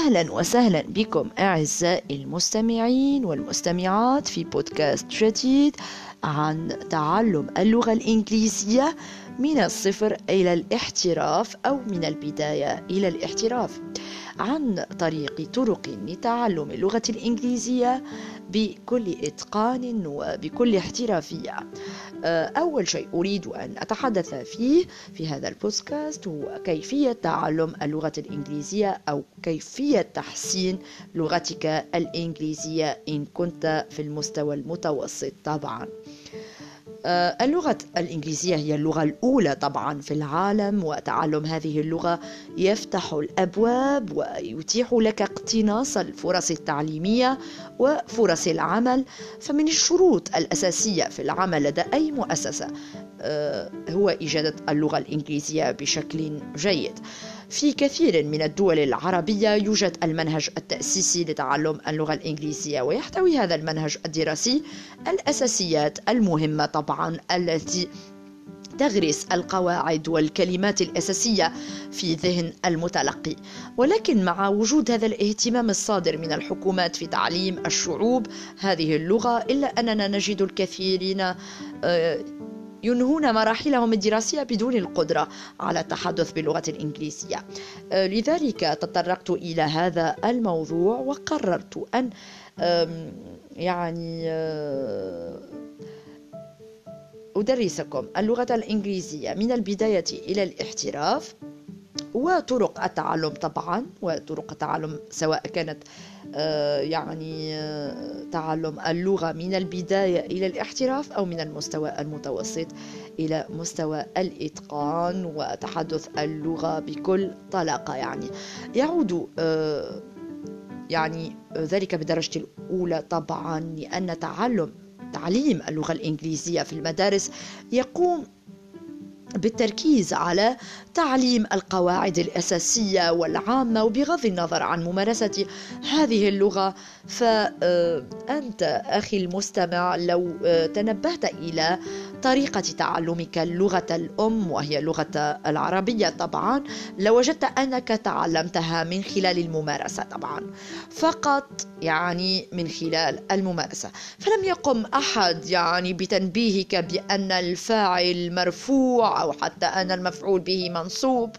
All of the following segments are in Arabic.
أهلا وسهلا بكم أعزائي المستمعين والمستمعات في بودكاست جديد عن تعلم اللغة الإنجليزية من الصفر إلى الاحتراف أو من البداية إلى الاحتراف عن طريق طرق لتعلم اللغة الإنجليزية بكل إتقان وبكل احترافية. أول شيء أريد أن أتحدث فيه في هذا البودكاست هو كيفية تعلم اللغة الإنجليزية أو كيفية تحسين لغتك الإنجليزية إن كنت في المستوى المتوسط. طبعاً. آه، اللغة الإنجليزية هي اللغة الأولى طبعا في العالم وتعلم هذه اللغة يفتح الأبواب ويتيح لك اقتناص الفرص التعليمية وفرص العمل. فمن الشروط الأساسية في العمل لدى أي مؤسسة آه، هو إجادة اللغة الإنجليزية بشكل جيد. في كثير من الدول العربية يوجد المنهج التأسيسي لتعلم اللغة الإنجليزية ويحتوي هذا المنهج الدراسي الأساسيات المهمة طبعا التي تغرس القواعد والكلمات الأساسية في ذهن المتلقي. ولكن مع وجود هذا الاهتمام الصادر من الحكومات في تعليم الشعوب هذه اللغة إلا أننا نجد الكثيرين آه، ينهون مراحلهم الدراسية بدون القدرة على التحدث باللغة الإنجليزية. آه، لذلك تطرقت إلى هذا الموضوع وقررت أن يعني آه، أدرسكم اللغة الإنجليزية من البداية إلى الاحتراف وطرق التعلم طبعا وطرق التعلم سواء كانت يعني آه، تعلم اللغة من البداية إلى الاحتراف أو من المستوى المتوسط إلى مستوى الإتقان وتحدث اللغة بكل طلاقة يعني. يعود آه، يعني ذلك بالدرجة الأولى طبعا لأن تعلم تعليم اللغة الإنجليزية في المدارس يقوم بالتركيز على تعليم القواعد الأساسية والعامة وبغض النظر عن ممارسة هذه اللغة. فأنت أخي المستمع لو تنبهت إلى طريقة تعلمك اللغة الأم وهي اللغة العربية طبعا لوجدت أنك تعلمتها من خلال الممارسة طبعا. فقط يعني من خلال الممارسة. فلم يقم أحد يعني بتنبيهك بأن الفاعل مرفوع أو حتى أن المفعول به منصوب.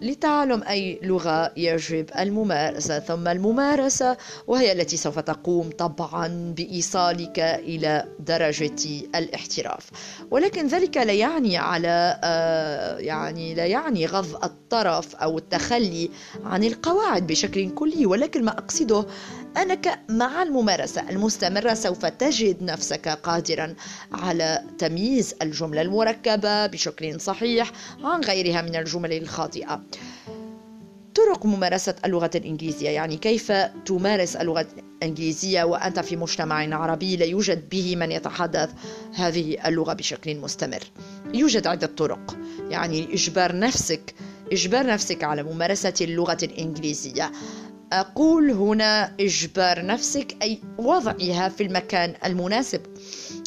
لتعلم أي لغة يجب الممارسة. ثم الممارسة وهي التي سوف تقوم طبعا بإيصالك إلى درجة الاحتراف. ولكن ذلك لا يعني على آه، يعني لا يعني غض الطرف أو التخلي عن القواعد بشكل كلي. ولكن ما أقصده أنك مع الممارسة المستمرة سوف تجد نفسك قادرا على تمييز الجملة المركبة بشكل صحيح عن غيرها من الجمل الخاطئة. طرق ممارسة اللغة الإنجليزية يعني كيف تمارس اللغة الإنجليزية وأنت في مجتمع عربي لا يوجد به من يتحدث هذه اللغة بشكل مستمر. يوجد عدة طرق يعني إجبار نفسك إجبار نفسك على ممارسة اللغة الإنجليزية. أقول هنا إجبار نفسك أي وضعها في المكان المناسب.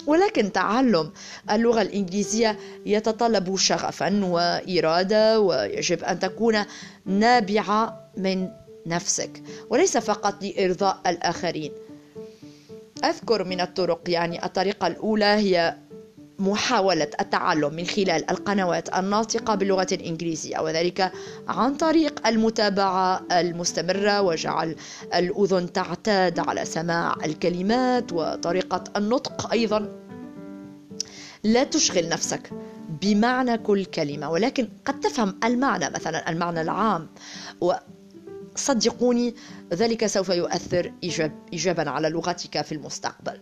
ولكن تعلم اللغة الإنجليزية يتطلب شغفا وإرادة ويجب أن تكون نابعة من نفسك وليس فقط لإرضاء الآخرين. أذكر من الطرق يعني الطريقة الأولى هي محاولة التعلم من خلال القنوات الناطقة باللغة الإنجليزية وذلك عن طريق المتابعة المستمرة وجعل الأذن تعتاد على سماع الكلمات وطريقة النطق أيضا. لا تشغل نفسك بمعنى كل كلمة ولكن قد تفهم المعنى مثلا المعنى العام. وصدقوني ذلك سوف يؤثر إيجاب إيجابا على لغتك في المستقبل.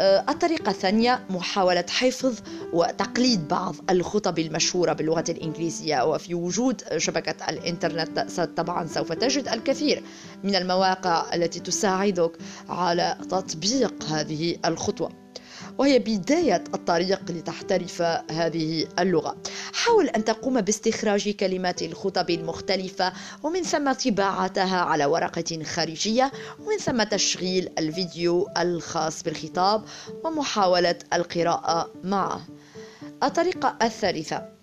الطريقة الثانية محاولة حفظ وتقليد بعض الخطب المشهورة باللغة الإنجليزية وفي وجود شبكة الإنترنت طبعا سوف تجد الكثير من المواقع التي تساعدك على تطبيق هذه الخطوة. وهي بداية الطريق لتحترف هذه اللغة. حاول أن تقوم باستخراج كلمات الخطب المختلفة ومن ثم طباعتها على ورقة خارجية ومن ثم تشغيل الفيديو الخاص بالخطاب ومحاولة القراءة معه. الطريقة الثالثة.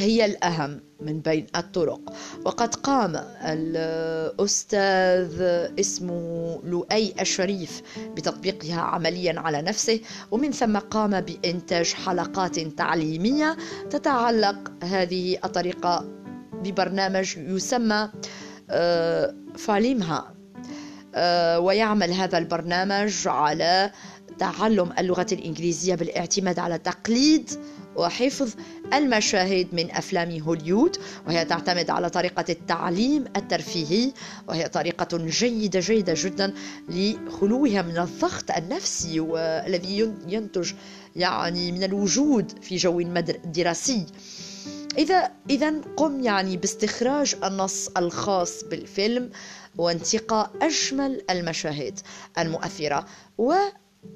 هي الأهم من بين الطرق. وقد قام الأستاذ اسمه لؤي الشريف بتطبيقها عمليا على نفسه ومن ثم قام بإنتاج حلقات تعليمية تتعلق هذه الطريقة ببرنامج يسمى آه، فاليمها آه، ويعمل هذا البرنامج على تعلم اللغة الإنجليزية بالاعتماد على تقليد وحفظ المشاهد من أفلام هوليود وهي تعتمد على طريقة التعليم الترفيهي وهي طريقة جيدة جيدة جدا لخلوها من الضغط النفسي والذي ينتج يعني من الوجود في جو دراسي إذا إذا قم يعني باستخراج النص الخاص بالفيلم وانتقاء أجمل المشاهد المؤثرة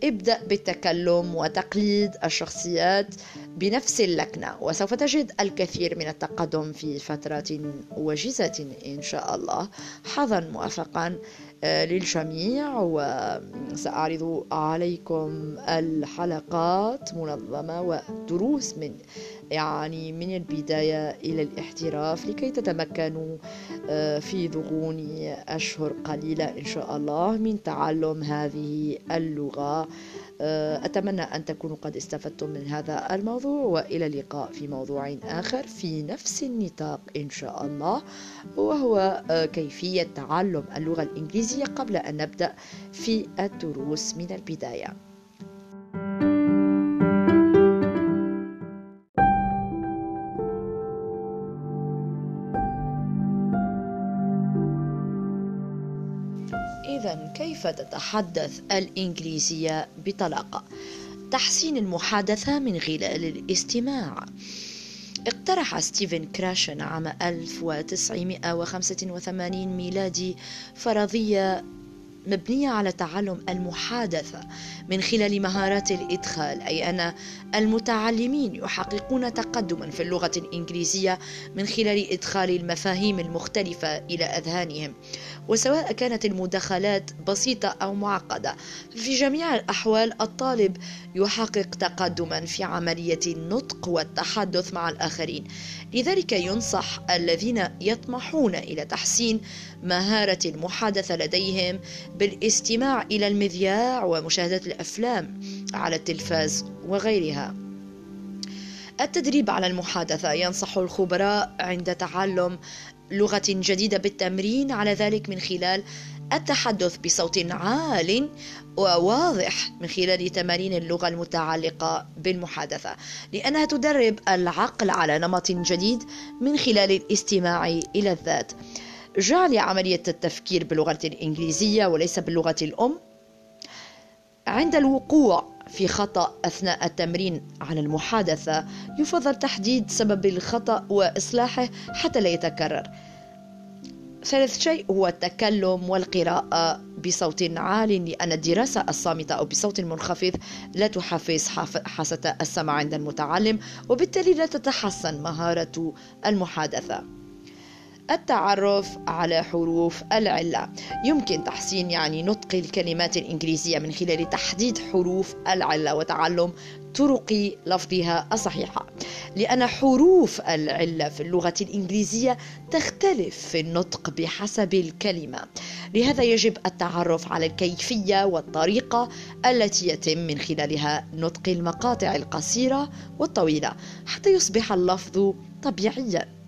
ابدأ بالتكلم وتقليد الشخصيات بنفس اللكنة وسوف تجد الكثير من التقدم في فترة وجيزة إن شاء الله. حظا موفقا آه، للجميع وسأعرض عليكم الحلقات منظمة ودروس من يعني من البداية إلى الاحتراف لكي تتمكنوا آه، في ضغون أشهر قليلة إن شاء الله من تعلم هذه اللغة. آه، أتمنى أن تكونوا قد استفدتم من هذا الموضوع وإلى اللقاء في موضوع آخر في نفس النطاق إن شاء الله وهو آه، كيفية تعلم اللغة الإنجليزية قبل أن نبدأ في الدروس من البداية. كيف تتحدث الإنجليزية بطلاقة؟ تحسين المحادثة من خلال الاستماع. اقترح ستيفن كراشن عام 1985 ميلادي فرضية مبنية على تعلم المحادثة من خلال مهارات الإدخال أي أن المتعلمين يحققون تقدما في اللغة الإنجليزية من خلال إدخال المفاهيم المختلفة إلى أذهانهم وسواء كانت المداخلات بسيطة أو معقدة. في جميع الأحوال الطالب يحقق تقدما في عملية النطق والتحدث مع الآخرين. لذلك ينصح الذين يطمحون إلى تحسين مهارة المحادثة لديهم بالاستماع إلى المذياع ومشاهدة الأفلام على التلفاز وغيرها. التدريب على المحادثة ينصح الخبراء عند تعلم لغة جديدة بالتمرين على ذلك من خلال التحدث بصوت عال وواضح من خلال تمارين اللغة المتعلقة بالمحادثة. لأنها تدرب العقل على نمط جديد من خلال الاستماع إلى الذات. جعل عملية التفكير باللغة الإنجليزية وليس باللغة الأم عند الوقوع في خطأ أثناء التمرين على المحادثة يفضل تحديد سبب الخطأ وإصلاحه حتى لا يتكرر. ثالث شيء هو التكلم والقراءة بصوت عال لأن الدراسة الصامتة أو بصوت منخفض لا تحفز حاسة السمع عند المتعلم وبالتالي لا تتحسن مهارة المحادثة. التعرف على حروف العلة. يمكن تحسين يعني نطق الكلمات الإنجليزية من خلال تحديد حروف العلة وتعلم طرق لفظها الصحيحة. لأن حروف العلة في اللغة الإنجليزية تختلف في النطق بحسب الكلمة. لهذا يجب التعرف على الكيفية والطريقة التي يتم من خلالها نطق المقاطع القصيرة والطويلة حتى يصبح اللفظ طبيعيا.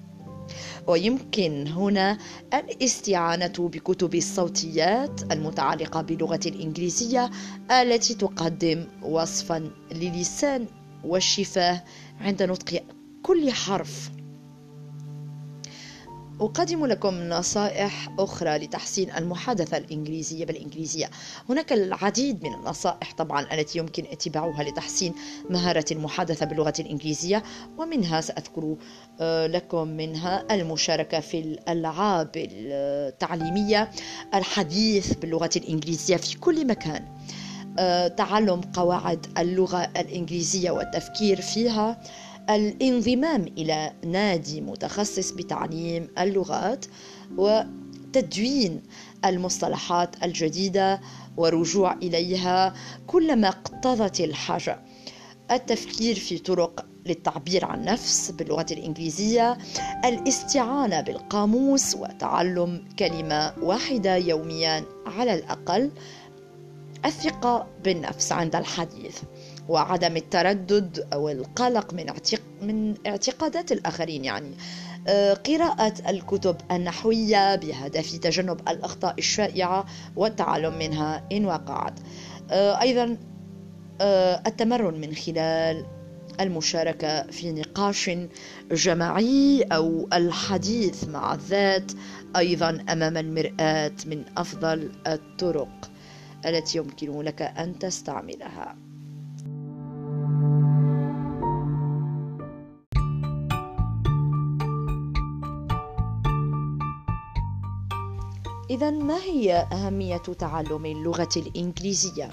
ويمكن هنا الاستعانة بكتب الصوتيات المتعلقة باللغة الإنجليزية التي تقدم وصفا للسان والشفاه عند نطق كل حرف. أقدم لكم نصائح أخرى لتحسين المحادثة الإنجليزية بالإنجليزية. هناك العديد من النصائح طبعا التي يمكن اتباعها لتحسين مهارة المحادثة باللغة الإنجليزية ومنها سأذكر آه، لكم منها المشاركة في الألعاب التعليمية الحديث باللغة الإنجليزية في كل مكان. آه، تعلم قواعد اللغة الإنجليزية والتفكير فيها. الانضمام إلى نادي متخصص بتعليم اللغات وتدوين المصطلحات الجديدة ورجوع إليها كلما اقتضت الحاجة. التفكير في طرق للتعبير عن نفس باللغة الإنجليزية الاستعانة بالقاموس وتعلم كلمة واحدة يوميا على الأقل الثقة بالنفس عند الحديث. وعدم التردد أو القلق من من اعتقادات الآخرين يعني. آه، قراءة الكتب النحوية بهدف تجنب الأخطاء الشائعة والتعلم منها إن وقعت. آه، أيضا آه، التمرن من خلال المشاركة في نقاش جماعي أو الحديث مع الذات أيضا أمام المرآة من أفضل الطرق التي يمكن لك أن تستعملها. إذا ما هي أهمية تعلم اللغة الإنجليزية؟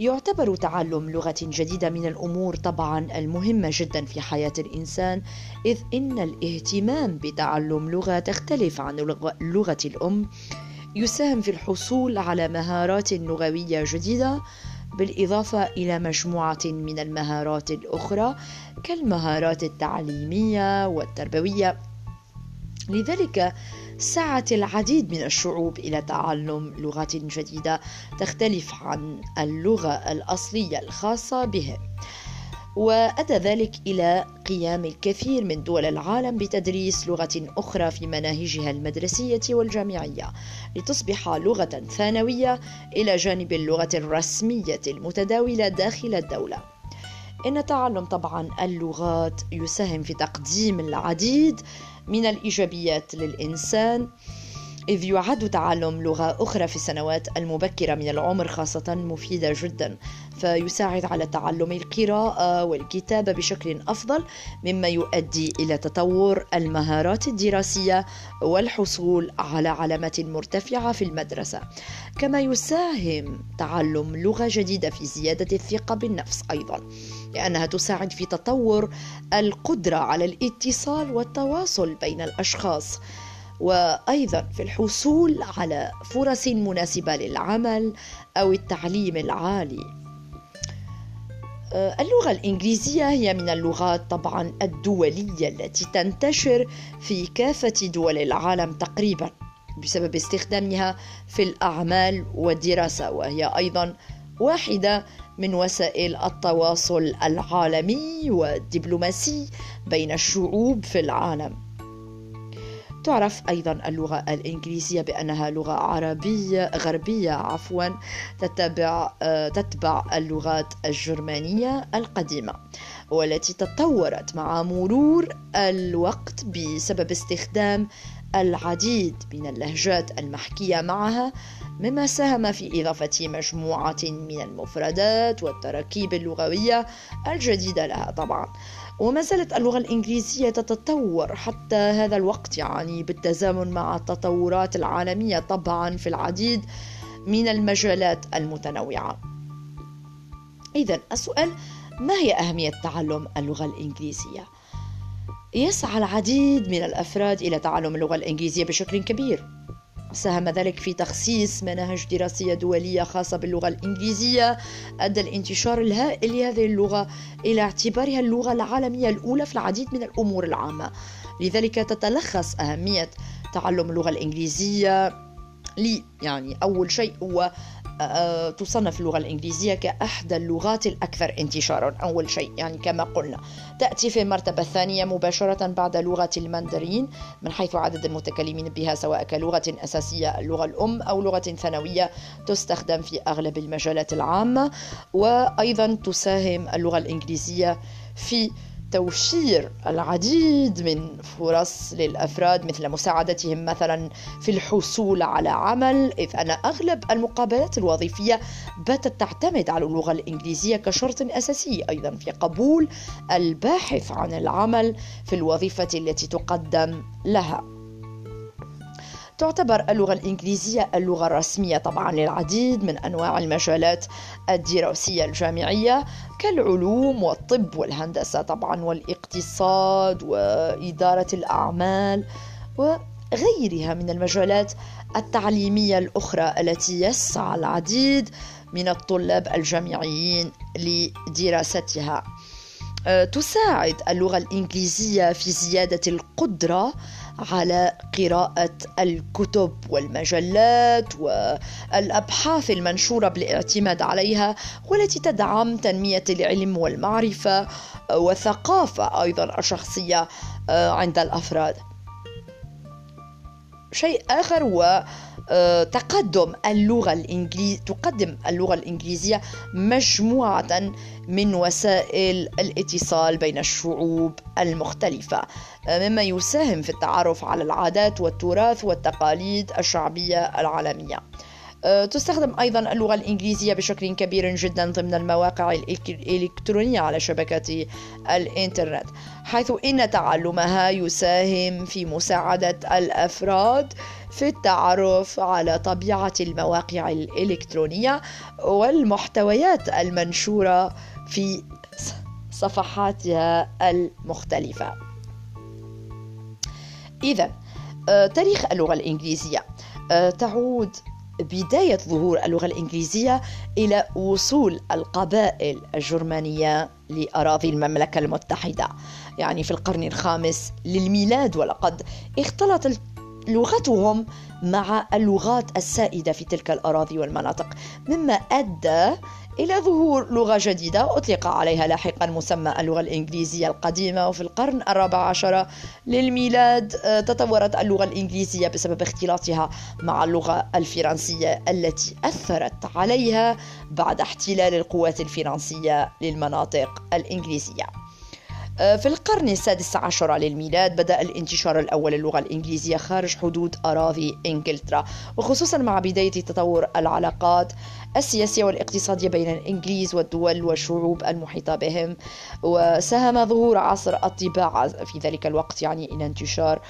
يعتبر تعلم لغة جديدة من الأمور طبعا المهمة جدا في حياة الإنسان إذ إن الاهتمام بتعلم لغة تختلف عن اللغة الأم يساهم في الحصول على مهارات لغوية جديدة بالإضافة إلى مجموعة من المهارات الأخرى كالمهارات التعليمية والتربوية لذلك سعت العديد من الشعوب إلى تعلم لغة جديدة تختلف عن اللغة الأصلية الخاصة بهم وأدى ذلك إلى قيام الكثير من دول العالم بتدريس لغة أخرى في مناهجها المدرسية والجامعية لتصبح لغة ثانوية إلى جانب اللغة الرسمية المتداولة داخل الدولة. إن تعلم طبعا اللغات يساهم في تقديم العديد من الإيجابيات للإنسان. إذ يعد تعلم لغة أخرى في السنوات المبكرة من العمر خاصة مفيدة جدا فيساعد على تعلم القراءة والكتابة بشكل أفضل مما يؤدي إلى تطور المهارات الدراسية والحصول على علامات مرتفعة في المدرسة. كما يساهم تعلم لغة جديدة في زيادة الثقة بالنفس أيضا. لأنها تساعد في تطور القدرة على الاتصال والتواصل بين الأشخاص وأيضا في الحصول على فرص مناسبة للعمل أو التعليم العالي. آه، اللغة الإنجليزية هي من اللغات طبعا الدولية التي تنتشر في كافة دول العالم تقريبا بسبب استخدامها في الأعمال والدراسة وهي أيضا واحدة من وسائل التواصل العالمي والدبلوماسي بين الشعوب في العالم. تعرف أيضا اللغة الإنجليزية بأنها لغة عربية غربية عفوا تتبع آه، تتبع اللغات الجرمانية القديمة والتي تطورت مع مرور الوقت بسبب استخدام العديد من اللهجات المحكية معها مما ساهم في إضافة مجموعة من المفردات والتراكيب اللغوية الجديدة لها طبعا. وما زالت اللغة الإنجليزية تتطور حتى هذا الوقت يعني بالتزامن مع التطورات العالمية طبعا في العديد من المجالات المتنوعة. إذا السؤال ما هي أهمية تعلم اللغة الإنجليزية؟ يسعى العديد من الأفراد إلى تعلم اللغة الإنجليزية بشكل كبير. ساهم ذلك في تخصيص مناهج دراسية دولية خاصة باللغة الإنجليزية. أدى الانتشار الهائل لهذه اللغة إلى اعتبارها اللغة العالمية الأولى في العديد من الأمور العامة. لذلك تتلخص أهمية تعلم اللغة الإنجليزية لي يعني أول شيء هو تصنف اللغة الإنجليزية كأحدى اللغات الأكثر انتشارا أول شيء يعني كما قلنا. تأتي في المرتبة الثانية مباشرة بعد لغة الماندرين من حيث عدد المتكلمين بها سواء كلغة أساسية اللغة الأم أو لغة ثانوية تستخدم في أغلب المجالات العامة. وأيضا تساهم اللغة الإنجليزية في توفير العديد من فرص للأفراد مثل مساعدتهم مثلا في الحصول على عمل إذ أن أغلب المقابلات الوظيفية باتت تعتمد على اللغة الإنجليزية كشرط أساسي أيضا في قبول الباحث عن العمل في الوظيفة التي تقدم لها. تعتبر اللغة الإنجليزية اللغة الرسمية طبعا للعديد من أنواع المجالات الدراسية الجامعية كالعلوم والطب والهندسة طبعا والاقتصاد وإدارة الأعمال وغيرها من المجالات التعليمية الأخرى التي يسعى العديد من الطلاب الجامعيين لدراستها. آه، تساعد اللغة الإنجليزية في زيادة القدرة على قراءة الكتب والمجلات والأبحاث المنشورة بالاعتماد عليها والتي تدعم تنمية العلم والمعرفة والثقافة أيضا الشخصية آه، عند الأفراد. شيء آخر هو آه، تقدم اللغة الإنجليزية تقدم اللغة الإنجليزية مجموعة من وسائل الاتصال بين الشعوب المختلفة. مما يساهم في التعرف على العادات والتراث والتقاليد الشعبية العالمية آه، تستخدم أيضا اللغة الإنجليزية بشكل كبير جدا ضمن المواقع الإلكترونية على شبكة الإنترنت حيث إن تعلمها يساهم في مساعدة الأفراد في التعرف على طبيعة المواقع الإلكترونية والمحتويات المنشورة في صفحاتها المختلفة. إذا آه، تاريخ اللغة الإنجليزية آه، تعود بداية ظهور اللغة الإنجليزية إلى وصول القبائل الجرمانية لأراضي المملكة المتحدة. يعني في القرن الخامس للميلاد ولقد اختلطت لغتهم مع اللغات السائدة في تلك الأراضي والمناطق مما أدى إلى ظهور لغة جديدة أطلق عليها لاحقا مسمى اللغة الإنجليزية القديمة وفي القرن الرابع عشر للميلاد آه، تطورت اللغة الإنجليزية بسبب اختلاطها مع اللغة الفرنسية التي أثرت عليها بعد احتلال القوات الفرنسية للمناطق الإنجليزية. في القرن السادس عشر للميلاد بدأ الانتشار الأول للغة الإنجليزية خارج حدود أراضي إنجلترا وخصوصا مع بداية تطور العلاقات السياسية والاقتصادية بين الإنجليز والدول والشعوب المحيطة بهم. وساهم ظهور عصر الطباعة في ذلك الوقت يعني إلى انتشار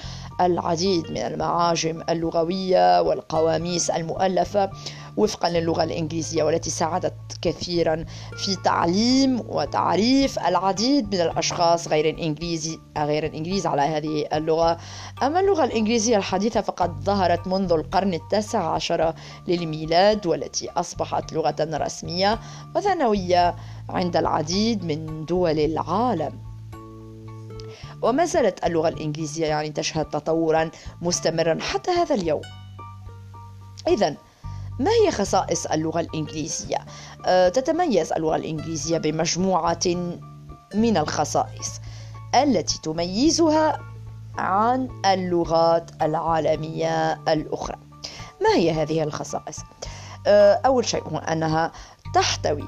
العديد من المعاجم اللغوية والقواميس المؤلفة. وفقا للغة الإنجليزية والتي ساعدت كثيرا في تعليم وتعريف العديد من الأشخاص غير الإنجليزي غير الإنجليز على هذه اللغة. أما اللغة الإنجليزية الحديثة فقد ظهرت منذ القرن التاسع عشر للميلاد والتي أصبحت لغة رسمية وثانوية عند العديد من دول العالم. وما زالت اللغة الإنجليزية يعني تشهد تطورا مستمرا حتى هذا اليوم. إذا ما هي خصائص اللغة الإنجليزية؟ أه تتميز اللغة الإنجليزية بمجموعة من الخصائص التي تميزها عن اللغات العالمية الأخرى. ما هي هذه الخصائص؟ أه أول شيء هو أنها تحتوي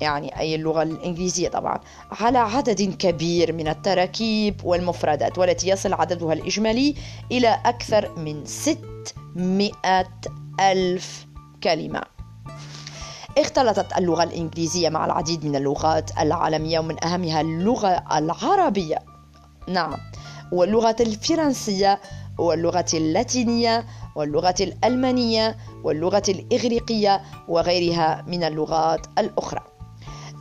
يعني أي اللغة الإنجليزية طبعا على عدد كبير من التراكيب والمفردات والتي يصل عددها الإجمالي إلى أكثر من 600 ألف كلمة. اختلطت اللغة الإنجليزية مع العديد من اللغات العالمية ومن أهمها اللغة العربية. نعم واللغة الفرنسية واللغة اللاتينية واللغة الألمانية واللغة الإغريقية وغيرها من اللغات الأخرى.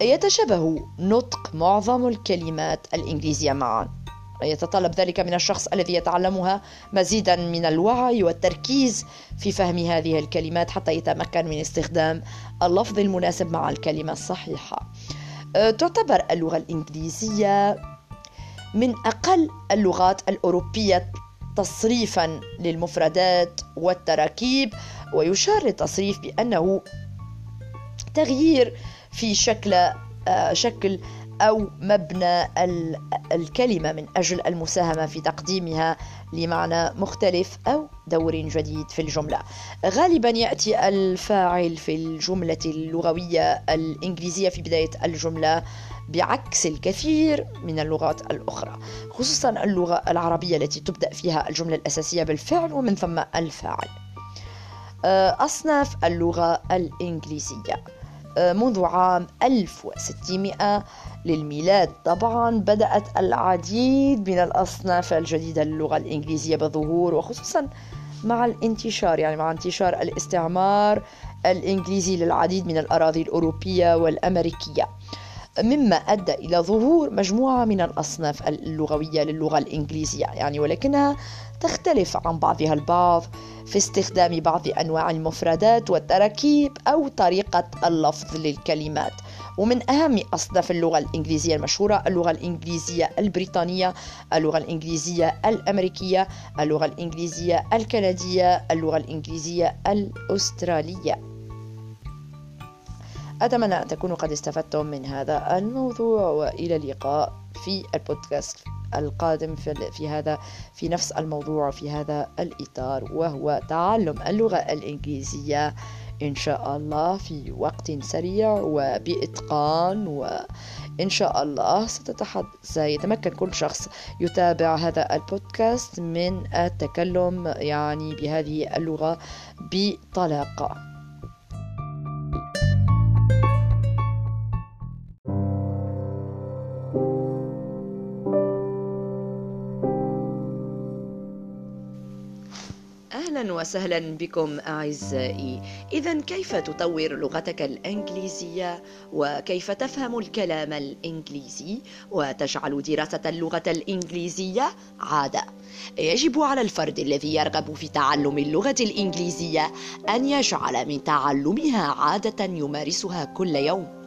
يتشابه نطق معظم الكلمات الإنجليزية معا. يتطلب ذلك من الشخص الذي يتعلمها مزيدا من الوعي والتركيز في فهم هذه الكلمات حتى يتمكن من استخدام اللفظ المناسب مع الكلمة الصحيحة. أه، تعتبر اللغة الإنجليزية من أقل اللغات الأوروبية تصريفا للمفردات والتراكيب ويشار للتصريف بأنه تغيير في شكل آه، شكل أو مبنى الكلمة من أجل المساهمة في تقديمها لمعنى مختلف أو دور جديد في الجملة. غالبا يأتي الفاعل في الجملة اللغوية الإنجليزية في بداية الجملة بعكس الكثير من اللغات الأخرى خصوصا اللغة العربية التي تبدأ فيها الجملة الأساسية بالفعل ومن ثم الفاعل. أصناف اللغة الإنجليزية. منذ عام 1600 للميلاد. طبعا بدأت العديد من الأصناف الجديدة للغة الإنجليزية بالظهور وخصوصا مع الانتشار يعني مع انتشار الاستعمار الإنجليزي للعديد من الأراضي الأوروبية والأمريكية. مما أدى إلى ظهور مجموعة من الأصناف اللغوية للغة الإنجليزية يعني ولكنها تختلف عن بعضها البعض في استخدام بعض أنواع المفردات والتراكيب أو طريقة اللفظ للكلمات. ومن أهم أصناف اللغة الإنجليزية المشهورة اللغة الإنجليزية البريطانية اللغة الإنجليزية الأمريكية اللغة الإنجليزية الكندية اللغة الإنجليزية الأسترالية. أتمنى أن تكونوا قد استفدتم من هذا الموضوع وإلى اللقاء. في البودكاست القادم في هذا في نفس الموضوع في هذا الإطار وهو تعلم اللغة الإنجليزية. إن شاء الله في وقت سريع وبإتقان وإن شاء الله ستتحد سيتمكن كل شخص يتابع هذا البودكاست من التكلم يعني بهذه اللغة بطلاقة. وسهلا بكم أعزائي. إذا كيف تطور لغتك الإنجليزية؟ وكيف تفهم الكلام الإنجليزي؟ وتجعل دراسة اللغة الإنجليزية عادة. يجب على الفرد الذي يرغب في تعلم اللغة الإنجليزية أن يجعل من تعلمها عادة يمارسها كل يوم.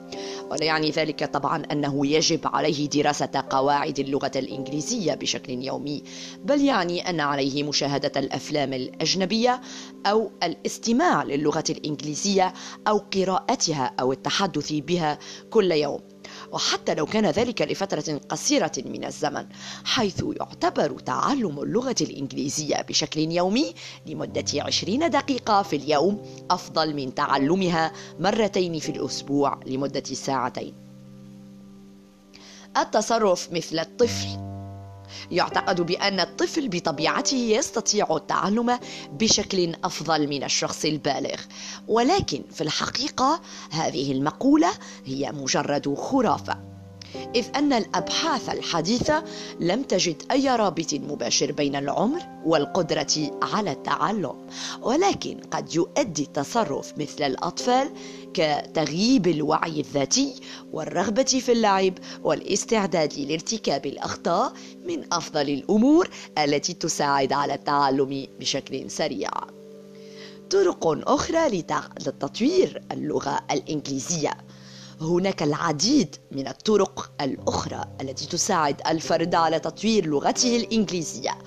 ولا يعني ذلك طبعا أنه يجب عليه دراسة قواعد اللغة الإنجليزية بشكل يومي بل يعني أن عليه مشاهدة الأفلام الأجنبية أو الاستماع للغة الإنجليزية أو قراءتها أو التحدث بها كل يوم. وحتى لو كان ذلك لفترة قصيرة من الزمن حيث يعتبر تعلم اللغة الإنجليزية بشكل يومي لمدة عشرين دقيقة في اليوم أفضل من تعلمها مرتين في الأسبوع لمدة ساعتين. التصرف مثل الطفل يعتقد بأن الطفل بطبيعته يستطيع التعلم بشكل أفضل من الشخص البالغ. ولكن في الحقيقة هذه المقولة هي مجرد خرافة. إذ أن الأبحاث الحديثة لم تجد أي رابط مباشر بين العمر والقدرة على التعلم ولكن قد يؤدي التصرف مثل الأطفال كتغييب الوعي الذاتي والرغبة في اللعب والاستعداد لارتكاب الأخطاء من أفضل الأمور التي تساعد على التعلم بشكل سريع. طرق أخرى لتطوير اللغة الإنجليزية. هناك العديد من الطرق الأخرى التي تساعد الفرد على تطوير لغته الإنجليزية.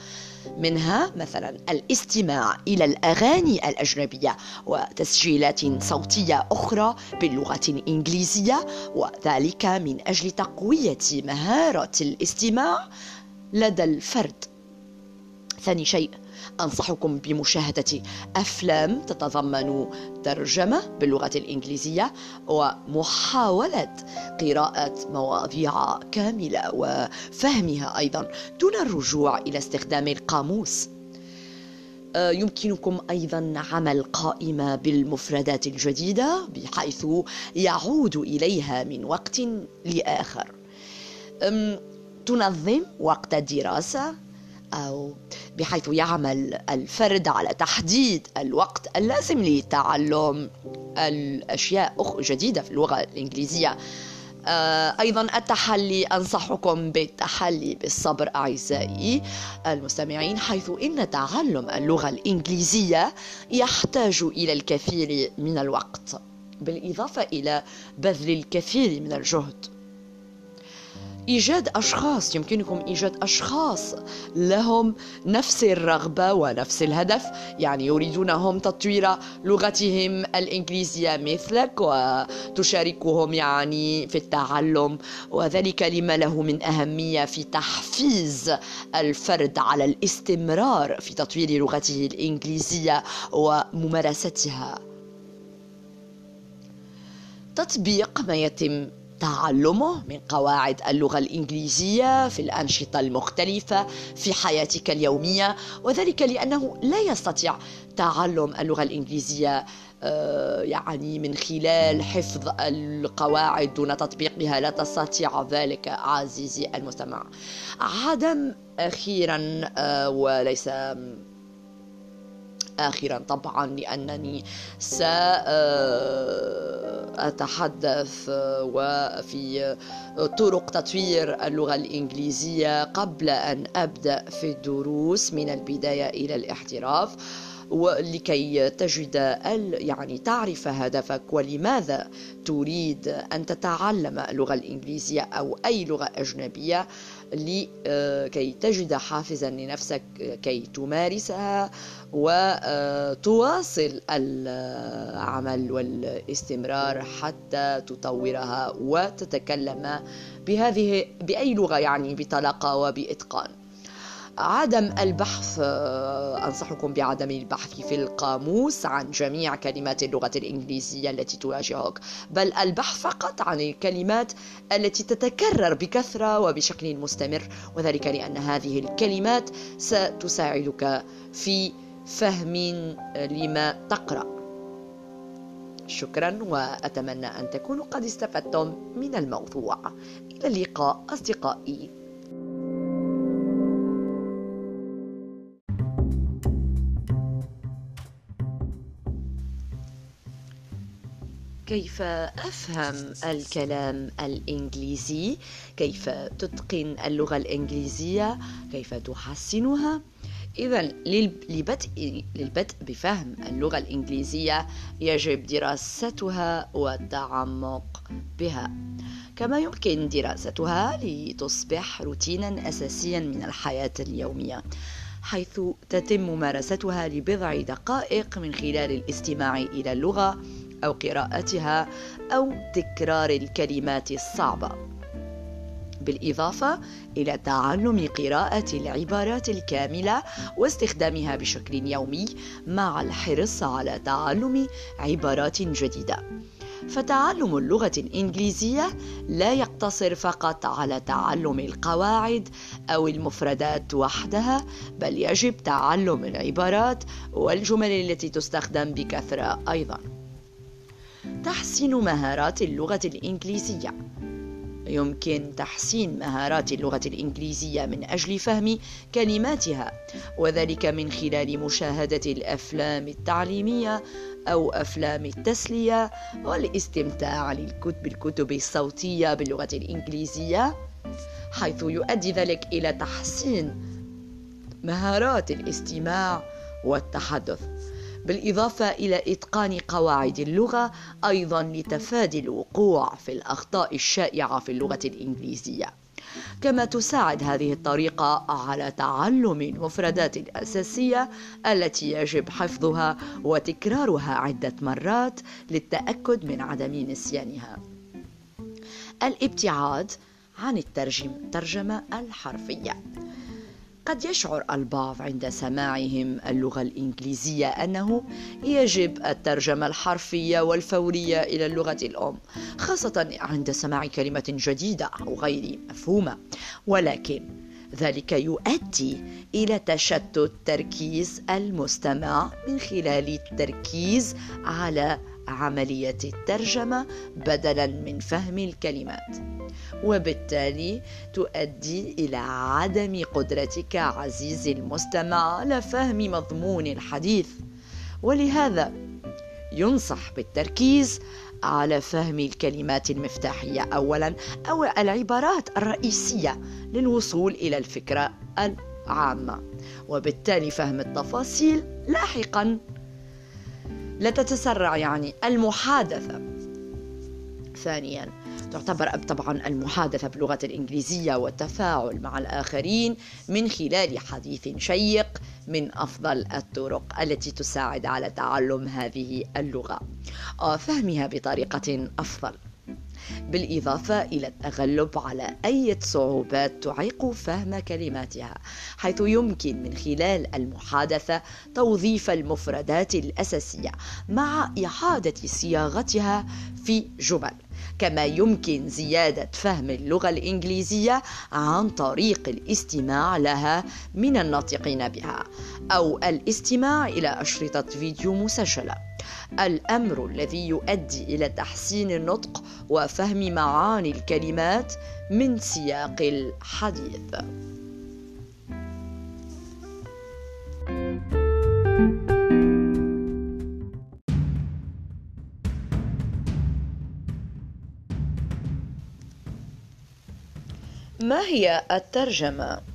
منها مثلا الاستماع إلى الأغاني الأجنبية وتسجيلات صوتية أخرى باللغة الإنجليزية وذلك من أجل تقوية مهارة الاستماع لدى الفرد. ثاني شيء أنصحكم بمشاهدة أفلام تتضمن ترجمة باللغة الإنجليزية ومحاولة قراءة مواضيع كاملة وفهمها أيضا دون الرجوع إلى استخدام القاموس. آه، يمكنكم أيضا عمل قائمة بالمفردات الجديدة بحيث يعود إليها من وقت لآخر. تنظم وقت الدراسة أو بحيث يعمل الفرد على تحديد الوقت اللازم لتعلم الأشياء جديدة في اللغة الإنجليزية. آه، أيضا التحلي أنصحكم بالتحلي بالصبر أعزائي المستمعين حيث إن تعلم اللغة الإنجليزية يحتاج إلى الكثير من الوقت بالإضافة إلى بذل الكثير من الجهد. إيجاد أشخاص يمكنكم إيجاد أشخاص لهم نفس الرغبة ونفس الهدف. يعني يريدون هم تطوير لغتهم الإنجليزية مثلك وتشاركهم يعني في التعلم. وذلك لما له من أهمية في تحفيز الفرد على الاستمرار في تطوير لغته الإنجليزية وممارستها. تطبيق ما يتم تعلمه من قواعد اللغة الإنجليزية في الأنشطة المختلفة في حياتك اليومية وذلك لأنه لا يستطيع تعلم اللغة الإنجليزية آه، يعني من خلال حفظ القواعد دون تطبيقها. لا تستطيع ذلك عزيزي المستمع. عدم أخيرا آه، وليس آخرا طبعا لأنني سأتحدث وفي طرق تطوير اللغة الإنجليزية قبل أن أبدأ في الدروس من البداية إلى الاحتراف ولكي تجد يعني تعرف هدفك ولماذا تريد أن تتعلم اللغة الإنجليزية أو أي لغة أجنبية. لكي تجد حافزا لنفسك كي تمارسها وتواصل العمل والاستمرار حتى تطورها وتتكلم بهذه بأي لغة يعني بطلاقة وبإتقان. عدم البحث آه، أنصحكم بعدم البحث في القاموس عن جميع كلمات اللغة الإنجليزية التي تواجهك بل البحث فقط عن الكلمات التي تتكرر بكثرة وبشكل مستمر وذلك لأن هذه الكلمات ستساعدك في فهم لما تقرأ. شكرا وأتمنى أن تكونوا قد استفدتم من الموضوع. إلى اللقاء أصدقائي. كيف أفهم الكلام الإنجليزي؟ كيف تتقن اللغة الإنجليزية؟ كيف تحسنها؟ إذا للبدء للبدء بفهم اللغة الإنجليزية يجب دراستها والتعمق بها. كما يمكن دراستها لتصبح روتينا أساسيا من الحياة اليومية حيث تتم ممارستها لبضع دقائق من خلال الاستماع إلى اللغة أو قراءتها أو تكرار الكلمات الصعبة بالإضافة إلى تعلم قراءة العبارات الكاملة واستخدامها بشكل يومي مع الحرص على تعلم عبارات جديدة. فتعلم اللغة الإنجليزية لا يقتصر فقط على تعلم القواعد أو المفردات وحدها، بل يجب تعلم العبارات والجمل التي تستخدم بكثرة أيضاً. تحسين مهارات اللغة الإنجليزية. يمكن تحسين مهارات اللغة الإنجليزية من أجل فهم كلماتها وذلك من خلال مشاهدة الأفلام التعليمية أو أفلام التسلية والاستمتاع بالكتب الصوتية باللغة الإنجليزية حيث يؤدي ذلك إلى تحسين مهارات الاستماع والتحدث. بالإضافة إلى إتقان قواعد اللغة أيضا لتفادي الوقوع في الأخطاء الشائعة في اللغة الإنجليزية كما تساعد هذه الطريقة على تعلم المفردات الأساسية التي يجب حفظها وتكرارها عدة مرات للتأكد من عدم نسيانها. الابتعاد عن الترجمة الحرفية قد يشعر البعض عند سماعهم اللغة الإنجليزية أنه يجب الترجمة الحرفية والفورية إلى اللغة الأم خاصة عند سماع كلمة جديدة أو غير مفهومة. ولكن ذلك يؤدي إلى تشتت تركيز المستمع من خلال التركيز على عملية الترجمة بدلا من فهم الكلمات. وبالتالي تؤدي إلى عدم قدرتك عزيزي المستمع على فهم مضمون الحديث. ولهذا ينصح بالتركيز على فهم الكلمات المفتاحية أولا أو العبارات الرئيسية للوصول إلى الفكرة العامة. وبالتالي فهم التفاصيل لاحقا لا تتسرع يعني. المحادثة. ثانيا تعتبر طبعا المحادثة باللغة الإنجليزية والتفاعل مع الآخرين من خلال حديث شيق من أفضل الطرق التي تساعد على تعلم هذه اللغة. وفهمها بطريقة أفضل. بالإضافة إلى التغلب على أي صعوبات تعيق فهم كلماتها حيث يمكن من خلال المحادثة توظيف المفردات الأساسية مع إعادة صياغتها في جمل. كما يمكن زيادة فهم اللغة الإنجليزية عن طريق الاستماع لها من الناطقين بها أو الاستماع إلى أشرطة فيديو مسجلة. الأمر الذي يؤدي إلى تحسين النطق وفهم معاني الكلمات من سياق الحديث. ما هي الترجمة؟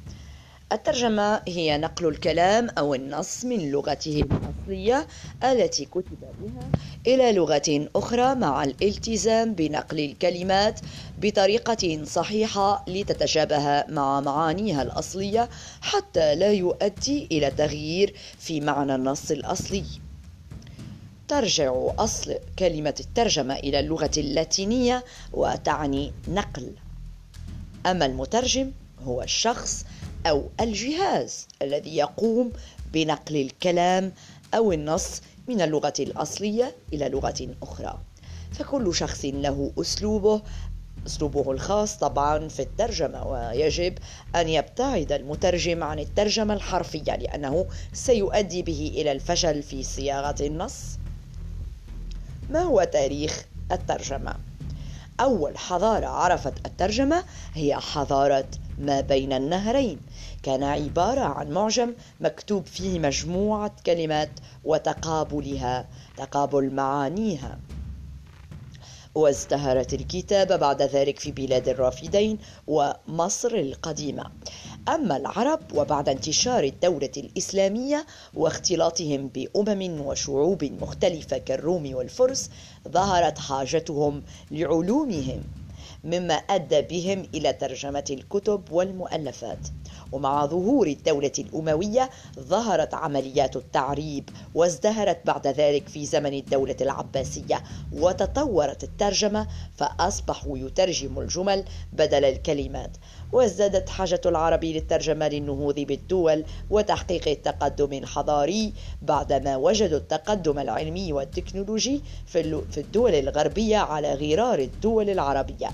الترجمة هي نقل الكلام أو النص من لغته الأصلية التي كتب بها إلى لغة أخرى مع الالتزام بنقل الكلمات بطريقة صحيحة لتتشابه مع معانيها الأصلية حتى لا يؤدي إلى تغيير في معنى النص الأصلي. ترجع أصل كلمة الترجمة إلى اللغة اللاتينية وتعني نقل. أما المترجم هو الشخص أو الجهاز الذي يقوم بنقل الكلام أو النص من اللغة الأصلية إلى لغة أخرى. فكل شخص له أسلوبه أسلوبه الخاص طبعا في الترجمة ويجب أن يبتعد المترجم عن الترجمة الحرفية لأنه سيؤدي به إلى الفشل في صياغة النص. ما هو تاريخ الترجمة؟ أول حضارة عرفت الترجمة هي حضارة ما بين النهرين. كان عبارة عن معجم مكتوب فيه مجموعة كلمات وتقابلها تقابل معانيها. وازدهرت الكتابة بعد ذلك في بلاد الرافدين ومصر القديمة. أما العرب وبعد انتشار الدولة الإسلامية واختلاطهم بأمم وشعوب مختلفة كالروم والفرس ظهرت حاجتهم لعلومهم مما أدى بهم إلى ترجمة الكتب والمؤلفات. ومع ظهور الدولة الأموية ظهرت عمليات التعريب وازدهرت بعد ذلك في زمن الدولة العباسية وتطورت الترجمة فأصبحوا يترجموا الجمل بدل الكلمات. وازدادت حاجة العرب للترجمة للنهوض بالدول وتحقيق التقدم الحضاري بعدما وجدوا التقدم العلمي والتكنولوجي في الدول الغربية على غرار الدول العربية.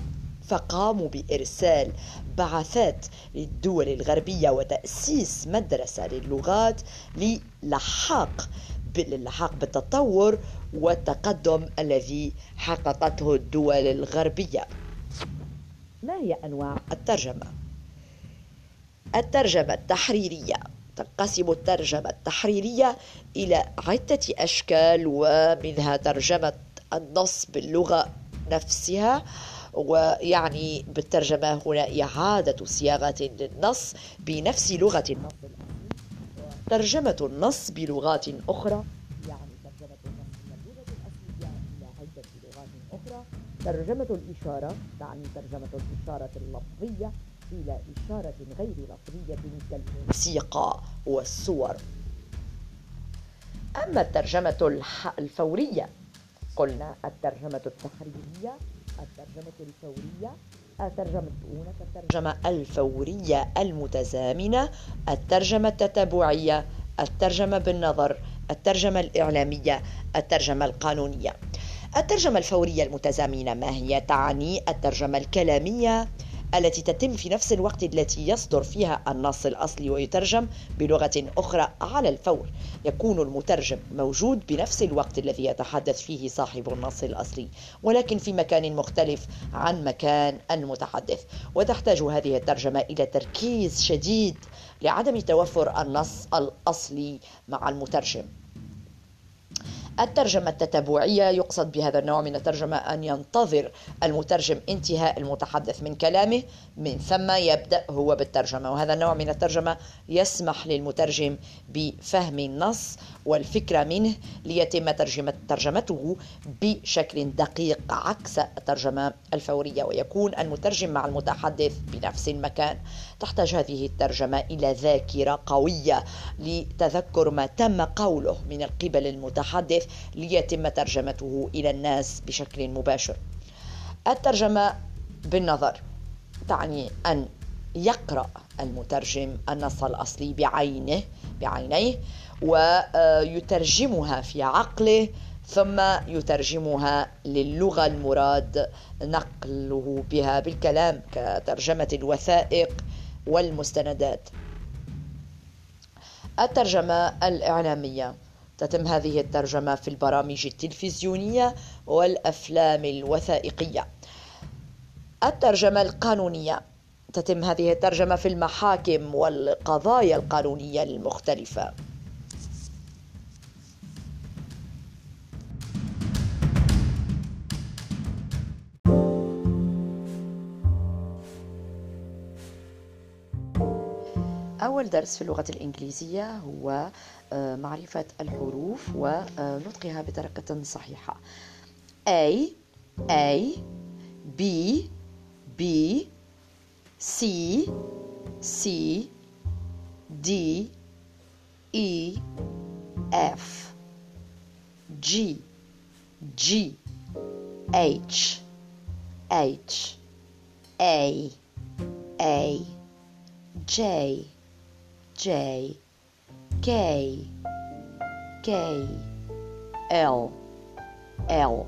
فقاموا بإرسال بعثات للدول الغربية وتأسيس مدرسة للغات للحاق باللحاق بالتطور والتقدم الذي حققته الدول الغربية ما هي أنواع الترجمة؟ الترجمة التحريرية تنقسم الترجمة التحريرية إلى عدة أشكال ومنها ترجمة النص باللغة نفسها ويعني بالترجمة هنا إعادة صياغة للنص بنفس لغة النص ترجمة النص بلغات أخرى يعني ترجمة النص من اللغة الأصلية إلى عدة لغات أخرى. ترجمة الإشارة تعني ترجمة الإشارة اللفظية إلى إشارة غير لفظية كالموسيقى والصور. أما الترجمة الفورية قلنا الترجمة التحريرية الترجمة الفورية. الترجمة هناك الترجمة الفورية المتزامنة. الترجمة التتابعية الترجمة بالنظر. الترجمة الإعلامية. الترجمة القانونية. الترجمة الفورية المتزامنة ما هي؟ تعني الترجمة الكلامية. التي تتم في نفس الوقت التي يصدر فيها النص الأصلي ويترجم بلغة أخرى على الفور. يكون المترجم موجود بنفس الوقت الذي يتحدث فيه صاحب النص الأصلي ولكن في مكان مختلف عن مكان المتحدث. وتحتاج هذه الترجمة إلى تركيز شديد لعدم توفر النص الأصلي مع المترجم. الترجمة التتابعية يقصد بهذا النوع من الترجمة أن ينتظر المترجم انتهاء المتحدث من كلامه من ثم يبدأ هو بالترجمة وهذا النوع من الترجمة يسمح للمترجم بفهم النص والفكرة منه ليتم ترجمة ترجمته بشكل دقيق عكس الترجمة الفورية ويكون المترجم مع المتحدث بنفس المكان. تحتاج هذه الترجمة إلى ذاكرة قوية لتذكر ما تم قوله من قبل المتحدث ليتم ترجمته إلى الناس بشكل مباشر. الترجمة بالنظر. تعني أن يقرأ المترجم النص الأصلي بعينه بعينيه ويترجمها في عقله ثم يترجمها للغة المراد نقله بها بالكلام كترجمة الوثائق والمستندات. الترجمة الإعلامية. تتم هذه الترجمة في البرامج التلفزيونية والأفلام الوثائقية. الترجمة القانونية. تتم هذه الترجمة في المحاكم والقضايا القانونية المختلفة. أول درس في اللغة الإنجليزية هو آه، معرفة الحروف ونطقها بطريقة صحيحة. A A B B C C D E F G G H H A A J J K K L L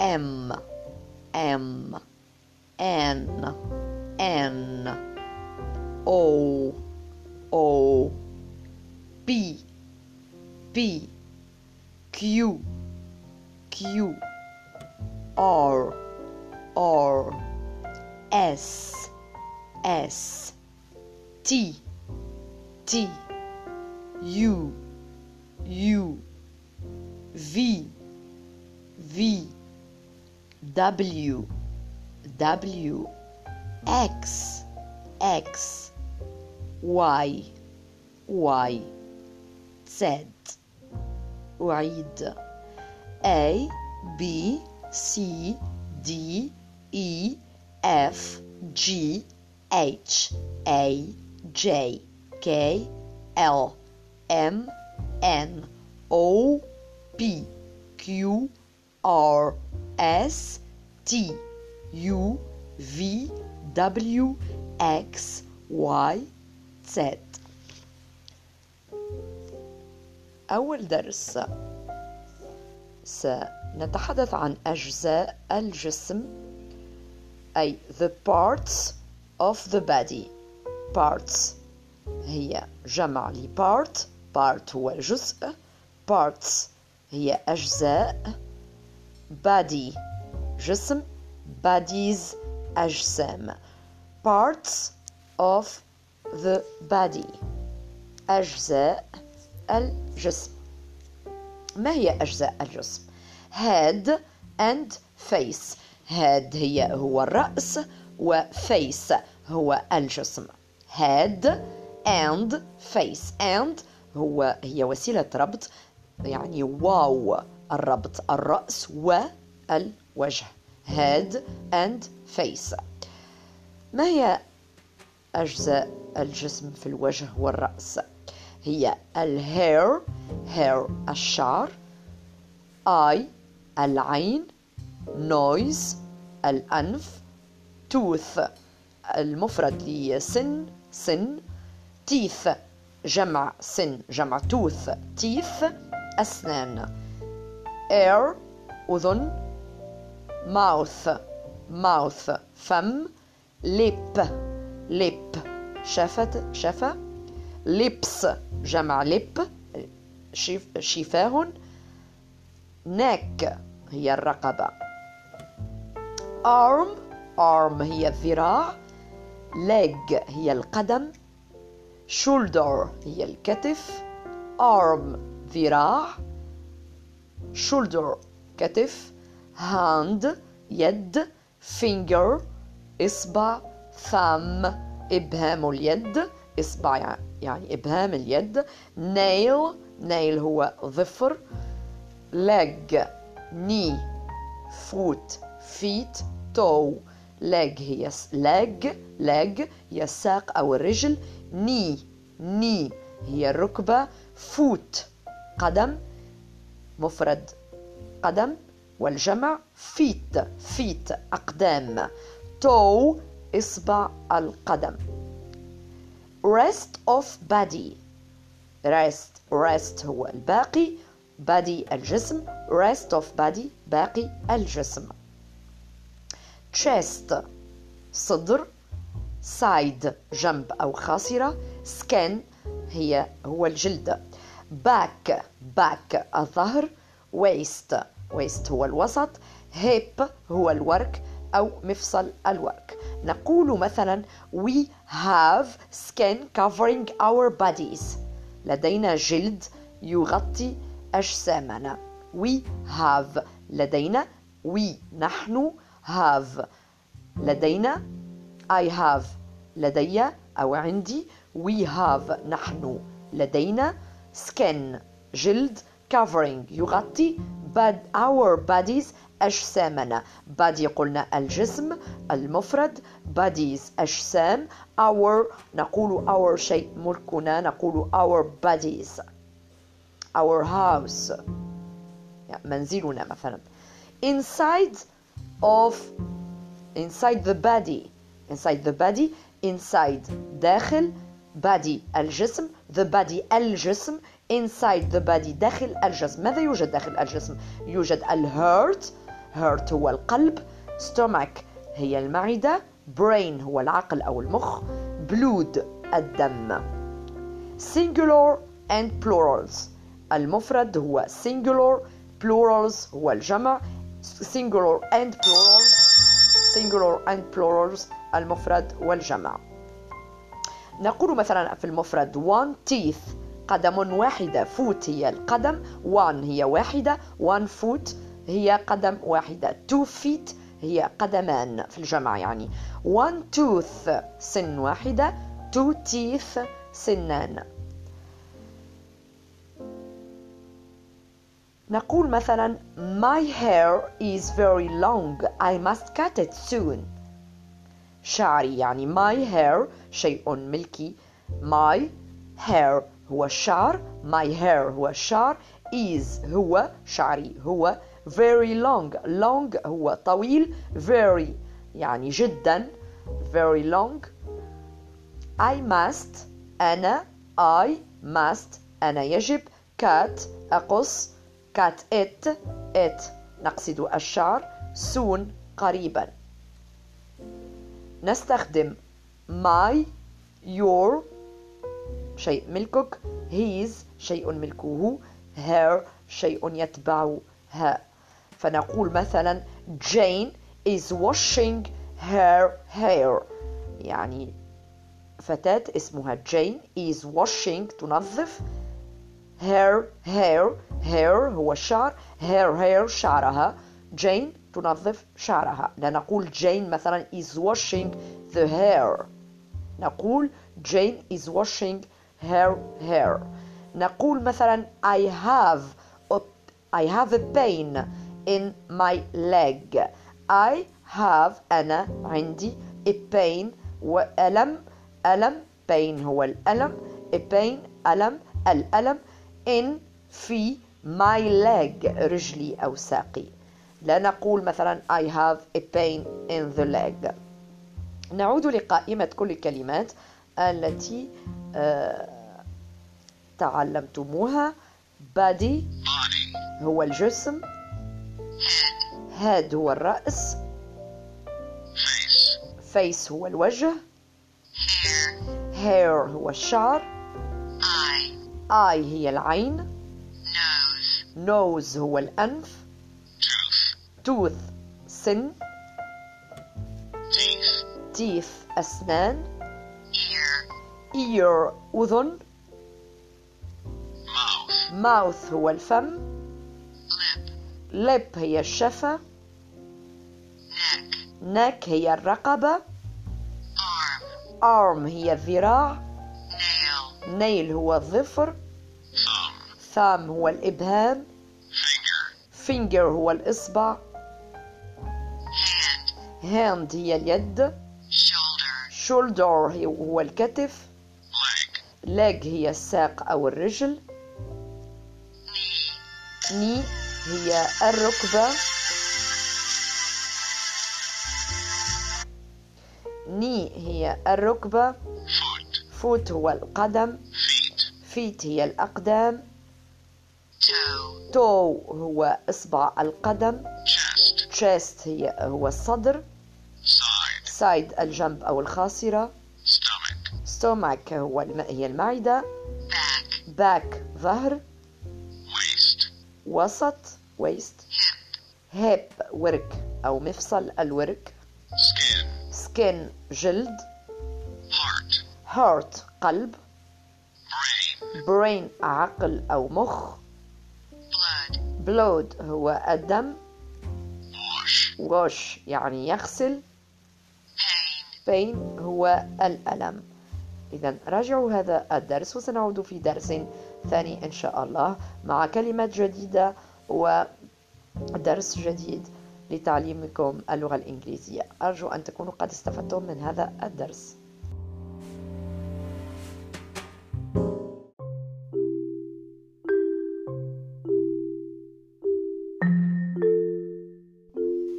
M M N N O O P P Q Q R R S S T T U U V V W W X X Y Y Z A B C D E F G H A J K L M N O P Q R S T. U V W X Y Z. أول درس سنتحدث عن أجزاء الجسم أي the parts of the body. Parts هي جمع ل part part هو الجزء parts هي أجزاء body جسم. Bodies أجسام parts of the body. أجزاء الجسم ما هي أجزاء الجسم head and face. Head هي هو الرأس و face هو الجسم head and face. And هو هي وسيلة ربط يعني واو الربط الرأس والوجه head and face. ما هي أجزاء الجسم في الوجه والرأس؟ هي ال hair hair الشعر eye العين nose الأنف tooth المفرد لسن سن teeth جمع سن جمع توث تيث أسنان. اير أذن ماوث ماوث فم ليب ليب شفت شفة ليبس جمع لب شفاه نك هي الرقبة arm. Arm هي الذراع leg هي القدم shoulder هي الكتف arm ذراع shoulder كتف hand يد finger إصبع thumb إبهام اليد إصبع يعني إبهام اليد nail nail هو ظفر leg knee foot feet toe leg هي leg leg هي الساق أو الرجل knee knee هي الركبة foot قدم مفرد قدم والجمع feet feet أقدام toe إصبع القدم. Rest of body. Rest rest هو الباقي body الجسم rest of body باقي الجسم. Chest صدر side جنب أو خاصرة skin هي هو الجلد. Back back الظهر waist waist هو الوسط hip هو الورك أو مفصل الورك. نقول مثلا we have skin covering our bodies. لدينا جلد يغطي أجسامنا. we have. لدينا. we. نحن. have. لدينا. I have. لدي أو عندي. we have. نحن. لدينا. skin. جلد covering يغطي but our bodies أجسامنا body قلنا الجسم المفرد bodies أجسام our نقول our شيء ملكنا نقول our bodies our house منزلنا مثلا inside of inside the body inside the body inside داخل body الجسم the body الجسم inside the body داخل الجسم ماذا يوجد داخل الجسم يوجد الهيرت heart هو القلب stomach هي المعدة brain هو العقل أو المخ blood الدم singular and plurals المفرد هو singular plurals هو الجمع singular and plurals singular and plurals المفرد والجمع نقول مثلا في المفرد one teeth قدم واحدة foot هي القدم one هي واحدة one foot هي قدم واحدة. two feet هي قدمان في الجمع يعني. one tooth سن واحدة two teeth سنان. نقول مثلا My hair is very long. I must cut it soon. شعري يعني my hair شيء ملكي. My hair هو الشعر my hair هو الشعر is هو شعري هو very long long هو طويل very يعني جدا very long. I must أنا I must أنا يجب. cut أقص. cut it it. نقصد الشعر. soon قريبا. نستخدم my your شيء ملكك. his شيء ملكه. her شيء يتبعها فنقول مثلا Jane is washing her hair. يعني فتاة اسمها جين is washing تنظف. her hair hair هو الشعر her hair شعرها. جين تنظف شعرها. لا نقول جين مثلا is washing the hair. نقول جين is washing her hair. نقول مثلا I have a, I have a pain in my leg. I have أنا عندي a pain وألم ألم pain هو الألم a pain ألم الألم in في my leg رجلي أو ساقي. لا نقول مثلا I have a pain in the leg. نعود لقائمة كل الكلمات التي تعلمتموها. Body هو الجسم. Head هو الرأس. Face هو الوجه. Hair هو الشعر. Eye هي العين. Nose هو الأنف. Tooth سن. Teeth أسنان. Ear أذن. Mouth. هو الفم. Lip. هي الشفة. Neck. هي الرقبة. Arm. هي الذراع. Nail. هو الظفر. Thumb. هو الإبهام. Finger. هو الإصبع. Hand. هي اليد. Shoulder هو الكتف. Leg هي الساق أو الرجل. knee هي الركبة. knee هي الركبة. foot هو القدم. feet هي الأقدام. toe هو إصبع القدم. chest هي هو الصدر. side الجنب أو الخاصرة. Stomach هو الم... هي المعدة. back ظهر. وسط waist. hip ورك أو مفصل الورك. skin جلد. heart قلب. brain عقل أو مخ. blood هو الدم. wash يعني يغسل. Pain هو الألم. إذا راجعوا هذا الدرس وسنعود في درس ثاني إن شاء الله مع كلمات جديدة ودرس جديد لتعليمكم اللغة الإنجليزية. أرجو أن تكونوا قد استفدتم من هذا الدرس.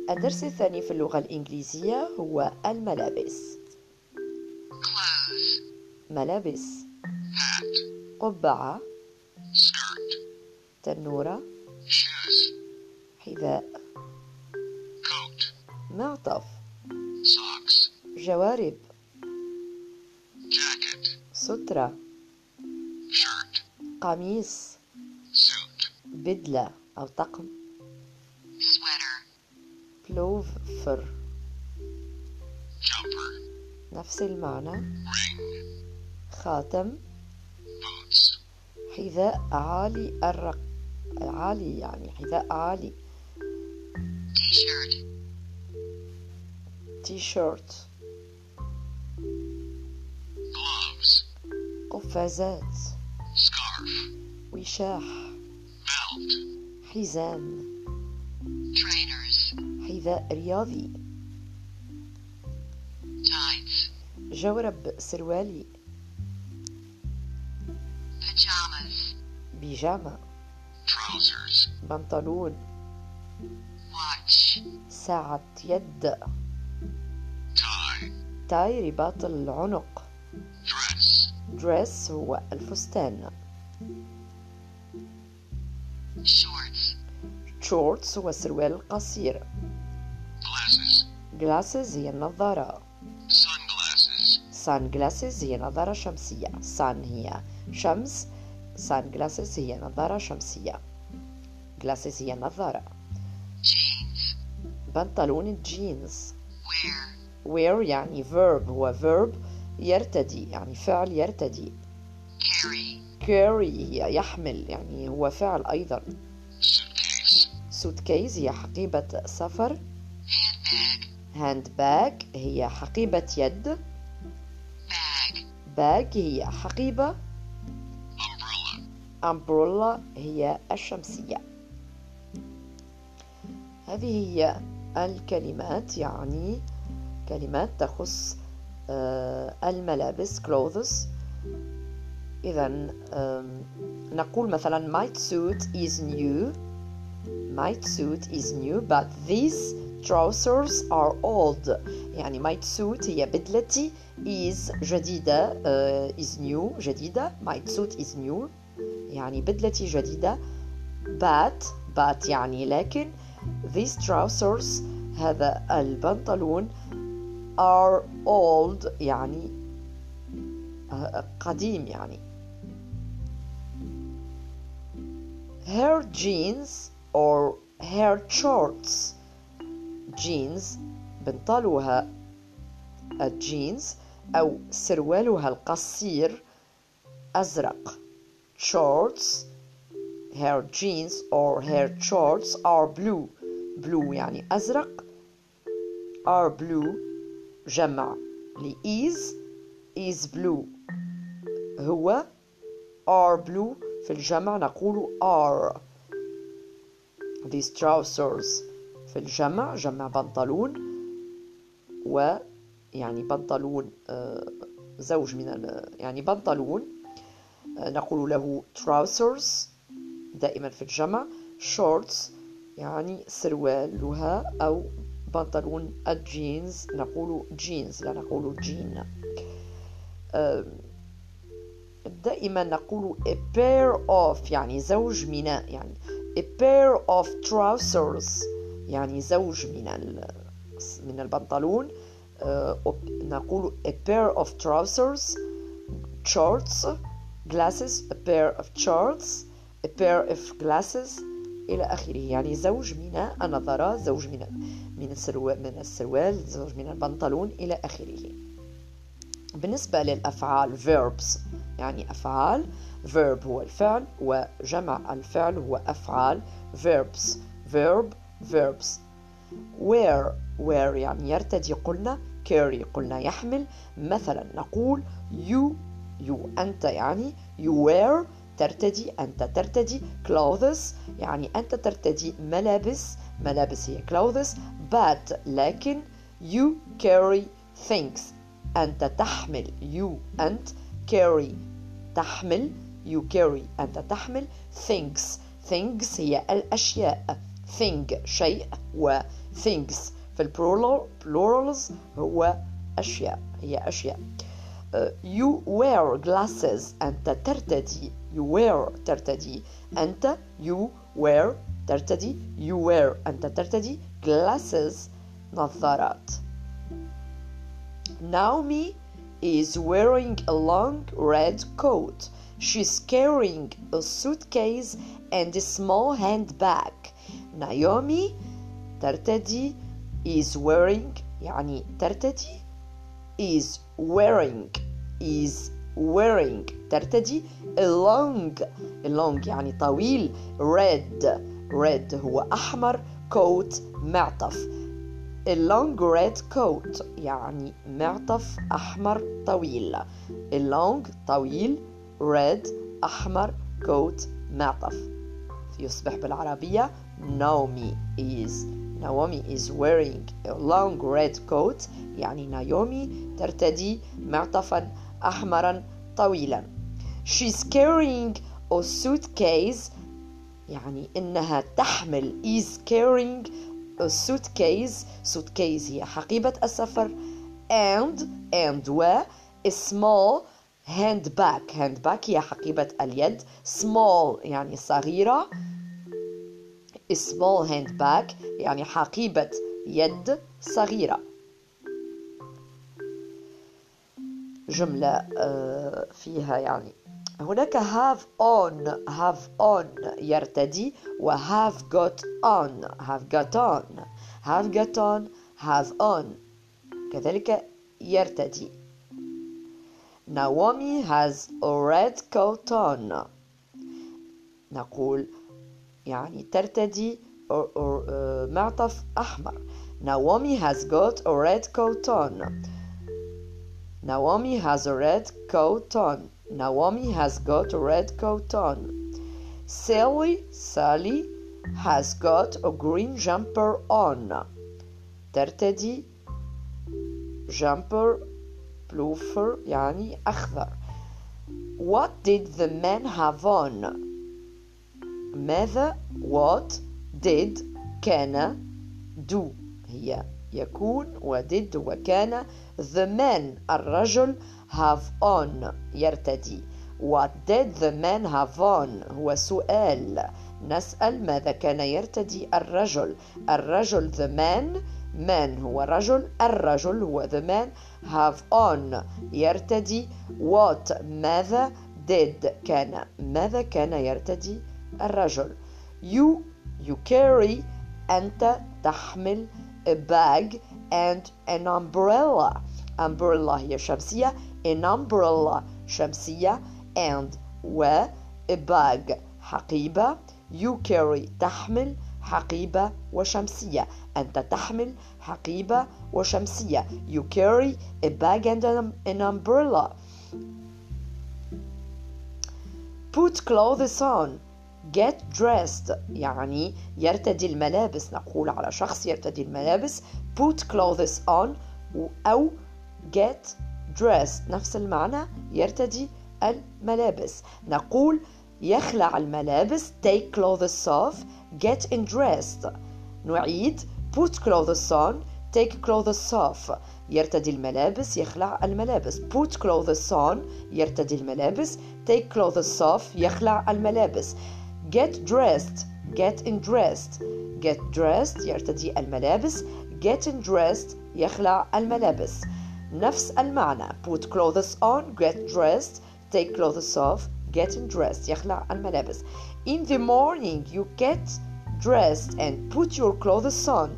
الدرس الثاني في اللغة الإنجليزية هو الملابس. ملابس. قبعة. تنورة. حذاء. معطف. جوارب. سترة. قميص. بدلة أو طقم. بلوفر نفس المعنى. خاتم. حذاء عالي الرق عالي يعني حذاء عالي. تي شيرت قفازات. وشاح. حزام. حذاء رياضي. جورب سروالي. بيجامة بنطلون. ساعة يد. تاي رباط العنق دريس هو الفستان. shorts هو السروال القصير. Glasses. هي النظارة. Sun glasses هي نظارة شمسية. Sun هي شمس. Sun glasses هي نظارة شمسية glasses هي نظارة بنطلون الجينز wear. يعني verb هو verb يرتدي يعني فعل يرتدي carry. هي يحمل يعني هو فعل أيضا suitcase. هي حقيبة سفر handbag هي حقيبة يد bag هي حقيبة umbrella هي الشمسية. هذه هي الكلمات يعني كلمات تخص الملابس clothes. إذا نقول مثلا my suit is new. My suit is new but these trousers are old. يعني my suit هي بدلتي is جديدة uh, is new جديدة. My suit is new. يعني بدلتي جديدة. But but يعني لكن these trousers هذا البنطلون are old يعني قديم يعني. Her jeans or her shorts. Jeans بنطلوها. الجينز أو سروالها القصير أزرق. Shorts her jeans or her shorts are blue blue يعني أزرق are blue جمع ل is is blue هو are blue في الجمع نقول are these trousers في الجمع جمع بنطلون و يعني بنطلون زوج من يعني بنطلون نقول له trousers دائما في الجمع shorts يعني سروالها أو بنطلون الجينز نقول جينز لا نقول جين دائما نقول a pair of يعني زوج من يعني a pair of trousers يعني زوج من من البنطلون. نقول a pair of trousers shorts. Glasses a pair of shorts a pair of glasses إلى آخره. يعني زوج من النظارات زوج من من السروال من السروال زوج من البنطلون إلى آخره. بالنسبة للأفعال verbs. يعني أفعال verb هو الفعل وجمع الفعل هو أفعال verbs. verb verbs. where where يعني يرتدي قلنا. carry قلنا يحمل. مثلا نقول you you أنت يعني you wear ترتدي أنت ترتدي clothes يعني أنت ترتدي ملابس ملابس هي clothes but لكن you carry things. أنت تحمل you أنت carry. تحمل you carry. أنت تحمل things. Things هي الأشياء. Thing شيء و things. في البلورال plurals هو أشياء هي أشياء. uh, you wear glasses أنت ترتدي you wear ترتدي أنت you wear ترتدي you wear أنت ترتدي glasses نظارات Naomi is wearing a long red coat. She's carrying a suitcase and a small handbag. Naomi ترتدي is wearing يعني ترتدي is wearing is wearing ترتدي a long a long يعني طويل red red هو أحمر coat معطف a long red coat يعني معطف أحمر طويل a long طويل red أحمر coat معطف يصبح بالعربية Naomi is Naomi is wearing a long red coat يعني نايومي ترتدي معطفا أحمرا طويلا She's carrying a suitcase يعني إنها تحمل is carrying a suitcase suitcase هي حقيبة السفر and and و a small handbag handbag هي حقيبة اليد small يعني صغيرة a small handbag يعني حقيبة يد صغيرة جملة فيها يعني هناك have on have on يرتدي و have got on have got on have got on have on كذلك يرتدي Naomi has a red coat on نقول يعني ترتدي معطف أحمر Naomi has got a red coat on Naomi has a red coat on Naomi has got a red coat on Sally Sally has got a green jumper on ترتدي jumper بلوفر يعني أخضر What did the man have on? ماذا؟ what did كان do. هي يكون و did وكان the man الرجل have on يرتدي. what did the man have on هو سؤال. نسأل ماذا كان يرتدي الرجل. الرجل the man man هو رجل الرجل هو the man have on يرتدي. what ماذا did كان؟ ماذا كان يرتدي؟ الرجل you you carry أنت تحمل a bag and an umbrella umbrella هي شمسية an umbrella شمسية and و a bag حقيبة you carry تحمل حقيبة وشمسية أنت تحمل حقيبة وشمسية you carry a bag and an umbrella put clothes on Get dressed يعني يرتدي الملابس نقول على شخص يرتدي الملابس put clothes on أو get dressed نفس المعنى يرتدي الملابس. نقول يخلع الملابس take clothes off get dressed نعيد put clothes on take clothes off. يرتدي الملابس يخلع الملابس. put clothes on يرتدي الملابس take clothes off يخلع الملابس. get dressed get in dressed get dressed يرتدي الملابس get in dressed يخلع الملابس نفس المعنى put clothes on get dressed take clothes off get in dressed يخلع الملابس in the morning you get dressed and put your clothes on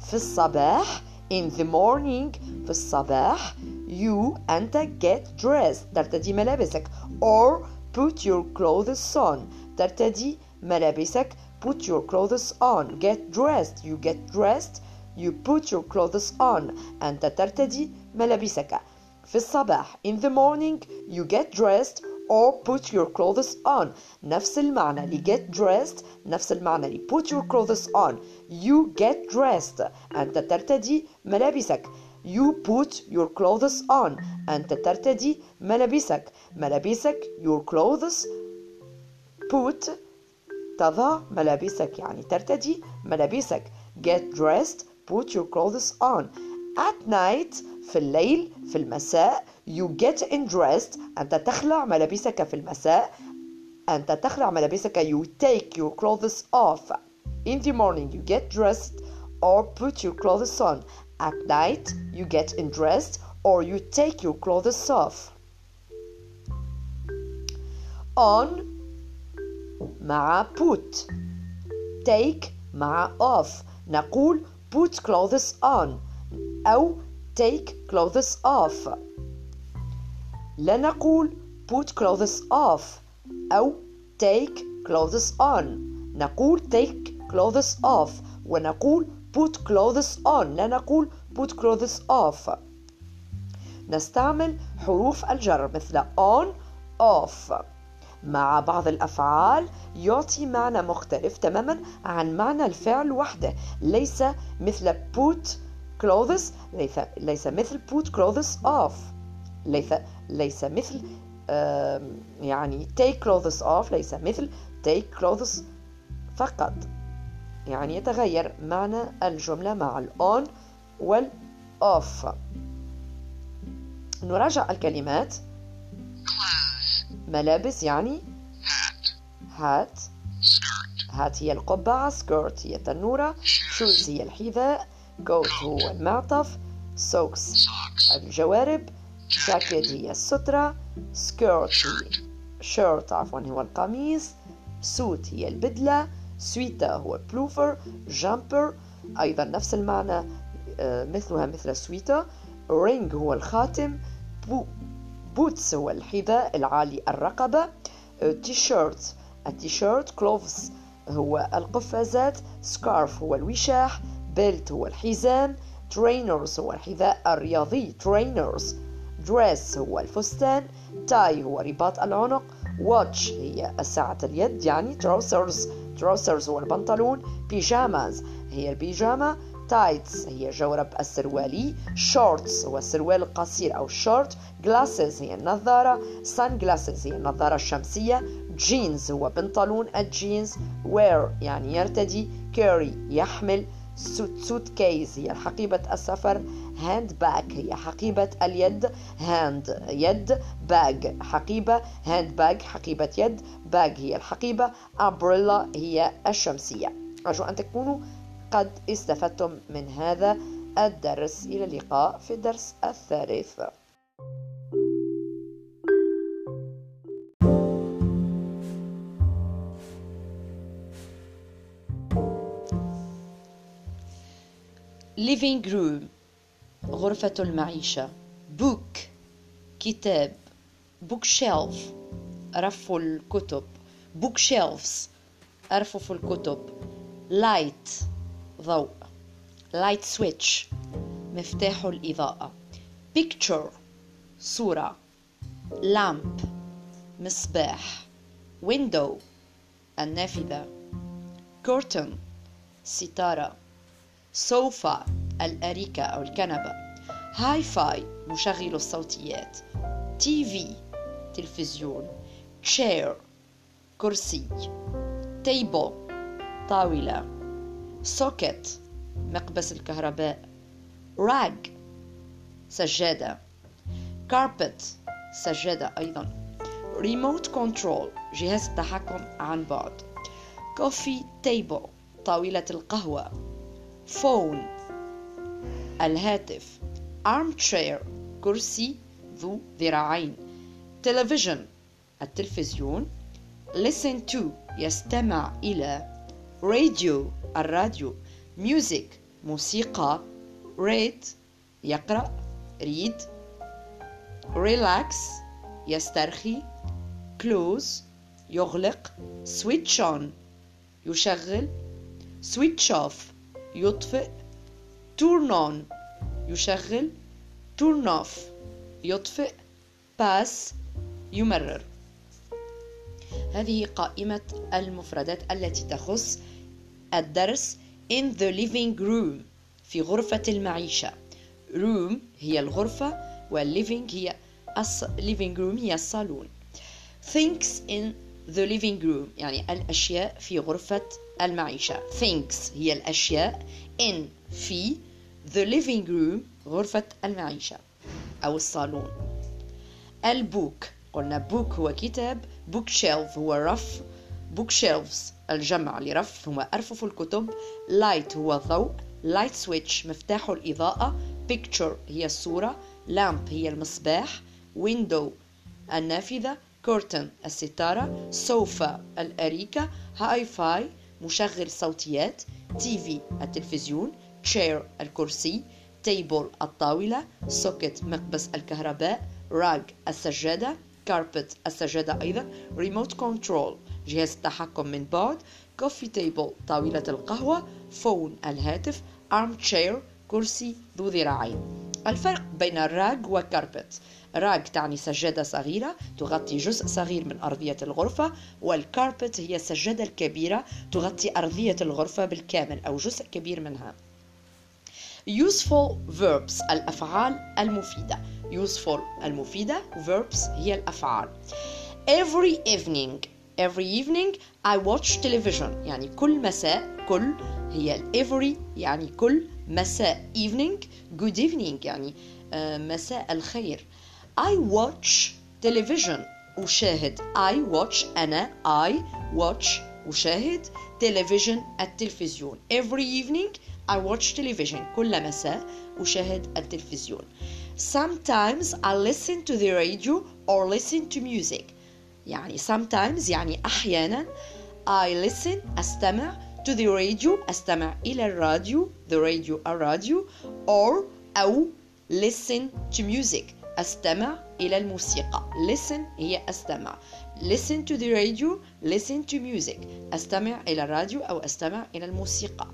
في الصباح in the morning في الصباح you أنت get dressed ترتدي ملابسك or put your clothes on ترتدي ملابسك put your clothes on get dressed you get dressed you put your clothes on أنت ترتدي ملابسك في الصباح in the morning you get dressed or put your clothes on نفس المعنى ل get dressed نفس المعنى ل put your clothes on you get dressed أنت ترتدي ملابسك you put your clothes on أنت ترتدي ملابسك ملابسك your clothes put تضع ملابسك يعني ترتدي ملابسك get dressed put your clothes on at night في الليل في المساء you get undressed أنت تخلع ملابسك في المساء أنت تخلع ملابسك you take your clothes off in the morning you get dressed or put your clothes on at night you get undressed or you take your clothes off on مع put take مع off نقول put clothes on أو take clothes off لا نقول put clothes off أو take clothes on نقول take clothes off ونقول put clothes on لا نقول put clothes off نستعمل حروف الجر مثل on off مع بعض الأفعال يعطي معنى مختلف تماما عن معنى الفعل وحده. ليس مثل put clothes ليس, ليس مثل put clothes off. ليس, ليس مثل يعني take clothes off ليس مثل take clothes فقط. يعني يتغير معنى الجملة مع الأون والأوف نراجع الكلمات. ملابس يعني؟ hat hat هي القبعة. skirt هي التنورة. shoes هي الحذاء. coat هو المعطف. socks الجوارب. جاكيت هي السترة. skirt هي shirt عفوا هو القميص. suit هي البدلة. سويتا هو pullover jumper أيضا نفس المعنى مثلها مثل sweater ring هو الخاتم. boo boots هو الحذاء العالي الرقبة T-shirt ال T-shirt gloves هو القفازات scarf هو الوشاح belt هو الحزام trainers هو الحذاء الرياضي trainers dress هو الفستان tie هو رباط العنق watch هي الساعة اليد يعني trousers trousers هو البنطلون pyjamas هي البيجامة tights هي جورب السروالي. shorts هو السروال القصير أو شورت glasses هي النظارة. sunglasses هي النظارة الشمسية. جينز هو بنطلون. الجينز wear يعني يرتدي. carry يحمل. suit suitcase هي حقيبة السفر. handbag هي حقيبة اليد. hand يد. bag حقيبة. handbag حقيبة يد. bag هي الحقيبة. أمبريلا هي الشمسية. أرجو أن تكونوا قد استفدتم من هذا الدرس. إلى اللقاء في الدرس الثالث. Living room غرفة المعيشة book كتاب book shelf رف الكتب book shelves أرفف الكتب light ضوء. Light switch. مفتاح الإضاءة. Picture. صورة. Lamp. مصباح window. النافذة. Curtain. ستارة. سوفا الأريكة أو الكنبة. hi-fi مشغل الصوتيات. TV تلفزيون. Chair. كرسي. Table. طاولة. Socket مقبس الكهرباء. rug سجادة. carpet سجادة أيضا. remote control جهاز التحكم عن بعد. coffee table طاولة القهوة. phone الهاتف. armchair كرسي ذو ذراعين. television التلفزيون. listen to يستمع إلى radio الراديو music موسيقى read يقرأ read relax يسترخي close يغلق switch on يشغل switch off يطفئ turn on يشغل turn off يطفئ pass يمرر هذه قائمة المفردات التي تخص الدرس in the living room في غرفة المعيشة. Room هي الغرفة والliving هي living room هي الصالون. Things in the living room يعني الأشياء في غرفة المعيشة. Things هي الأشياء in في the living room غرفة المعيشة أو الصالون. ال book قلنا book هو كتاب bookshelf هو رف bookshelves الجمع لرف هو أرفف الكتب light هو ضوء light switch مفتاح الإضاءة picture هي الصورة lamp هي المصباح window النافذة curtain الستارة سوفا الأريكة hi-fi مشغل صوتيات TV التلفزيون chair الكرسي table الطاولة socket مقبس الكهرباء rug السجادة carpet السجادة أيضا remote control جهاز التحكم من بعد coffee table طاولة القهوة phone الهاتف arm chair كرسي ذو ذراعين. الفرق بين الراج وكاربت راج تعني سجادة صغيرة تغطي جزء صغير من أرضية الغرفة والكاربت هي السجادة الكبيرة تغطي أرضية الغرفة بالكامل أو جزء كبير منها. Useful verbs الأفعال المفيدة. Useful المفيدة verbs هي الأفعال every evening every evening I watch television يعني كل مساء كل هي every يعني كل مساء evening good evening يعني مساء الخير I watch television أشاهد I watch أنا I watch أشاهد television التلفزيون every evening I watch television كل مساء أشاهد التلفزيون sometimes I listen to the radio or listen to music يعني sometimes يعني أحيانا I listen أستمع to the radio أستمع إلى الراديو the radio الراديو or أو listen to music أستمع إلى الموسيقى listen هي أستمع listen to the radio listen to music أستمع إلى الراديو أو أستمع إلى الموسيقى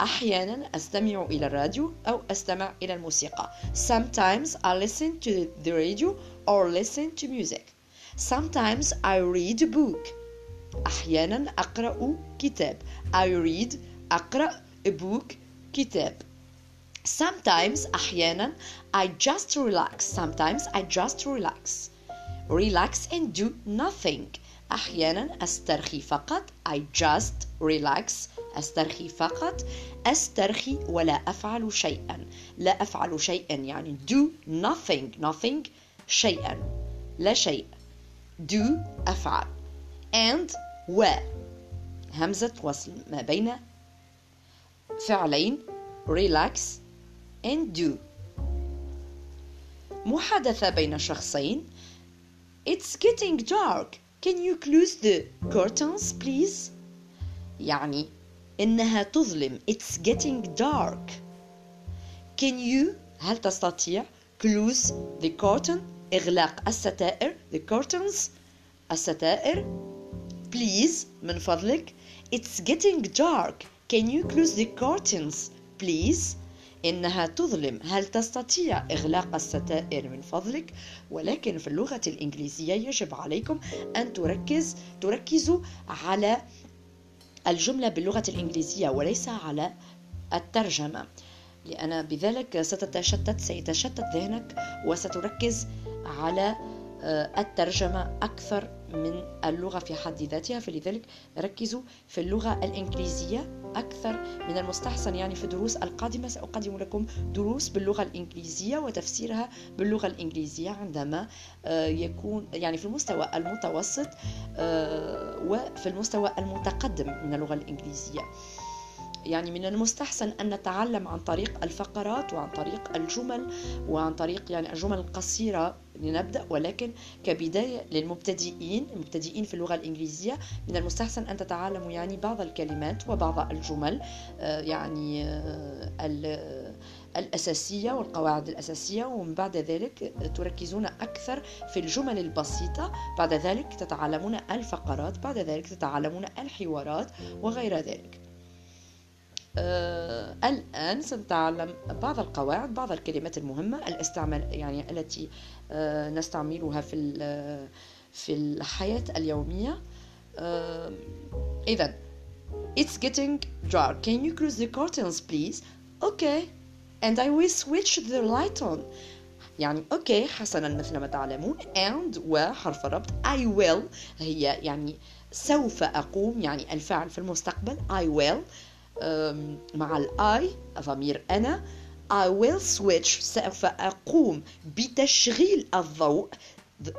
أحيانا أستمع إلى الراديو أو أستمع إلى الموسيقى Sometimes I listen to the radio or listen to music Sometimes I read a book أحيانا أقرأ كتاب I read أقرأ a book كتاب Sometimes أحيانا I just relax Sometimes I just relax Relax and do nothing أحيانا أسترخي فقط I just relax أسترخي فقط أسترخي ولا أفعل شيئا. لا أفعل شيئا يعني do nothing nothing شيئا. لا شيء. do أفعل. and و. همزة وصل ما بين فعلين relax and do. محادثة بين شخصين. It's getting dark. Can you close the curtains please يعني إنها تظلم. It's getting dark. Can you هل تستطيع؟ Close the curtain. إغلاق الستائر. The curtains. الستائر. Please من فضلك. It's getting dark. Can you close the curtains? Please. إنها تظلم. هل تستطيع إغلاق الستائر؟ من فضلك. ولكن في اللغة الإنجليزية يجب عليكم أن تركز تركزوا على الجملة باللغة الإنجليزية وليس على الترجمة. لأن بذلك ستتشتت سيتشتت ذهنك وستركز على الترجمة أكثر من اللغة في حد ذاتها فلذلك ركزوا في اللغة الإنجليزية أكثر من المستحسن يعني في الدروس القادمة سأقدم لكم دروس باللغة الإنجليزية وتفسيرها باللغة الإنجليزية عندما آه، يكون يعني في المستوى المتوسط آه، وفي المستوى المتقدم من اللغة الإنجليزية. يعني من المستحسن أن نتعلم عن طريق الفقرات وعن طريق الجمل وعن طريق يعني الجمل القصيرة لنبدأ ولكن كبداية للمبتدئين المبتدئين في اللغة الإنجليزية من المستحسن أن تتعلموا يعني بعض الكلمات وبعض الجمل آه، يعني آه، الأساسية والقواعد الأساسية ومن بعد ذلك تركزون أكثر في الجمل البسيطة بعد ذلك تتعلمون الفقرات بعد ذلك تتعلمون الحوارات وغير ذلك. آه الآن سنتعلم بعض القواعد بعض الكلمات المهمة الاستعمال يعني التي آه نستعملها في في الحياة اليومية آه إذا It's getting dark. Can you close the curtains please? Okay. And I will switch the light on. يعني أوكي حسنا مثل ما تعلمون and وحرف الربط I will هي يعني سوف أقوم يعني الفعل في المستقبل I will مع ال I ضمير أنا. I will switch سوف أقوم بتشغيل الضوء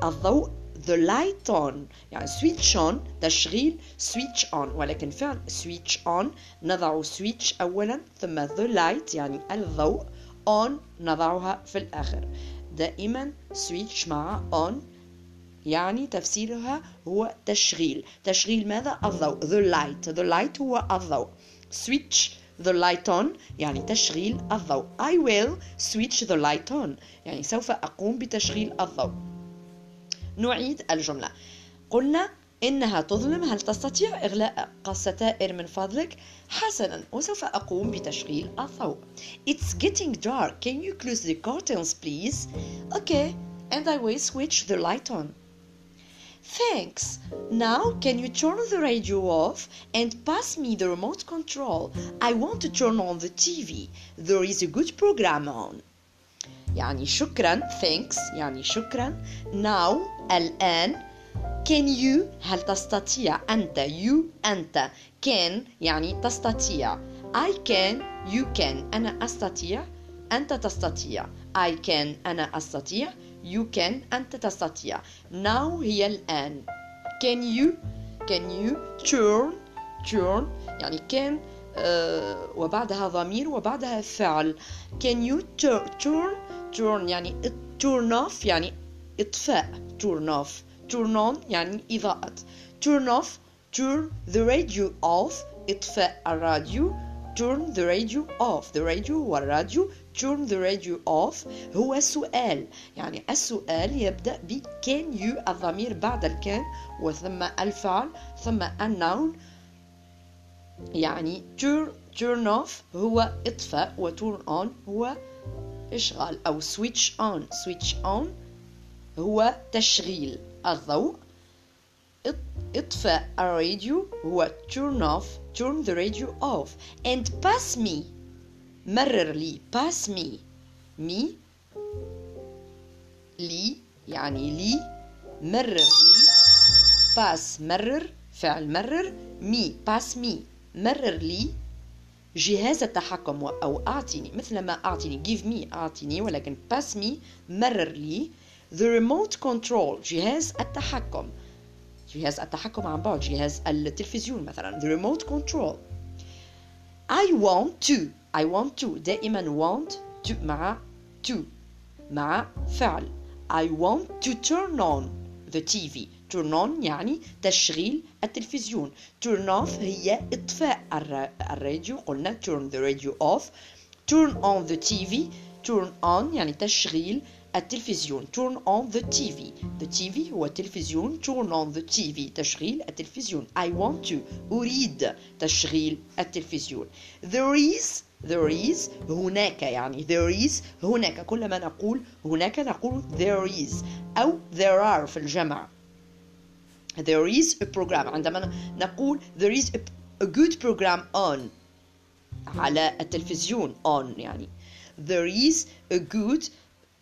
الضوء the light on يعني switch on تشغيل switch on. ولكن فعل switch on نضع switch أولا ثم the light يعني الضوء on نضعها في الآخر. دائما switch مع on يعني تفسيرها هو تشغيل. تشغيل ماذا؟ الضوء. the light. the light هو الضوء. Switch the light on يعني تشغيل الضوء. I will switch the light on يعني سوف أقوم بتشغيل الضوء. نعيد الجملة. قلنا إنها تظلم هل تستطيع إغلاق الستائر من فضلك؟ حسنا وسوف أقوم بتشغيل الضوء. It's getting dark. Can you close the curtains please? Okay. And I will switch the light on. Thanks. Now can you turn the radio off and pass me the remote control? I want to turn on the TV. There is a good program on. يعني شكرا thanks يعني شكرا now الآن can you هل تستطيع أنت you أنت can يعني تستطيع I can you can أنا أستطيع أنت تستطيع I can أنا أستطيع you can أنت تستطيع now هي الآن can you can you turn turn يعني can uh, وبعدها ضمير وبعدها فعل can you turn turn يعني turn off يعني إطفاء turn off turn on يعني إضاءة turn off turn the radio off إطفاء الراديو turn the radio off the radio هو الراديو turn the radio off هو سؤال. يعني السؤال يبدأ ب can you الضمير بعد الكان وثم الفعل ثم النون. يعني turn, turn off هو إطفاء و turn on هو إشغال أو switch on. switch on هو تشغيل الضوء. اطفاء الراديو هو turn off turn the radio off. and pass me مرر لي. Pass me. Me. لي يعني لي. مرر لي. Pass مرر. فعل مرر. Me. Pass me. مرر لي. جهاز التحكم أو أعطيني مثل ما أعطيني give me. أعطيني ولكن pass me. مرر لي. The remote control. جهاز التحكم. جهاز التحكم عن بعد. جهاز التلفزيون مثلا. The remote control. I want to I want to دائما want to مع to مع فعل I want to turn on the TV turn on يعني تشغيل التلفزيون turn off هي إطفاء الراديو قلنا turn the radio off turn on the TV turn on يعني تشغيل التلفزيون turn on the TV the TV هو التلفزيون turn on the TV تشغيل التلفزيون I want to أريد تشغيل التلفزيون there is there is هناك يعني there is هناك كلما نقول هناك نقول there is أو there are في الجمع there is a program عندما نقول there is a, a good program on على التلفزيون on يعني there is a good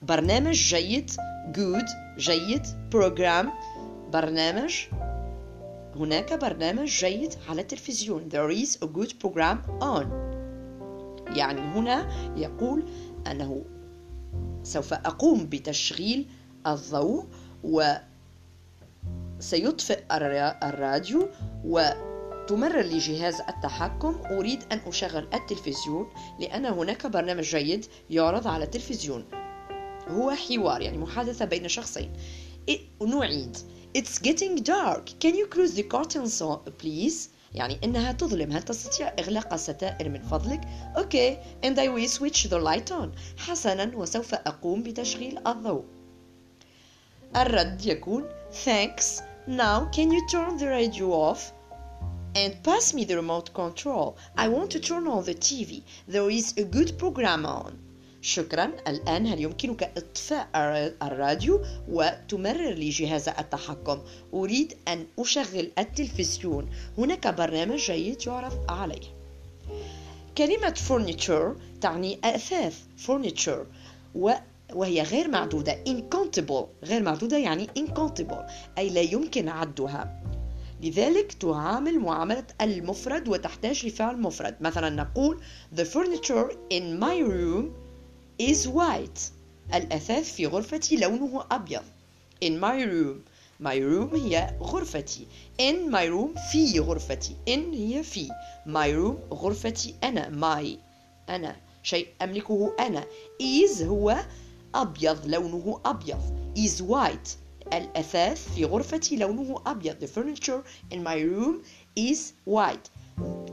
برنامج جيد good جيد program برنامج هناك برنامج جيد على التلفزيون there is a good program on يعني هنا يقول أنه سوف أقوم بتشغيل الضوء و سيطفئ الراديو وتمرر لي جهاز التحكم. أريد أن أشغل التلفزيون لأن هناك برنامج جيد يعرض على التلفزيون. هو حوار يعني محادثة بين شخصين. نعيد. It's getting dark. Can you close the curtains please? يعني إنها تظلم هل تستطيع إغلاق الستائر من فضلك؟ أوكي and I will switch the light on حسنا وسوف أقوم بتشغيل الضوء الرد يكون thanks Now can you turn the radio off and pass me the remote control. I want to turn on the TV. There is a good program on. شكرا. الآن هل يمكنك إطفاء الراديو وتمرر لي جهاز التحكم؟ أريد أن أشغل التلفزيون. هناك برنامج جيد يعرض عليه. كلمة furniture تعني أثاث furniture وهي غير معدودة. incountable غير معدودة يعني incountable أي لا يمكن عدها. لذلك تعامل معاملة المفرد وتحتاج لفعل مفرد. مثلا نقول The furniture in my room is white. الأثاث في غرفتي لونه أبيض. In my room. My room هي غرفتي. In my room في غرفتي. In هي في. My room غرفتي أنا. My أنا. شيء أملكه أنا. Is هو أبيض. لونه أبيض. Is white. الأثاث في غرفتي لونه أبيض. The furniture in my room is white.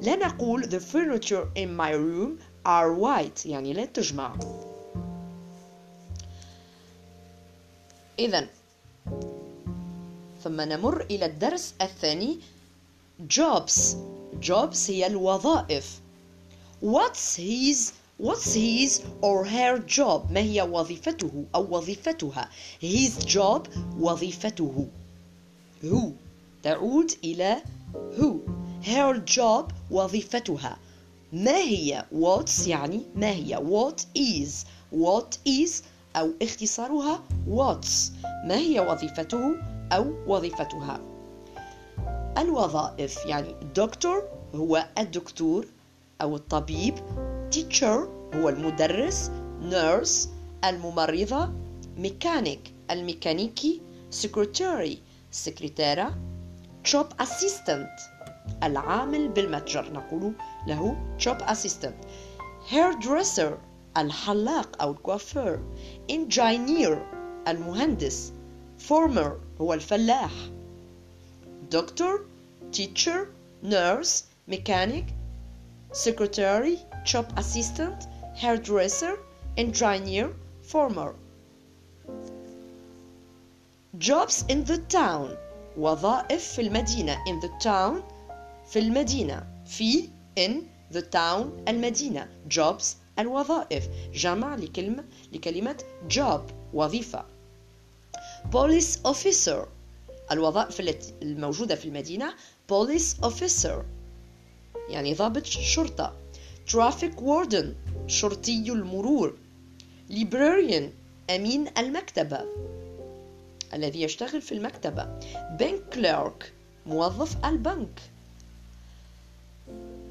لا نقول the furniture in my room are white. يعني لا تجمع. إذا ثم نمر إلى الدرس الثاني jobs jobs هي الوظائف what's his What's his or her job؟ ما هي وظيفته أو وظيفتها؟ His job وظيفته. Who تعود إلى who. Her job وظيفتها. ما هي what's يعني ما هي what is what is أو اختصارها what's ما هي وظيفته أو وظيفتها؟ الوظائف يعني دكتور هو الدكتور أو الطبيب teacher هو المدرس nurse الممرضة mechanic الميكانيكي secretary سكرتيرة shop assistant العامل بالمتجر. نقول له shop assistant. hairdresser الحلاق أو الكوافير engineer المهندس farmer هو الفلاح doctor teacher nurse mechanic secretary shop assistant hairdresser engineer farmer jobs in the town وظائف في المدينة in the town في المدينة في in the town المدينة jobs الوظائف. جمع لكلمة لكلمة job وظيفة. Police officer. الوظائف التي الموجودة في المدينة police officer. يعني ضابط شرطة. Traffic warden. شرطي المرور. Librarian. أمين المكتبة. الذي يشتغل في المكتبة. Bank clerk. موظف البنك.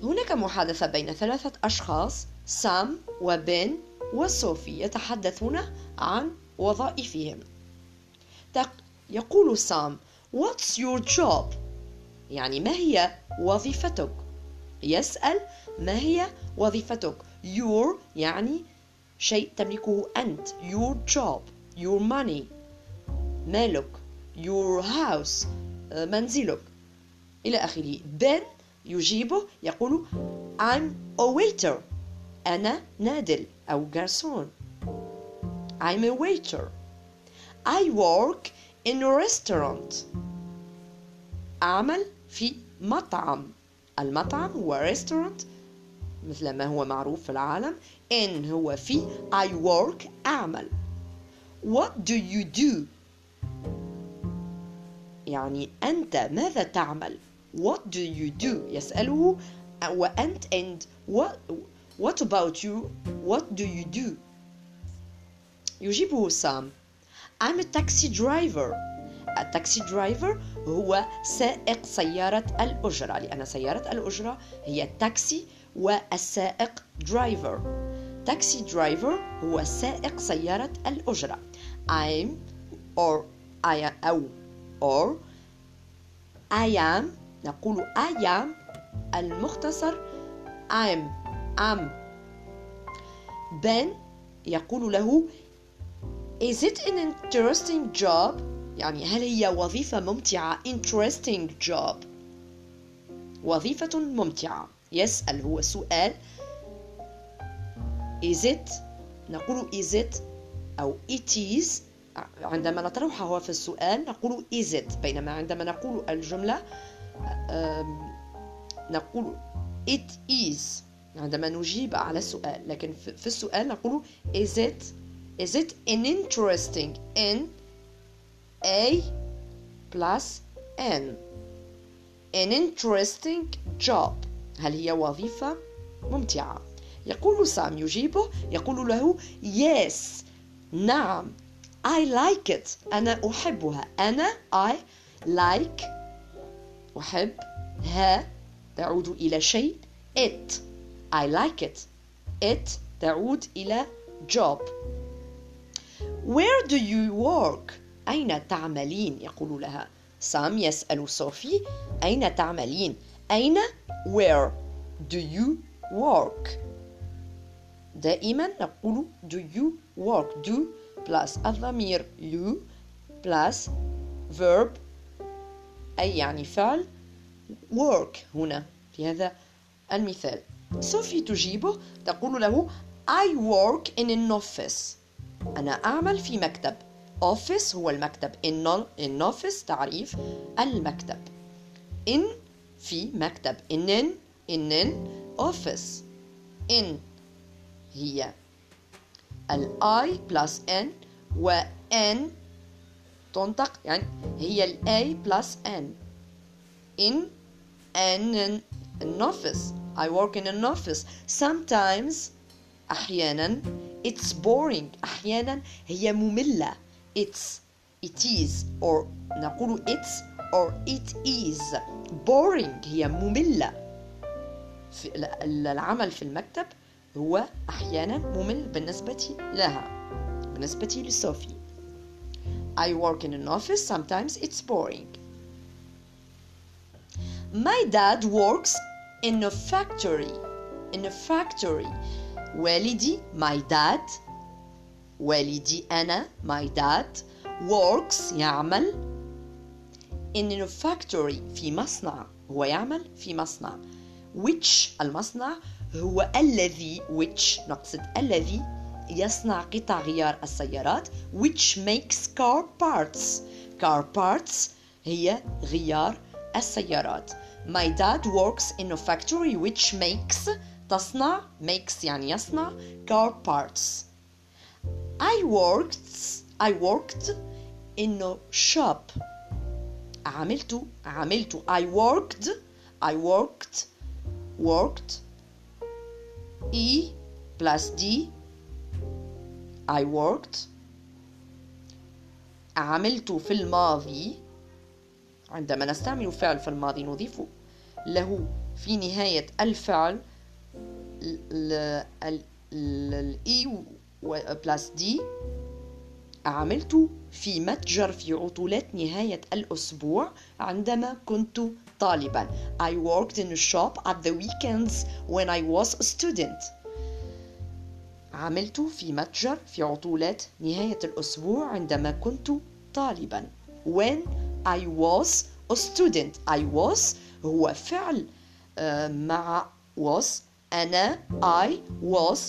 هناك محادثة بين ثلاثة أشخاص. سام وبن وصوفي يتحدثون عن وظائفهم. يقول سام What's your job؟ يعني ما هي وظيفتك؟ يسأل ما هي وظيفتك؟ Your يعني شيء تملكه أنت. Your job. Your money. مالك. Your house. منزلك. إلى آخره. بن يجيبه يقول I'm a waiter. أنا نادل أو جارسون I'm a waiter. I work in a restaurant. أعمل في مطعم. المطعم هو restaurant. مثل ما هو معروف في العالم. in هو في I work أعمل. What do you do? يعني أنت ماذا تعمل؟ What do you do يسأله وأنت and what, what about you? What do you do? يجيبه سام I'm a taxi driver. ال taxi driver هو سائق سيارة الأجرة لأن سيارة الأجرة هي التاكسي والسائق driver taxi driver هو سائق سيارة الأجرة. I'm or I am أو or I am نقول I am المختصر. I'm am Ben يقول له Is it an interesting job? يعني هل هي وظيفة ممتعة? Interesting job. وظيفة ممتعة. يسأل هو سؤال. Is it نقول is it? أو it is. عندما نطرحها في السؤال نقول is it? بينما عندما نقول الجملة نقول it is. عندما نجيب على السؤال. لكن في السؤال نقول is it is it an interesting in a plus n? An interesting job. هل هي وظيفة ممتعة؟ يقول سام يجيبه يقول له yes. نعم. I like it. أنا أحبها. أنا I like أحب ها تعود إلى شيء it. I like it. It تعود إلى job. Where do you work? أين تعملين؟ يقول لها. سام يسأل صوفي. أين تعملين؟ أين؟ Where do you work? دائما نقول do you work? Do plus الضمير you plus verb. أي يعني فعل work هنا. في هذا المثال. صوفي تجيبه تقول له I work in an office أنا أعمل في مكتب office هو المكتب in, in office تعريف المكتب in في مكتب in in in an office in هي ال I plus N و N تنطق يعني هي ال A plus N in an, an office I work in an office sometimes أحيانا it's boring أحيانا هي مملة it's it is or نقول it's or it is boring هي مملة في العمل في المكتب هو أحيانا ممل بالنسبة لها بالنسبة لصوفي I work in an office sometimes it's boring My dad works in a factory in a factory. والدي my dad. والدي أنا my dad. Works يعمل. In a factory في مصنع. هو يعمل في مصنع. Which المصنع؟ هو الذي which نقصد الذي يصنع قطع غيار السيارات. Which makes car parts. Car parts هي غيار السيارات. My dad works in a factory which makes تصنع makes يعني يصنع car parts I worked I worked in a shop عملت عملت I worked I worked worked E plus D I worked عملت في الماضي عندما نستعمل فعل في الماضي نضيف له في نهاية الفعل الإي بلس دي عملت في متجر في عطلات نهاية الأسبوع عندما كنت طالبا. I worked in a shop at the weekends when I was a student. عملت في متجر في عطلات نهاية الأسبوع عندما كنت طالبا. When I was a student. I was هو فعل مع was أنا I was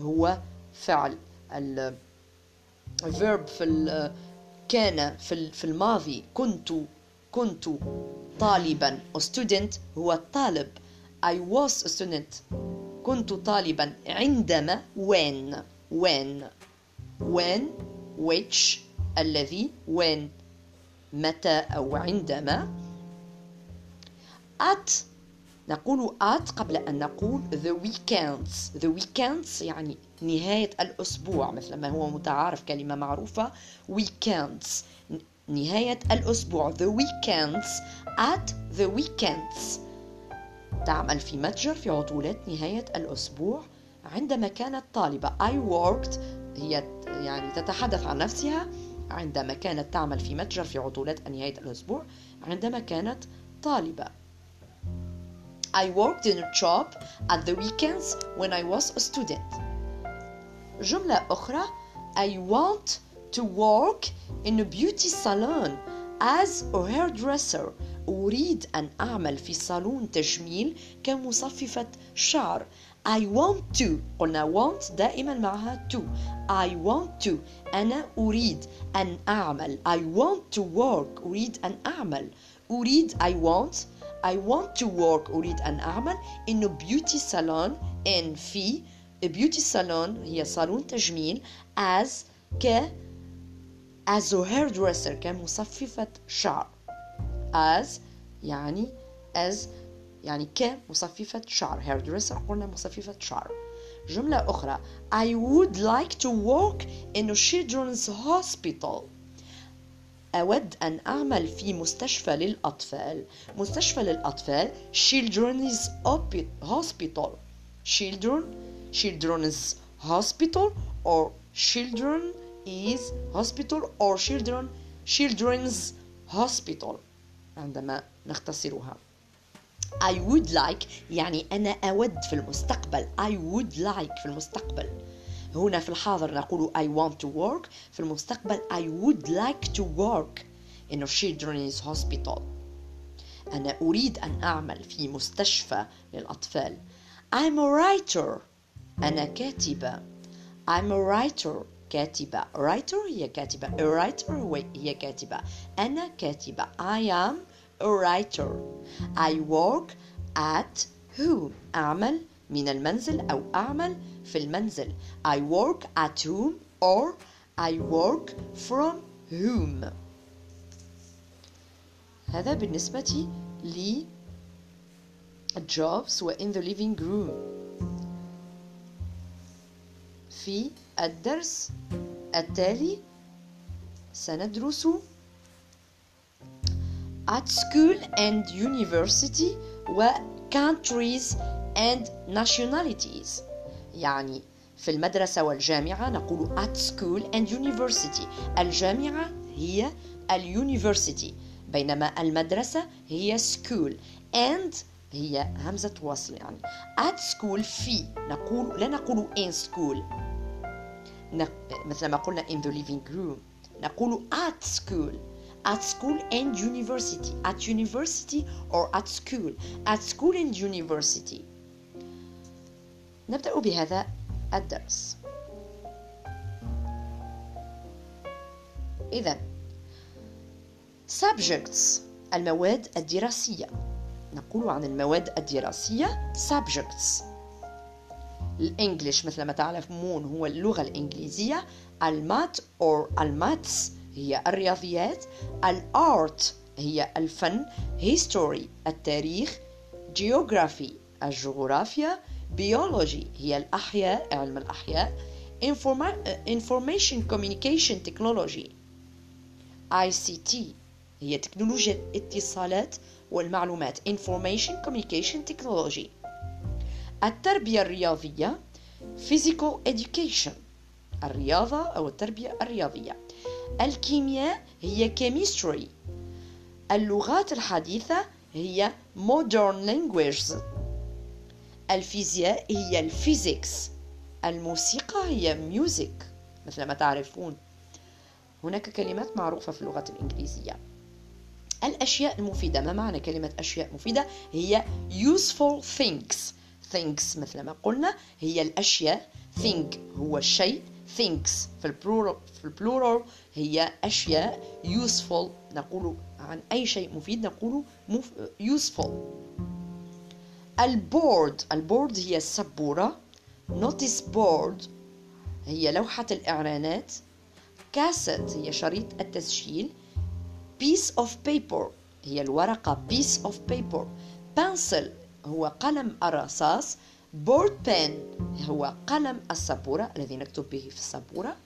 هو فعل. ال verb في كان في في الماضي كنت كنت طالبا. A student هو الطالب I was a student. كنت طالبا. عندما when when. When which الذي when. متى أو عندما. At. نقول at قبل أن نقول the weekends. The weekends يعني نهاية الأسبوع مثل ما هو متعارف كلمة معروفة weekends. نهاية الأسبوع. The weekends at the weekends. تعمل في متجر في عطولات نهاية الأسبوع. عندما كانت طالبة I worked. هي يعني تتحدث عن نفسها. عندما كانت تعمل في متجر في عطولات نهاية الأسبوع عندما كانت طالبة. I worked in a shop at the weekends when I was a student جملة أخرى I want to work in a beauty salon as a hairdresser أريد أن أعمل في صالون تجميل كمصففة شعر I want to قلنا want دائما معها to I want to أنا أريد أن أعمل I want to work أريد أن أعمل أريد I want I want to work أريد أن أعمل إنه beauty salon in في beauty salon هي صالون تجميل as ك as a hairdresser كمصففة شعر as يعني as يعني كمصففة شعر hairdresser قلنا مصففة شعر جملة أخرى I would like to work in a children's hospital أود أن أعمل في مستشفى للأطفال مستشفى للأطفال children's hospital children children's hospital or children is hospital or children children's hospital عندما نختصرها I would like يعني أنا أود في المستقبل I would like في المستقبل هنا في الحاضر نقول I want to work. في المستقبل I would like to work in a children's hospital. أنا أريد أن أعمل في مستشفى للأطفال. I'm a writer. أنا كاتبة. I'm a writer. كاتبة. Writer هي كاتبة. A writer هي كاتبة. أنا كاتبة. I am a writer. I work at home أعمل من المنزل أو أعمل في المنزل I work at home or I work from home هذا بالنسبة لي jobs و in the living room في الدرس التالي سندرس at school and university و countries and nationalities يعني في المدرسة والجامعة نقول at school and university الجامعة هي اليونيفرسيتي بينما المدرسة هي school and هي همزة وصل يعني at school في نقول لا نقول in school مثل ما قلنا in the living room نقول at school at school and university at university or at school at school and university نبدأ بهذا الدرس. إذا subjects المواد الدراسية. نقول عن المواد الدراسية subjects. الإنجليش مثل ما تعلمون هو اللغة الإنجليزية. المات or الماتس هي الرياضيات. الآرت هي الفن. history التاريخ. geography الجغرافيا. بيولوجي هي الأحياء علم الأحياء information communication technology ICT هي تكنولوجيا الاتصالات والمعلومات information communication technology. التربية الرياضية physical education الرياضة أو التربية الرياضية. الكيمياء هي chemistry. اللغات الحديثة هي modern languages. الفيزياء هي ال physics. الموسيقى هي music مثل ما تعرفون. هناك كلمات معروفة في اللغة الإنجليزية. الأشياء المفيدة ما معنى كلمة أشياء مفيدة؟ هي useful things. Things مثل ما قلنا هي الأشياء. Thing هو الشيء things في ال plural في ال plural هي أشياء. Useful نقول عن أي شيء مفيد نقول useful. ال board. ال board هي السبورة. notice board هي لوحة الإعلانات. كاسيت هي شريط التسجيل. Piece of paper هي الورقة. Piece of paper. Pencil هو قلم الرصاص. Board pen هو قلم السبورة الذي نكتب به في السبورة.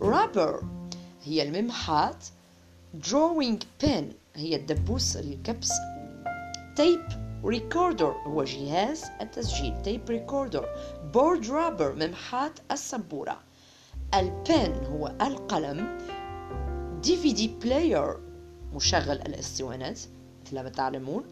Rubber هي الممحات. Drawing pin هي الدبوس للكبس tape recorder هو جهاز التسجيل tape recorder board rubber ممحات السبورة ال pen هو القلم DVD player مشغل الاسطوانات مثل ما تعلمون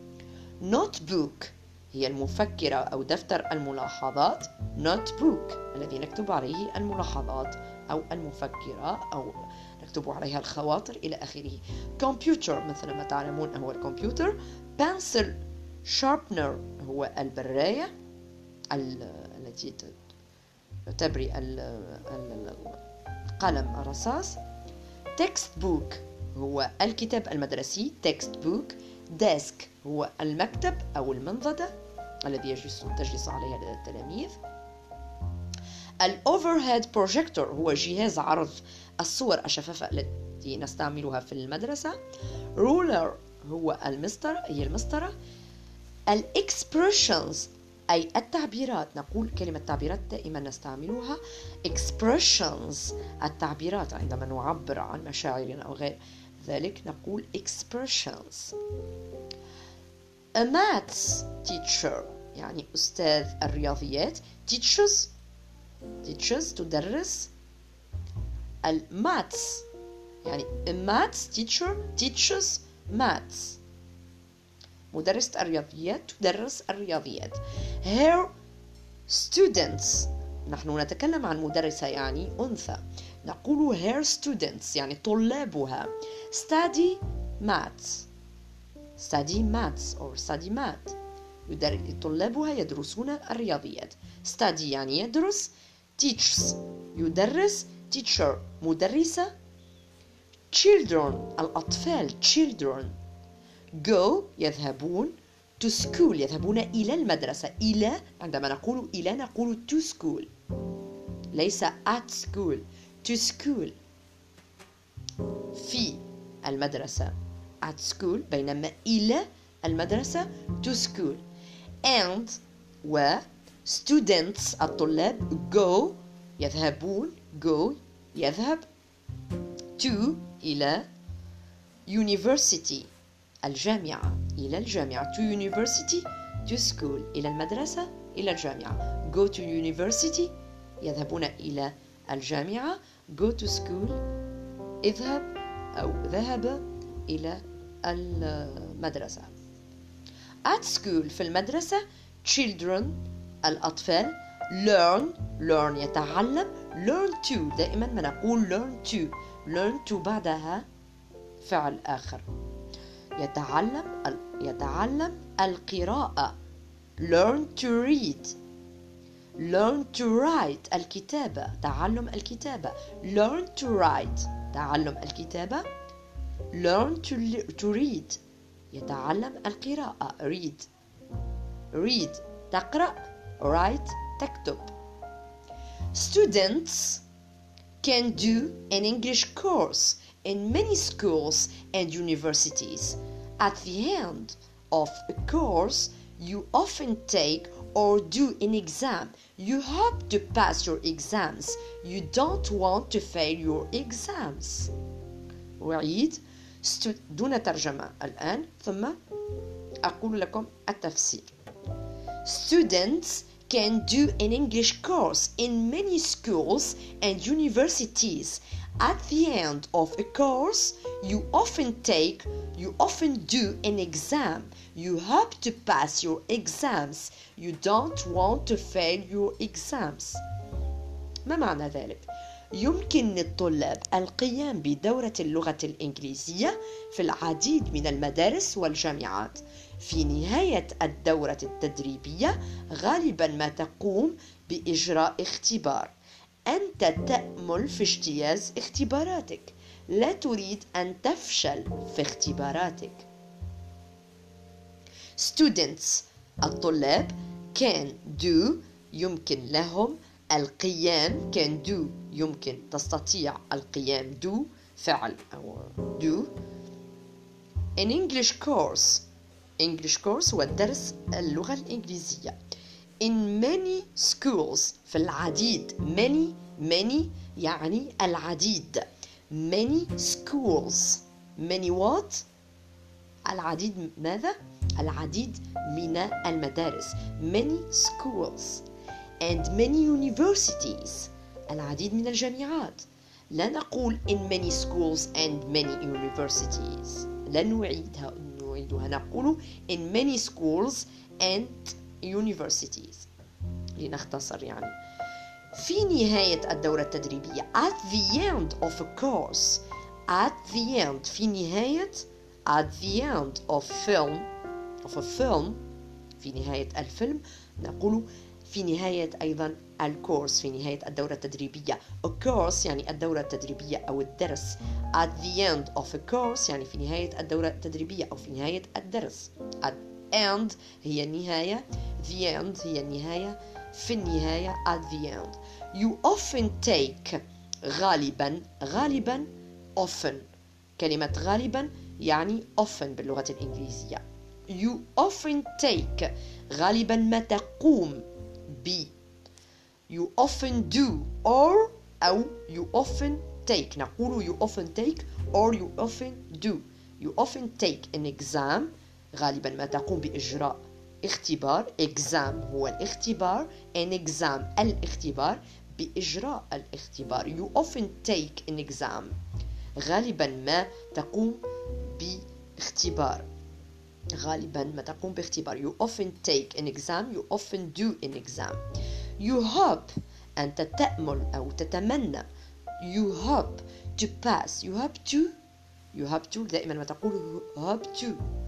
notebook هي المفكرة أو دفتر الملاحظات notebook الذي نكتب عليه الملاحظات أو المفكرة أو نكتب عليها الخواطر إلى آخره كمبيوتر مثل ما تعلمون هو الكمبيوتر pencil sharpener هو البراية التي تبري القلم الرصاص. Text book هو الكتاب المدرسي. Text book desk هو المكتب أو المنضدة الذي يجلس تجلس عليها التلاميذ. ال overhead projector هو جهاز عرض الصور الشفافة التي نستعملها في المدرسة. ruler هو المسطرة هي المسطرة. الإكسبريشنز أي التعبيرات. نقول كلمة تعبيرات دائما نستعملها expressions التعبيرات عندما نعبر عن مشاعرنا أو غير ذلك نقول expressions a maths teacher يعني أستاذ الرياضيات. Teaches teaches تدرس. الماثs يعني a maths teacher teaches maths. مدرسة الرياضيات تدرس الرياضيات. Her students. نحن نتكلم عن مدرسة يعني أنثى. نقول her students يعني طلابها. Study maths. Study maths or study math. طلابها يدرسون الرياضيات. Study يعني يدرس. Teaches يدرس. Teacher. مدرسة. Children. الأطفال. Children. Go يذهبون to school يذهبون إلى المدرسة. إلى عندما نقول إلى نقول to school. ليس at school to school. في المدرسة at school بينما إلى المدرسة to school. And و students الطلاب go يذهبون go يذهب to إلى university. الجامعة إلى الجامعة. To university to school. إلى المدرسة إلى الجامعة. Go to university يذهبون إلى الجامعة. Go to school اذهب أو ذهب إلى المدرسة. At school في المدرسة children الأطفال learn learn يتعلم learn to. دائما ما نقول learn to. Learn to بعدها فعل آخر. يتعلم يتعلم القراءة learn to read learn to write الكتابة تعلم الكتابة learn to write تعلم الكتابة learn to, to read يتعلم القراءة read read تقرأ write تكتب students can do an English course in many schools and universities. At the end of a course, you often take or do an exam. You hope to pass your exams. You don't want to fail your exams. أعيد دون ترجمة الآن ثم أقول لكم التفسير. Students can do an English course in many schools and universities at the end of a course, you often take, you often do an exam. You hope to pass your exams. You don't want to fail your exams. ما معنى ذلك؟ يمكن للطلاب القيام بدورة اللغة الإنجليزية في العديد من المدارس والجامعات. في نهاية الدورة التدريبية غالبا ما تقوم بإجراء اختبار أنت تأمل في اجتياز اختباراتك. لا تريد أن تفشل في اختباراتك. Students الطلاب can do يمكن لهم. القيام can do يمكن تستطيع القيام do فعل أو do. An English course English course هو درس اللغة الإنجليزية. In many schools في العديد many many يعني العديد many schools many what العديد ماذا العديد من المدارس many schools and many universities العديد من الجامعات لا نقول in many schools and many universities لا نعيدها نعيدها نقول in many schools and universities. لنختصر يعني. في نهاية الدورة التدريبية. At the end of a course. At the end. في نهاية. At the end of film. Of a film. في نهاية الفيلم. نقول في نهاية أيضا الكورس. في نهاية الدورة التدريبية. A course يعني الدورة التدريبية أو الدرس. At the end of a course يعني في نهاية الدورة التدريبية أو في نهاية الدرس. At end هي النهاية the end هي النهاية في النهاية at the end you often take غالبا غالبا often كلمة غالبا يعني often باللغة الإنجليزية you often take غالبا ما تقوم ب you often do or أو you often take نقول you often take or you often do you often take an exam غالبا ما تقوم بإجراء اختبار exam هو الاختبار an exam الاختبار. بإجراء الاختبار you often take an exam. غالبا ما تقوم باختبار. غالبا ما تقوم باختبار. You often take an exam you often do an exam. You hope أنت تأمل أو تتمنى. You hope to pass. You hope to you hope to دائما ما تقول hope to.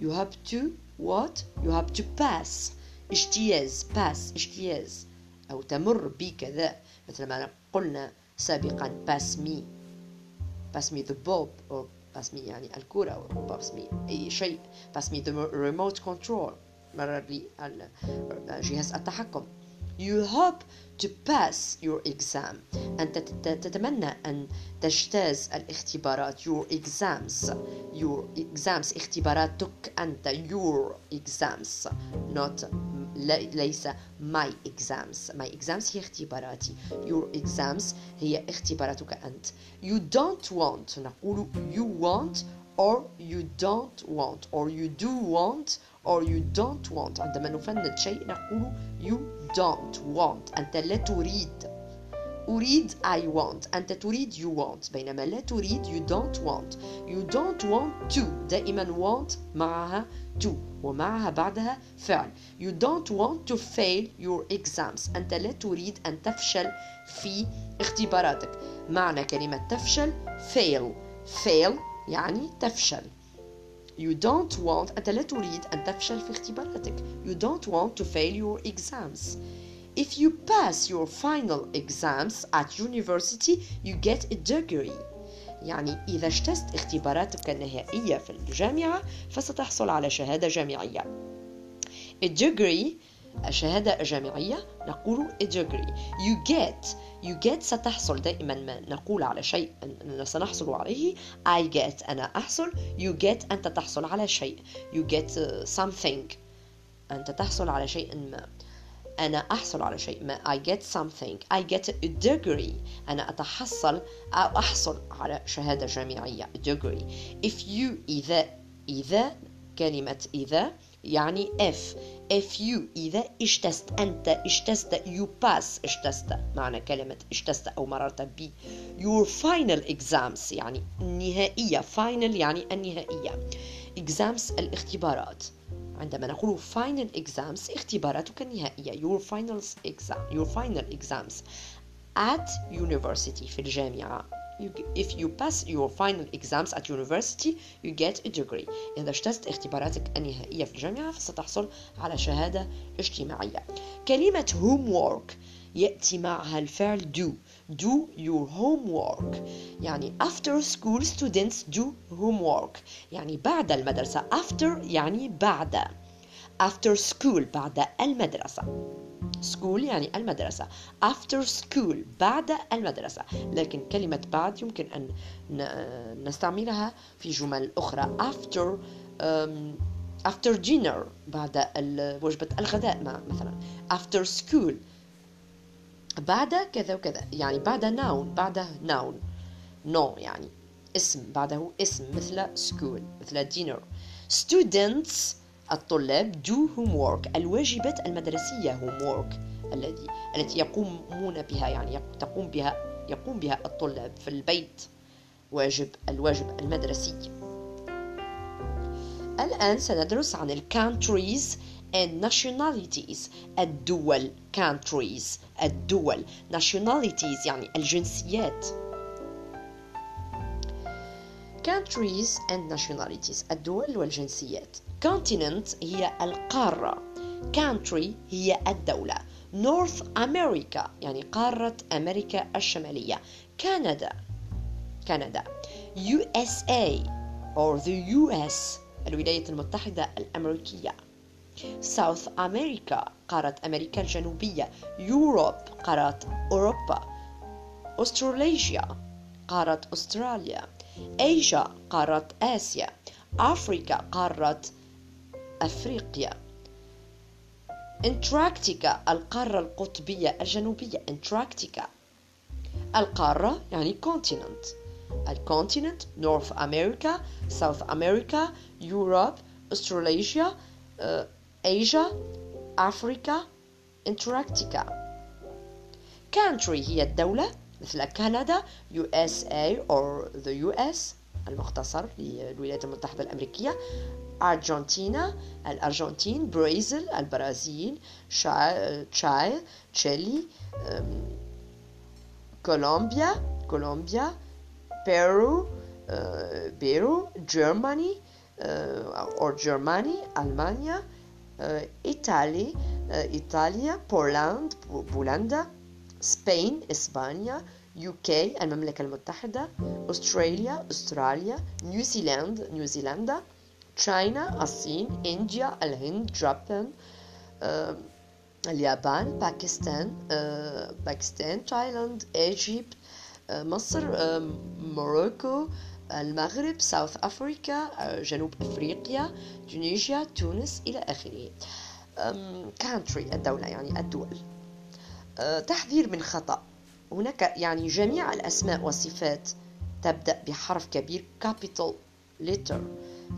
You hope to what you hope to pass اجتياز pass اجتياز أو تمر بكذا مثل ما قلنا سابقا pass me pass me the bulb or pass me يعني الكرة أو pass me أي شيء pass me the remote control مرر لي جهاز التحكم you hope to pass your exam أنت تتمنى أن تجتاز الاختبارات your exams your exams اختباراتك أنت your exams not ليس my exams my exams هي اختباراتي your exams هي اختباراتك أنت you don't want نقول you want or you don't want or you do want or you don't want. عندما نفند شيء نقول you don't want. أنت لا تريد. أريد I want. أنت تريد you want. بينما لا تريد you don't want. You don't want to. دائما want معها to. ومعها بعدها فعل. You don't want to fail your exams. أنت لا تريد أن تفشل في اختباراتك. معنى كلمة تفشل fail. Fail يعني تفشل. You don't want أنت لا تريد أن تفشل في اختباراتك You don't want to fail your exams If you pass your final exams at university you get a degree يعني إذا اجتزت اختباراتك النهائية في الجامعة فستحصل على شهادة جامعية A degree الشهادة الجامعية نقول a degree you get you get ستحصل دائما ما نقول على شيء أننا سنحصل عليه. I get أنا أحصل. You get أنت تحصل على شيء. You get something أنت تحصل على شيء ما. أنا أحصل على شيء ما. I get something. I get a degree. أنا أتحصل أو أحصل على شهادة جامعية. A degree. If you إذا إذا كلمة إذا يعني if if you إذا اجتزت أنت اجتزت you pass اجتزت معنى كلمة اجتزت أو مررت ب. Your final exams يعني النهائية. Final يعني النهائية. Exams الاختبارات. عندما نقول final exams اختباراتك النهائية. Your final exam your final exams. At university في الجامعة. You, if you pass your final exams at university you get a degree إذا اجتزت اختباراتك النهائية في الجامعة فستحصل على شهادة اجتماعية كلمة homework يأتي معها الفعل do do your homework يعني after school students do homework يعني بعد المدرسة after يعني بعد after school بعد المدرسة school يعني المدرسة. After school بعد المدرسة. لكن كلمة بعد يمكن أن نستعملها في جمل أخرى. After um, after dinner بعد وجبة الغداء مثلا. After school بعد كذا وكذا. يعني بعد noun بعد noun. No يعني اسم بعده اسم مثل school مثل dinner. Students الطلاب do homework الواجبات المدرسية homework الذي التي يقومون بها يعني تقوم بها يقوم بها الطلاب في البيت. واجب الواجب المدرسي. الآن سندرس عن ال countries and nationalities. الدول countries الدول. nationalities يعني الجنسيات. countries and nationalities الدول والجنسيات. Continent هي القارة. Country هي الدولة. نورث أمريكا يعني قارة أمريكا الشمالية. كندا كندا USA or the US الولايات المتحدة الأمريكية. ساوث أمريكا قارة أمريكا الجنوبية. يوروب قارة أوروبا. Australia قارة أستراليا. إيجا قارة آسيا. أفريقيا قارة أفريقيا. Antarctica القارة القطبية الجنوبية Antarctica القارة يعني continent ال continent North America South America Europe Australia Asia Africa Antarctica country هي الدولة مثل Canada USA or the US المختصر للولايات المتحدة الأمريكية. Argentina الأرجنتين برازيل البرازيل تشاي تشيلي Colombia كولومبيا Peru بيرو Germany or Germany ألمانيا إيطالي إيطاليا Poland بولندا Spain إسبانيا UK المملكة المتحدة Australia أستراليا New Zealand نيوزيلندا China الصين India الهند Japan اليابان Pakistan باكستان Thailand Egypt مصر Morocco المغرب South Africa جنوب أفريقيا Tunisia تونس إلى آخره. country الدولة يعني الدول. تحذير من خطأ. هناك يعني جميع الأسماء والصفات تبدأ بحرف كبير capital letter.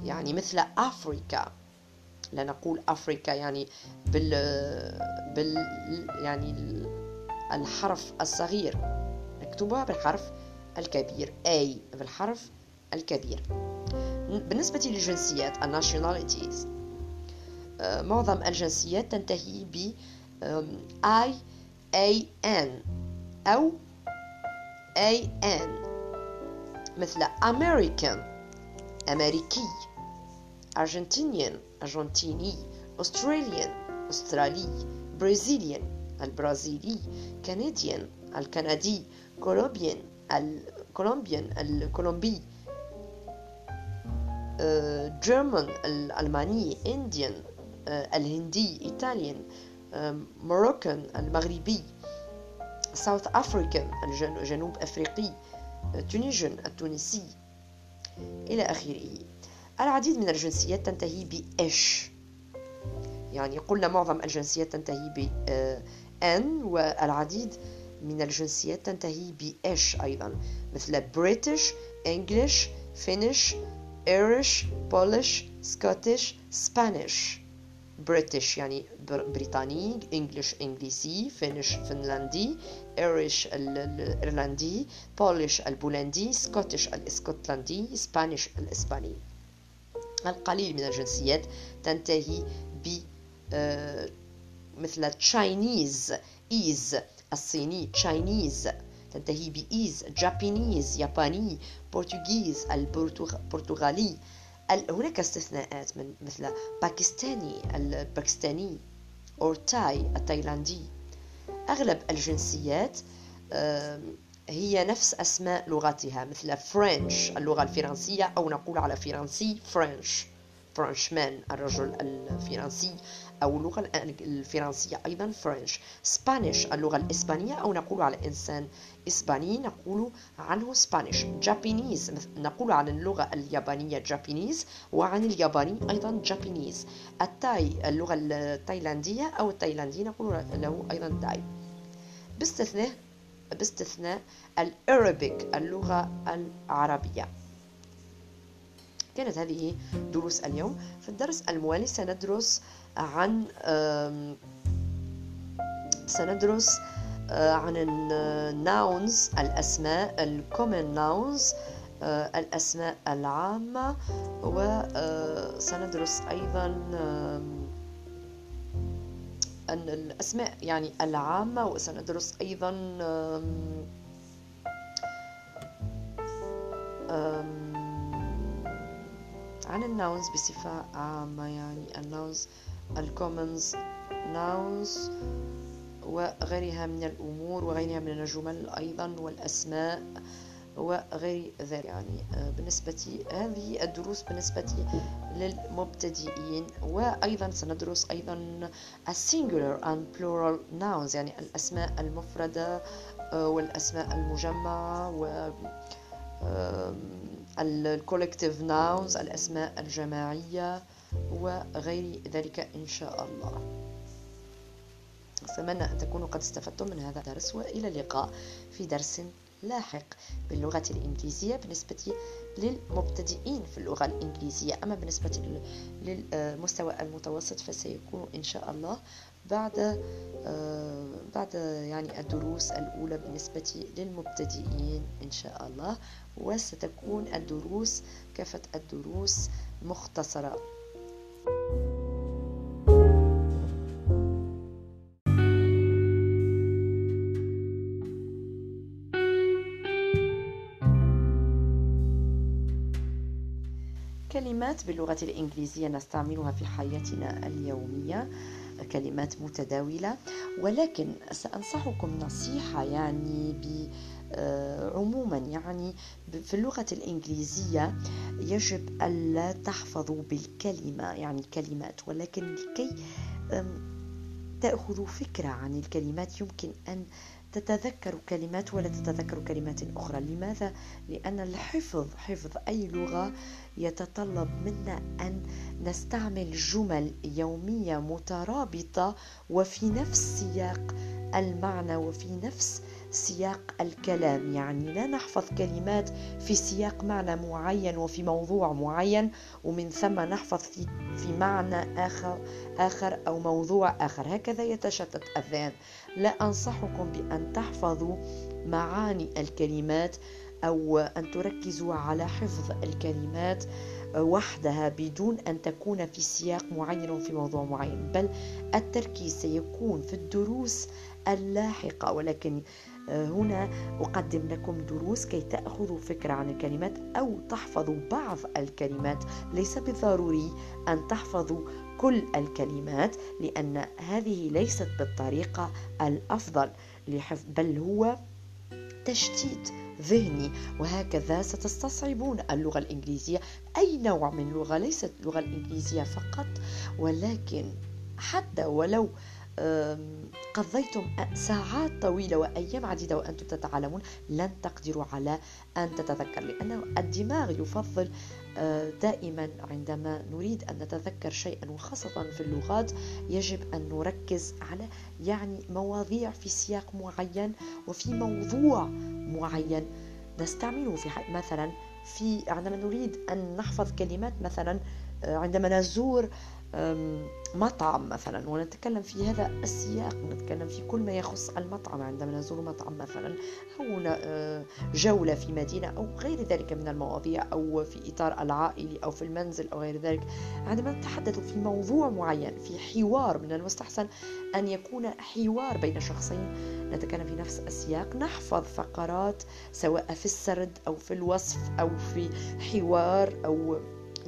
يعني مثل أفريكا. لا نقول أفريكا يعني بال بال يعني الحرف الصغير. نكتبها بالحرف الكبير A بالحرف الكبير. بالنسبة للجنسيات الناشوناليتيز معظم الجنسيات تنتهي ب I A N أو A N. مثل American. أمريكي Argentinian أرجنتيني Australian أسترالي Brazilian البرازيلي Canadian الكندي Colombian ال Colombian الكولومبي German الألماني Indian الهندي Italian Moroccan المغربي South African الجنوب أفريقي Tunisian التونسي. إلى آخره. العديد من الجنسيات تنتهي ب ish يعني قلنا معظم الجنسيات تنتهي ب an والعديد من الجنسيات تنتهي ب ish أيضا. مثل British English Finnish Irish Polish Scottish Spanish British يعني بريطاني English انجليزي Finnish فنلندي Irish الايرلندي Polish البولندي Scottish الاسكتلندي Spanish الاسباني القليل من الجنسيات تنتهي ب مثل Chinese ese الصيني Chinese تنتهي ب ese Japanese ياباني Portuguese البرتغالي هناك استثناءات من مثل Pakistani الباكستاني أو Thai التايلاندي. أغلب الجنسيات هي نفس أسماء لغتها مثل French اللغة الفرنسية أو نقول على فرنسي French Frenchman الرجل الفرنسي. أو اللغة الفرنسية أيضا French Spanish اللغة الإسبانية أو نقول على إنسان إسباني نقول عنه Spanish Japanese نقول عن اللغة اليابانية Japanese وعن الياباني أيضا Japanese ال Thai اللغة التايلاندية أو التايلاندي نقول له أيضا Thai. باستثناء باستثناء ال Arabic اللغة العربية. كانت هذه دروس اليوم. في الدرس الموالي سندرس عن سندرس عن ال nouns الأسماء ال common nouns الأسماء العامة وسندرس أيضا الأسماء يعني العامة وسندرس أيضا عن الناونز بصفة عامة يعني الناونز الكومنز ناونز وغيرها من الأمور وغيرها من الجمل أيضا والأسماء وغير ذلك. يعني آه، بالنسبة هذه الدروس بالنسبة للمبتدئين وأيضا سندرس أيضا ال singular and plural nouns يعني الأسماء المفردة آه، والأسماء المجمعة و ال collective nouns الأسماء الجماعية. وغير ذلك إن شاء الله. أتمنى أن تكونوا قد استفدتم من هذا الدرس وإلى اللقاء في درس لاحق. باللغة الإنجليزية بالنسبة للمبتدئين في اللغة الإنجليزية. أما بالنسبة للمستوى المتوسط فسيكون إن شاء الله بعد آه، بعد يعني الدروس الأولى بالنسبة للمبتدئين إن شاء الله. وستكون الدروس كافة الدروس مختصرة. كلمات باللغة الإنجليزية نستعملها في حياتنا اليومية كلمات متداولة ولكن سأنصحكم نصيحة يعني ب عموما يعني في اللغة الإنجليزية يجب ألا تحفظوا بالكلمة يعني الكلمات ولكن لكي تأخذوا فكرة عن الكلمات يمكن أن تتذكر كلمات ولا تتذكر كلمات أخرى لماذا؟ لأن الحفظ حفظ أي لغة يتطلب منا أن نستعمل جمل يومية مترابطة وفي نفس سياق المعنى وفي نفس سياق الكلام. يعني لا نحفظ كلمات في سياق معنى معين وفي موضوع معين ومن ثم نحفظ في, في معنى آخر, آخر أو موضوع آخر. هكذا يتشتت الذهن. لا أنصحكم بأن تحفظوا معاني الكلمات أو أن تركزوا على حفظ الكلمات وحدها بدون أن تكون في سياق معين وفي موضوع معين بل التركيز سيكون في الدروس اللاحقة. ولكن هنا أقدم لكم دروس كي تأخذوا فكرة عن الكلمات أو تحفظوا بعض الكلمات. ليس بالضروري أن تحفظوا كل الكلمات لأن هذه ليست بالطريقة الأفضل. لحفظ بل هو تشتيت ذهني. وهكذا ستصعبون اللغة الإنجليزية. أي نوع من لغة؟ ليست اللغة الإنجليزية فقط ولكن حتى ولو قضيتم ساعات طويلة وأيام عديدة وأنتم تتعلمون لن تقدروا على أن تتذكر لأن الدماغ يفضل آه، دائما عندما نريد أن نتذكر شيئا وخاصة في اللغات يجب أن نركز على يعني مواضيع في سياق معين وفي موضوع معين نستعمله في مثلا في عندما نريد أن نحفظ كلمات مثلا آه، عندما نزور مطعم مثلا ونتكلم في هذا السياق نتكلم في كل ما يخص المطعم عندما نزور مطعم مثلا أو آه، جولة في مدينة أو غير ذلك من المواضيع أو في إطار العائلي أو في المنزل أو غير ذلك. عندما نتحدث في موضوع معين في حوار من المستحسن أن يكون حوار بين شخصين نتكلم في نفس السياق. نحفظ فقرات سواء في السرد أو في الوصف أو في حوار أو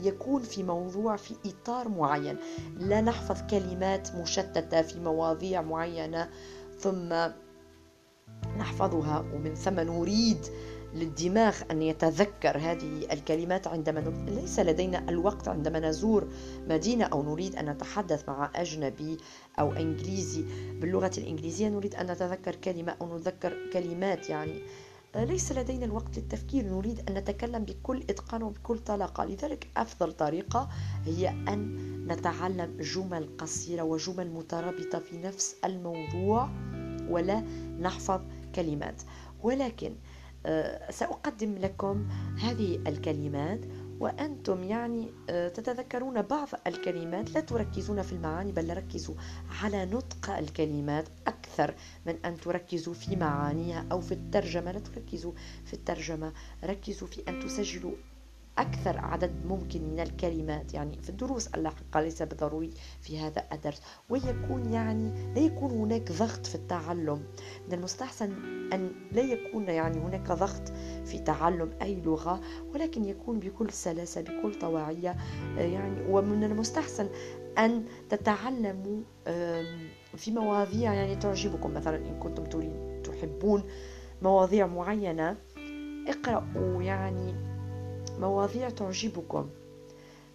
يكون في موضوع في إطار معين. لا نحفظ كلمات مشتتة في مواضيع معينة ثم نحفظها. ومن ثم نريد للدماغ أن يتذكر هذه الكلمات عندما ليس لدينا الوقت عندما نزور مدينة أو نريد أن نتحدث مع أجنبي أو إنجليزي. باللغة الإنجليزية نريد أن نتذكر كلمة أو نتذكر كلمات يعني ليس لدينا الوقت للتفكير. نريد أن نتكلم بكل إتقان وبكل طلاقة. لذلك أفضل طريقة هي أن نتعلم جمل قصيرة وجمل مترابطة في نفس الموضوع ولا نحفظ كلمات. ولكن آه، سأقدم لكم هذه الكلمات وأنتم يعني آه، تتذكرون بعض الكلمات لا تركزون في المعاني بل ركزوا على نطق الكلمات أكثر من أن تركزوا في معانيها أو في الترجمة. لا تركزوا في الترجمة ركزوا في أن تسجلوا أكثر عدد ممكن من الكلمات يعني في الدروس اللاحقة ليس بالضروري في هذا الدرس. ويكون يعني لا يكون هناك ضغط في التعلم. من المستحسن أن لا يكون يعني هناك ضغط في تعلم أي لغة ولكن يكون بكل سلاسة بكل طواعية. يعني ومن المستحسن أن تتعلموا في مواضيع يعني تعجبكم. مثلا إن كنتم تحبون مواضيع معينة اقرأوا يعني مواضيع تعجبكم.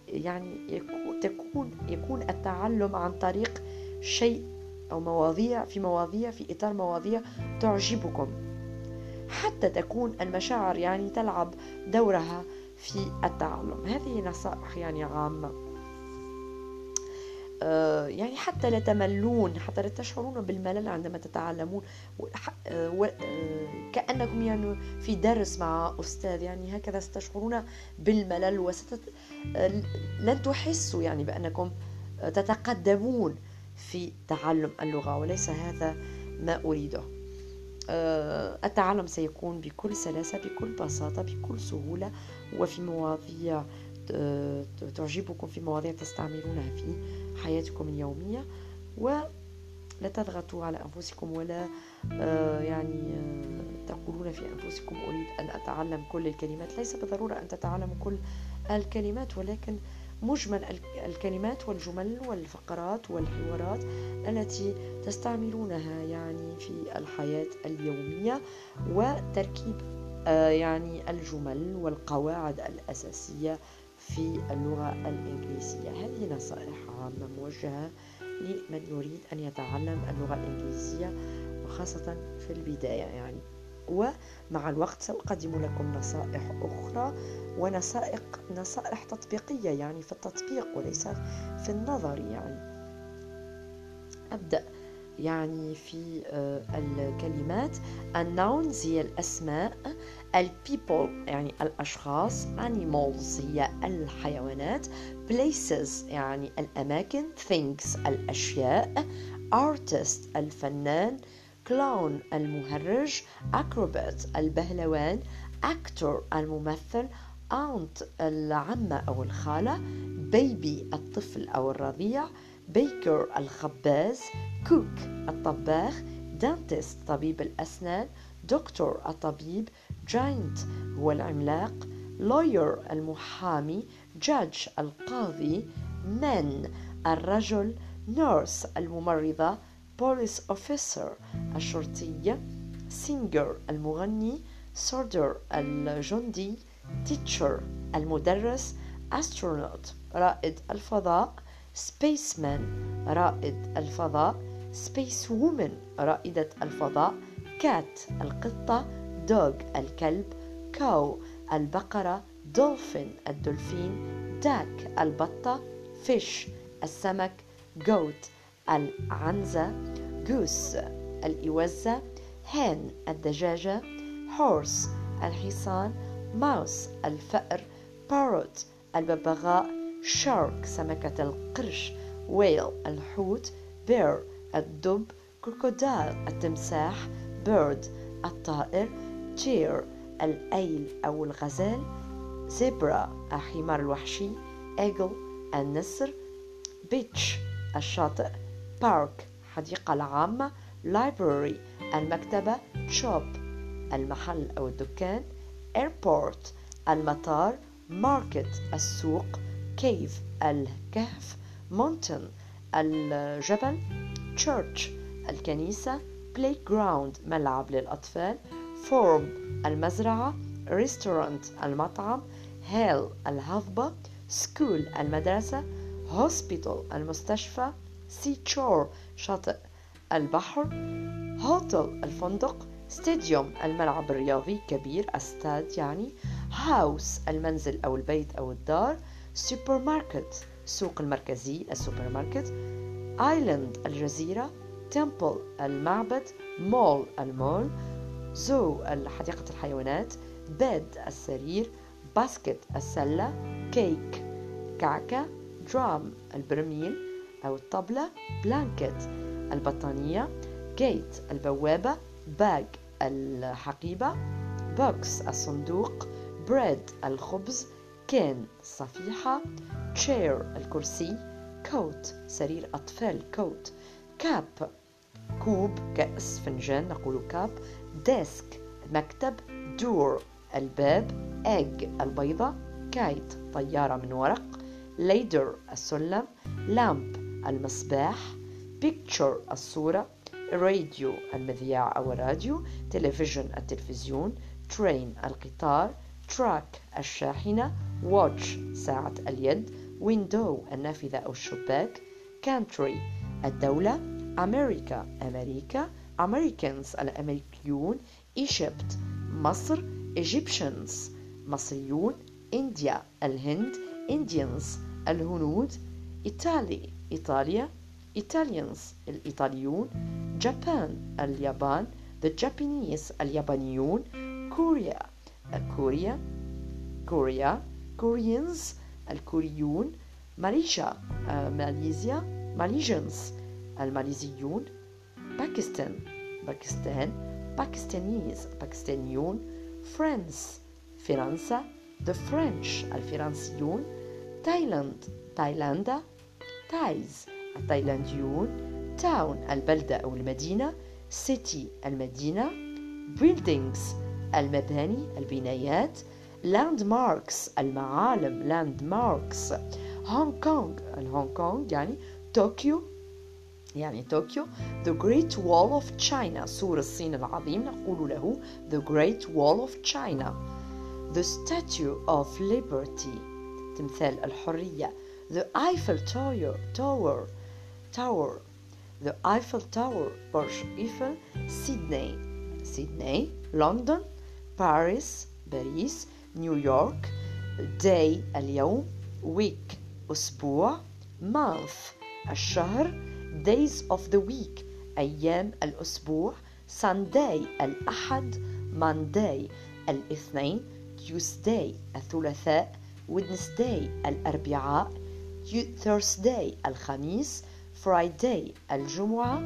يعني يكون تكون يكون التعلم عن طريق شيء أو مواضيع في مواضيع في إطار مواضيع تعجبكم. حتى تكون المشاعر يعني تلعب دورها في التعلم. هذه نصائح يعني عامة. آه، يعني حتى لا تملون حتى لا تشعرون بالملل عندما تتعلمون. آه، آه، كأنكم يعني في درس مع أستاذ يعني هكذا ستشعرون بالملل وست لن تحسوا يعني بأنكم تتقدمون في تعلم اللغة وليس هذا ما أريده. التعلم سيكون بكل سلاسة بكل بساطة بكل سهولة وفي مواضيع تعجبكم في مواضيع تستعملونها في حياتكم اليومية ولا تضغطوا على أنفسكم ولا آه، يعني آه، تقولون في أنفسكم أريد أن أتعلم كل الكلمات. ليس بالضرورة أن تتعلموا كل الكلمات ولكن مجمل الكلمات والجمل والفقرات والحوارات التي تستعملونها يعني في الحياة اليومية وتركيب آه، يعني الجمل والقواعد الأساسية في اللغة الإنجليزية. هذه نصائح عامة موجهة لمن يريد أن يتعلم اللغة الإنجليزية وخاصة في البداية يعني. ومع الوقت سأقدم لكم نصائح أخرى ونصائح نصائح تطبيقية يعني في التطبيق وليس في النظر يعني. أبدأ يعني في آه، الكلمات. الناونز هي الأسماء البيبل يعني الأشخاص animals هي الحيوانات places يعني الأماكن things الأشياء artist الفنان clown المهرج acrobat البهلوان actor الممثل aunt العمة أو الخالة baby الطفل أو الرضيع baker الخباز cook الطباخ dentist طبيب الأسنان دكتور الطبيب giant هو العملاق lawyer المحامي judge القاضي man الرجل nurse الممرضة police officer الشرطية singer المغني soldier الجندي teacher المدرس astronaut رائد الفضاء spaceman رائد الفضاء space woman رائدة الفضاء cat القطة dog الكلب cow البقرة dolphin الدولفين duck البطة fish السمك goat العنزة goose الإوزة hen الدجاجة horse الحصان mouse الفأر parrot الببغاء shark سمكة القرش whale الحوت bear الدب crocodile التمساح bird الطائر deer الأيل أو الغزال zebra الحمار الوحشي eagle النسر beach الشاطئ park حديقة العامة library المكتبة shop المحل أو الدكان airport المطار market السوق cave الكهف mountain الجبل church الكنيسة playground ملعب للأطفال farm المزرعة restaurant المطعم hell الهضبة school المدرسة hospital المستشفى seashore شاطئ البحر hotel الفندق stadium الملعب الرياضي كبير استاد يعني house المنزل أو البيت أو الدار supermarket سوق المركزي السوبر ماركت island الجزيرة temple المعبد مول المول zoo حديقة الحيوانات. bed السرير. basket السلة. كيك كعكة. drum البرميل. أو الطبلة. blanket البطانية. gate البوابة. bag الحقيبة. box الصندوق. bread الخبز. can الصفيحة chair الكرسي. cot سرير أطفال. cot cup كوب كأس فنجان نقول cup. desk مكتب door. الباب اج البيضة kite طيارة من ورق. ladder السلم. lamp المصباح. picture الصورة. راديو المذياع أو الراديو. تلفزيون التلفزيون. train القطار. truck الشاحنة. watch ساعة اليد. window النافذة أو الشباك. country الدولة. America أمريكا. Americans الأمريكيون Egypt مصر Egyptians مصريون إنديا الهند Indians الهنود إيطالي إيطاليا Italians الإيطاليون Japan اليابان The Japanese اليابانيون كوريا كوريا كوريا Koreans الكوريون ماليزيا ماليزيا Malaysians الماليزيون Pakistan باكستان Pakistanis باكستانيون فرانس فرنسا The French الفرنسيون Thailand تايلاندا Thais التايلانديون town البلدة أو المدينة city المدينة buildings المباني البنايات landmarks المعالم landmarks Hong Kong الهونغ كونغ يعني Tokyo يعني طوكيو The Great Wall of China سور الصين العظيم نقول له The Great Wall of China The Statue of Liberty تمثال الحرية The Eiffel Tower Tower Tower The Eiffel Tower برج إيفل سيدني سيدني لندن باريس باريس نيويورك Day اليوم week أسبوع month الشهر days of the week أيام الأسبوع Sunday الأحد Monday الاثنين Tuesday الثلاثاء Wednesday الأربعاء Thursday الخميس Friday الجمعة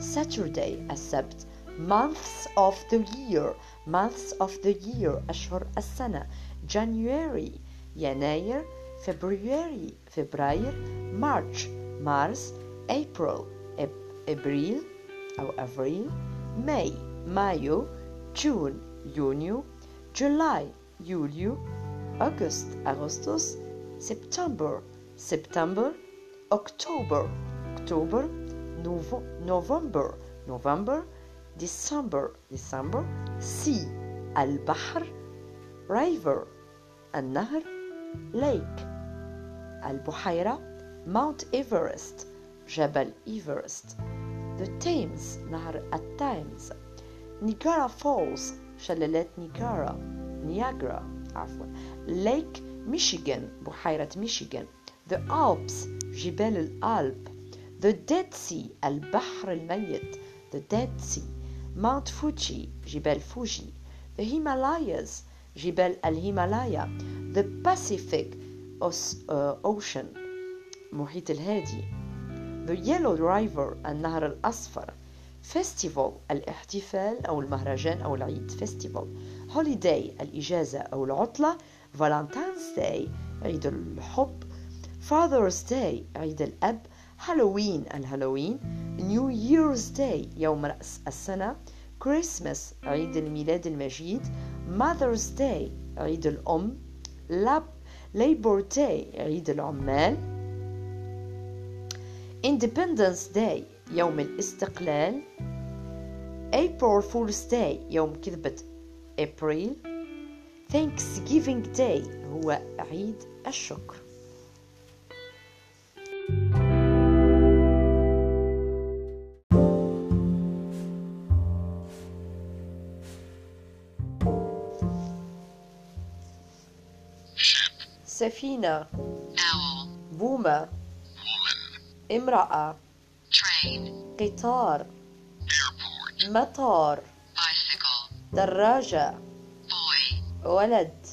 Saturday السبت Months of the year Months of the year أشهر السنة January يناير February فبراير March مارس April إبريل أو أفريل May مايو June يونيو July يوليو August أغسطس September September October October November November December December Sea البحر River النهر Lake البحيرة Mount Everest جبل إيفرست The Thames نهر التايمز Niagara Falls شلالات نيجارا نياجرا عفوا. Lake Michigan بحيرة ميشيغان The Alps جبال الألب The Dead Sea البحر الميت The Dead Sea Mount Fuji جبال فوجي The Himalayas جبال الهيمالايا The Pacific Ocean محيط الهادي The Yellow River النهر الأصفر. Festival الاحتفال أو المهرجان أو العيد Festival. Holiday الإجازة أو العطلة. Valentine's Day عيد الحب. Father's Day عيد الأب. هالوين الهالوين. New Year's Day يوم رأس السنة. Christmas عيد الميلاد المجيد. Mother's Day عيد الأم. Labor Day عيد العمال. Independence Day يوم الاستقلال April Fool's Day يوم كذبة أبريل Thanksgiving Day هو عيد الشكر سفينة بومة امرأة. Train, قطار. Airport, مطار. Bicycle, دراجة. Boy, ولد.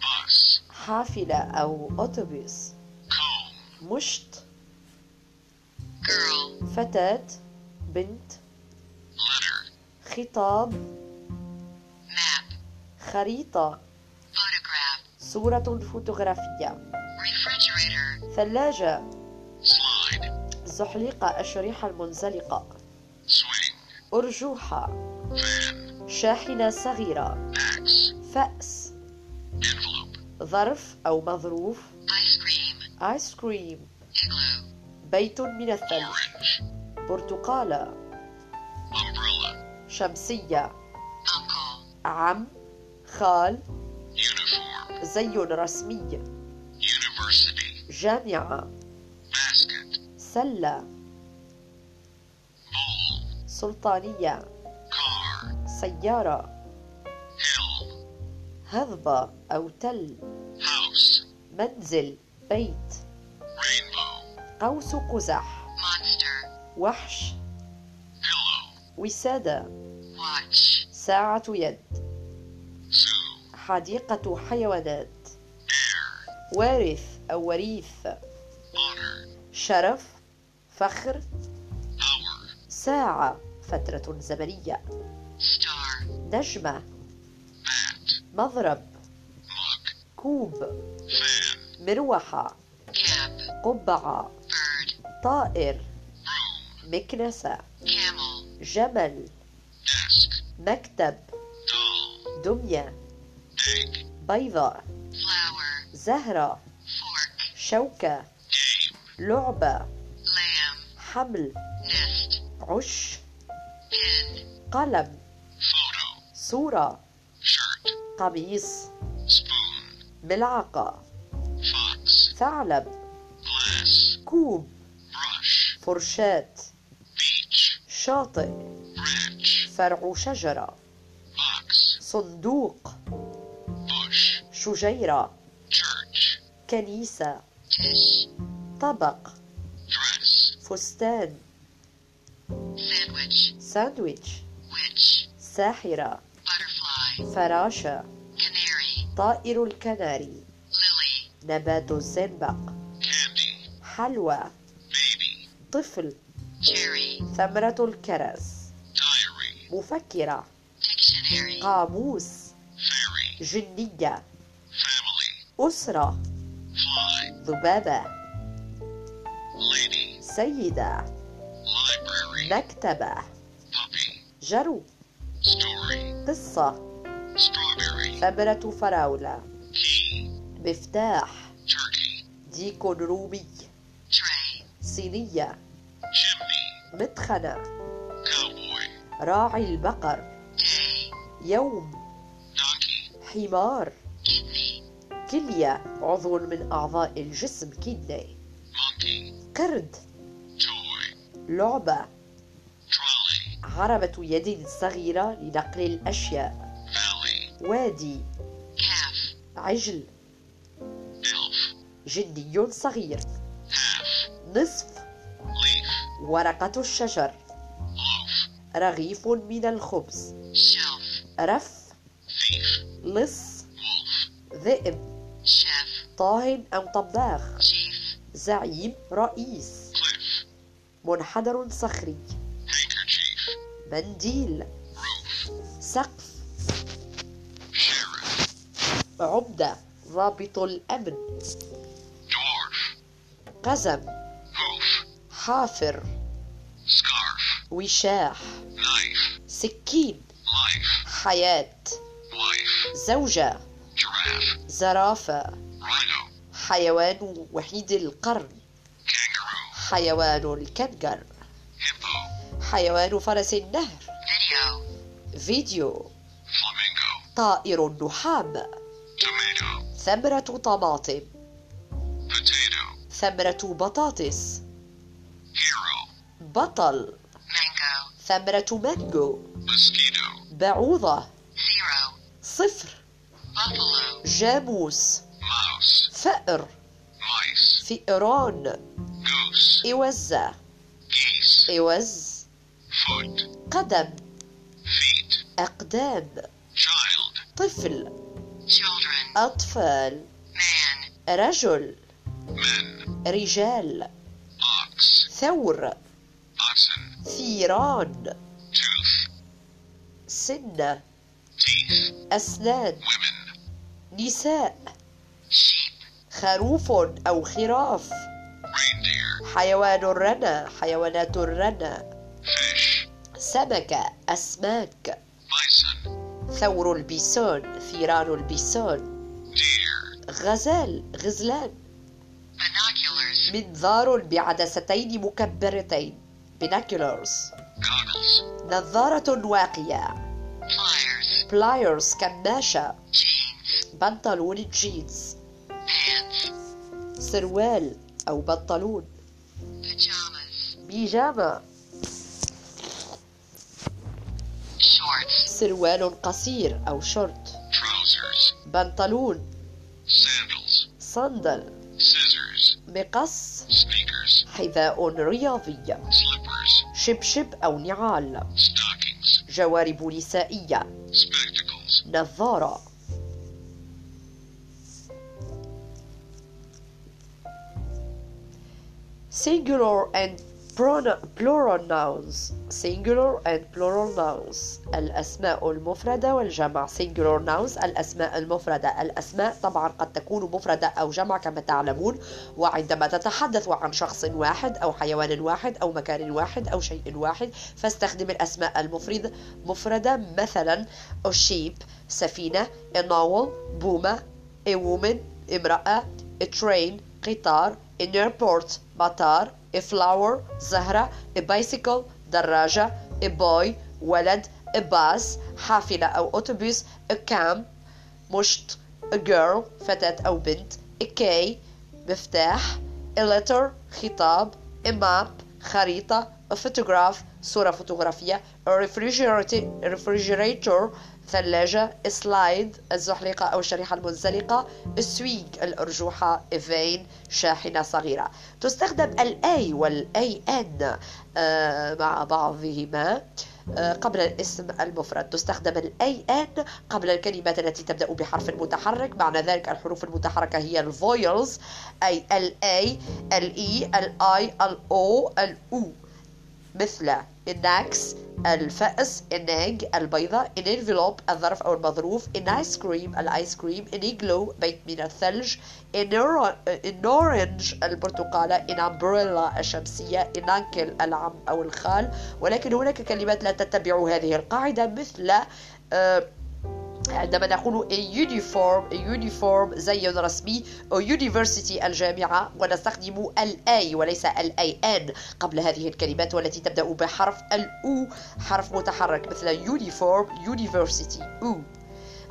Bus, حافلة أو أوتوبيس. Comb, مشط girl, فتاة. بنت. Letter, خطاب. Map, خريطة. Photograph, صورة فوتوغرافية. Refrigerator, ثلاجة. زحليقة الشريحة المنزلقة أرجوحة شاحنة صغيرة فأس. ظرف أو مظروف. آيس كريم. بيت من الثلج. برتقالة شمسية. عم. خال. زي رسمي. جامعة. سلة سلطانية سيارة هضبة أو تل منزل بيت قوس قزح وحش وسادة ساعة يد حديقة حيوانات وارث أو وريث شرف فخر؟ ساعة فترة زمنية. نجمة. مضرب. كوب. مروحة. قبعة. طائر. مكنسة. جمل. مكتب. دمية. بيضة زهرة. شوكة. لعبة. حبل عش قلم صورة قميص ملعقة ثعلب كوب فرشاة شاطئ فرع شجرة صندوق شجيرة كنيسة طبق. فستان sandwich, ساندويتش witch, ساحرة. Butterfly, فراشة. Canary, طائر الكناري. Lily, نبات الزنبق candy, حلوى. Baby, طفل. Cherry, ثمرة الكرز. Diary, مفكرة. Dictionary, قاموس. Fairy, جنية family, أسرة. Fly, ذبابة. سيدة. مكتبة. جرو. قصة. ثمرة فراولة. مفتاح. ديك رومي. صينية. مدخنة. راعي البقر. يوم. حمار. كلية. عضو من أعضاء الجسم كدني قرد. لعبة. عربة يد صغيرة لنقل الأشياء. وادي. عجل. جني صغير. نصف. ورقة الشجر. رغيف من الخبز. رف. لص. ذئب. طاهن أو طباخ. زعيم رئيس. منحدر صخري. منديل. سقف. عمدة. ضابط الأمن. قزم. حافر. وشاح. سكين. حياة. زوجة. زرافة. حيوان وحيد القرن. حيوان الكنغر حيوان فرس النهر. فيديو. طائر النحام ثمرة طماطم. ثمرة بطاطس. بطل. ثمرة مانجو. بعوضة. صفر. جاموس. فأر. فئران. Goose, إوزة geese, إوز foot, قدم feet, أقدام child, طفل children, أطفال man, رجل men, رجال ox, ثور oxen, ثيران tooth, سنة teeth, أسنان women, نساء sheep, خروف أو خراف حيوان الرنة حيوانات fish, سمكة أسماك. bison, ثور البيسون ثيران البيسون. deer, غزال غزلان. binoculars, منظار بعدستين مكبرتين. binoculars. goggles, نظارة واقية. pliers, pliers كماشة. Jeans, بنطلون جينز سروال. أو بنطلون بيجامة. سروال قصير أو شورت. بنطلون. صندل. مقص. حذاء رياضي. شبشب أو نعال. جوارب نسائية. نظارة. Singular and plural nouns. Singular and plural nouns. الأسماء المفردة والجمع singular nouns الأسماء المفردة الأسماء طبعا قد تكون مفردة أو جمع كما تعلمون وعندما تتحدث عن شخص واحد أو حيوان واحد أو مكان واحد أو شيء واحد فاستخدم الأسماء المفردة مفردة مثلا a sheep سفينة a novel بومة a woman امرأة a train قطار an airport مطار a flower زهرة a bicycle دراجة a boy ولد a bus حافلة أو أوتوبيس a cam مشط a girl فتاة أو بنت a key مفتاح a letter خطاب a map خريطة a photograph صورة فوتوغرافية a refrigerator ثلاجة slide الزحلقة أو الشريحة المنزلقة swing الأرجوحة vein شاحنة صغيرة. تستخدم ال A وال AN آه، مع بعضهما آه، قبل الاسم المفرد. تستخدم ال AN قبل الكلمات التي تبدأ بحرف متحرك. معنى ذلك الحروف المتحركة هي ال vowels أي ال A ال E ال I ال O ال U مثل an axe الفأس الناج البيضة an envelope الظرف أو المظروف an ice cream الآيس كريم igloo بيت من الثلج an orange البرتقالة umbrella الشمسية uncle العم أو الخال. ولكن هناك كلمات لا تتبع هذه القاعدة مثل آه، عندما نقول a uniform a uniform زي رسمي أو university الجامعة ونستخدم ال A وليس ال AN قبل هذه الكلمات والتي تبدأ بحرف ال U حرف متحرك مثل uniform university U.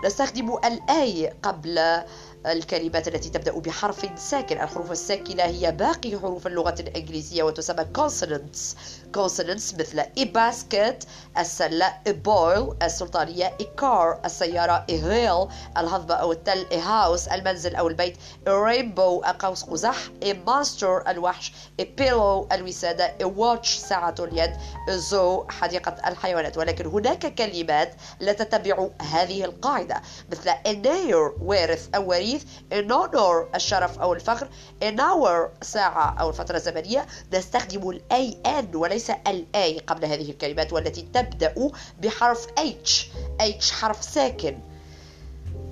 نستخدم ال A قبل الكلمات التي تبدأ بحرف ساكن. الحروف الساكنة هي باقي حروف اللغة الإنجليزية وتسمى consonants. Consonants مثل a basket السلة a boil السلطانية a car السيارة a hill الهضبة أو التل a house المنزل أو البيت a rainbow قوس قزح a monster الوحش a pillow الوسادة a watch ساعة اليد zoo حديقة الحيوانات. ولكن هناك كلمات لا تتبع هذه القاعدة مثل near وارث أو وريث a honor الشرف أو الفخر a hour ساعة أو الفترة الزمنية. نستخدم ال AN وليس ال A قبل هذه الكلمات والتي تبدأ بحرف H H حرف ساكن.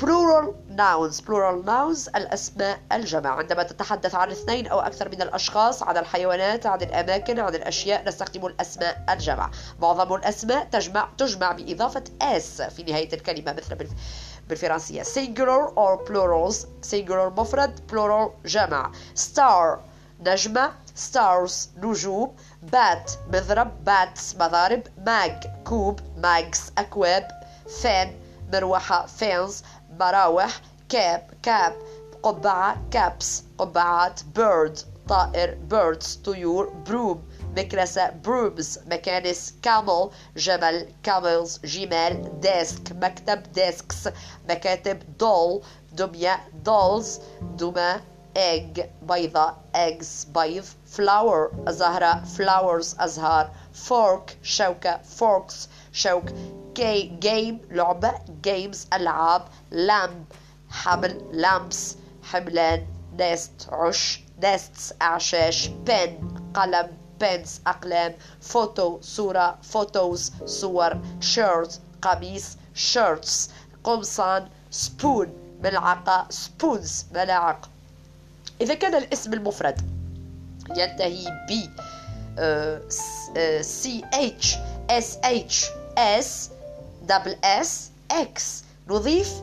Plural nouns plural nouns الأسماء الجمع عندما تتحدث عن اثنين أو أكثر من الأشخاص عن الحيوانات عن الأماكن عن الأشياء نستخدم الأسماء الجمع معظم الأسماء تجمع تجمع بإضافة s في نهاية الكلمة مثل بالف... بالفرنسية. Singular or plurals singular مفرد plural جمع. Star نجمة. Stars نجوم. Bat مضرب bats مضارب mag كوب mags أكواب fan مروحة fans مراوح كاب كاب قبعة كابس قبعات bird طائر birds طيور بروم مكنسة brooms مكانس camel جمل camels جمال desk مكتب desks مكاتب doll دمية dolls دمى egg بيضة eggs بيض flower زهرة flowers أزهار fork شوكة forks شوك game لعبة games ألعاب lamp حمل lamps حملان nest عش nests أعشاش pen قلم pens أقلام فوتو صورة photos صور shirt قميص shirts قمصان spoon ملعقة spoons ملاعق إذا كان الاسم المفرد ينتهي ب CH SH S double S X نضيف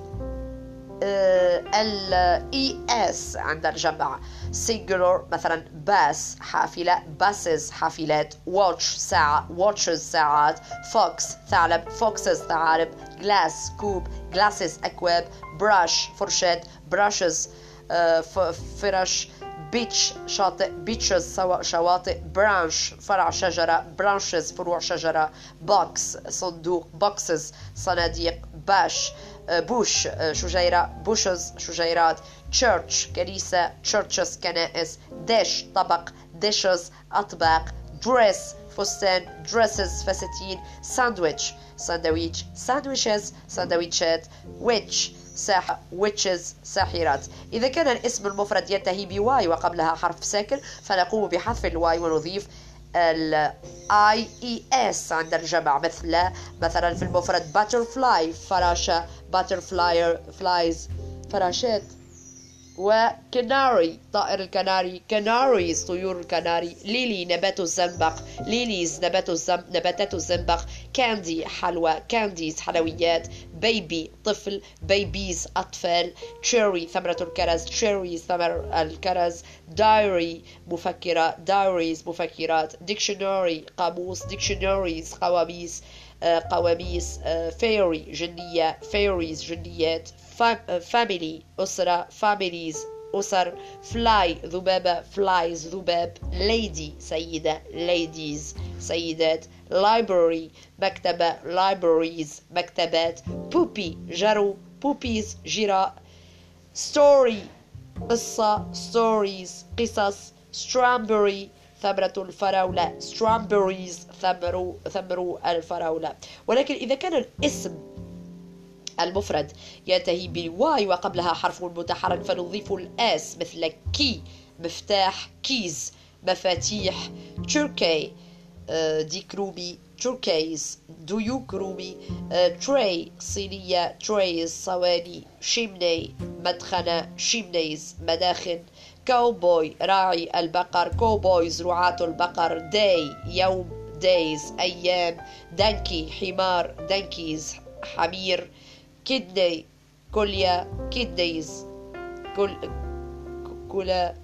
ال ES عند الجمع. singular مثلا باس حافلة. buses حافلات. watch ساعة. watches ساعات. fox ثعلب. foxes ثعالب. glass كوب glasses أكواب. brush فرشاة. brushes آه، ف- فرش beach شاطئ سوا- شواطئ branch فرع شجرة branches فروع شجرة box صندوق boxes صناديق bush آه، bush آه، شجيرة bushes شجيرات church كنيسة churches كنائس dish طبق dishes أطباق dress فستان dresses فساتين sandwich ساندويتش sandwiches سندويتشات witch ساحرة witches ساحرات. إذا كان الاسم المفرد ينتهي ب Y وقبلها حرف ساكن فنقوم بحذف ال Y ونضيف ال IES عند الجمع مثل مثلا في المفرد butterfly فراشة butterflies فراشات. وكناري طائر الكناري canaries طيور الكناري. lily نبات الزنبق. lilies نبات الزم... نباتات الزنبق. candy حلوى candies حلويات baby طفل babies أطفال cherry ثمرة الكرز cherries ثمر الكرز diary مفكرة diaries مفكرات dictionary قاموس dictionaries قواميس آه، قواميس fairy جنية fairies جنيات family أسرة families أسر fly ذبابة flies ذباب lady سيدة ladies سيدات. Library مكتبة libraries مكتبات puppy جرو puppies جراء story قصة stories قصص strawberry ثمرة الفراولة strawberries ثمر ثمر الفراولة. ولكن إذا كان الاسم المفرد ينتهي بال Y وقبلها حرف متحرك فنضيف ال S مثل key مفتاح keys مفاتيح تركي. آه، ديك رومي turkeys ديوك رومي آه، tray صينية trays صواني chimney مدخنة chimneys مداخن كاوبوي راعي البقر cowboys رعاة البقر day يوم days أيام donkey حمار donkeys حمير kidney كليا kidneys كل كلا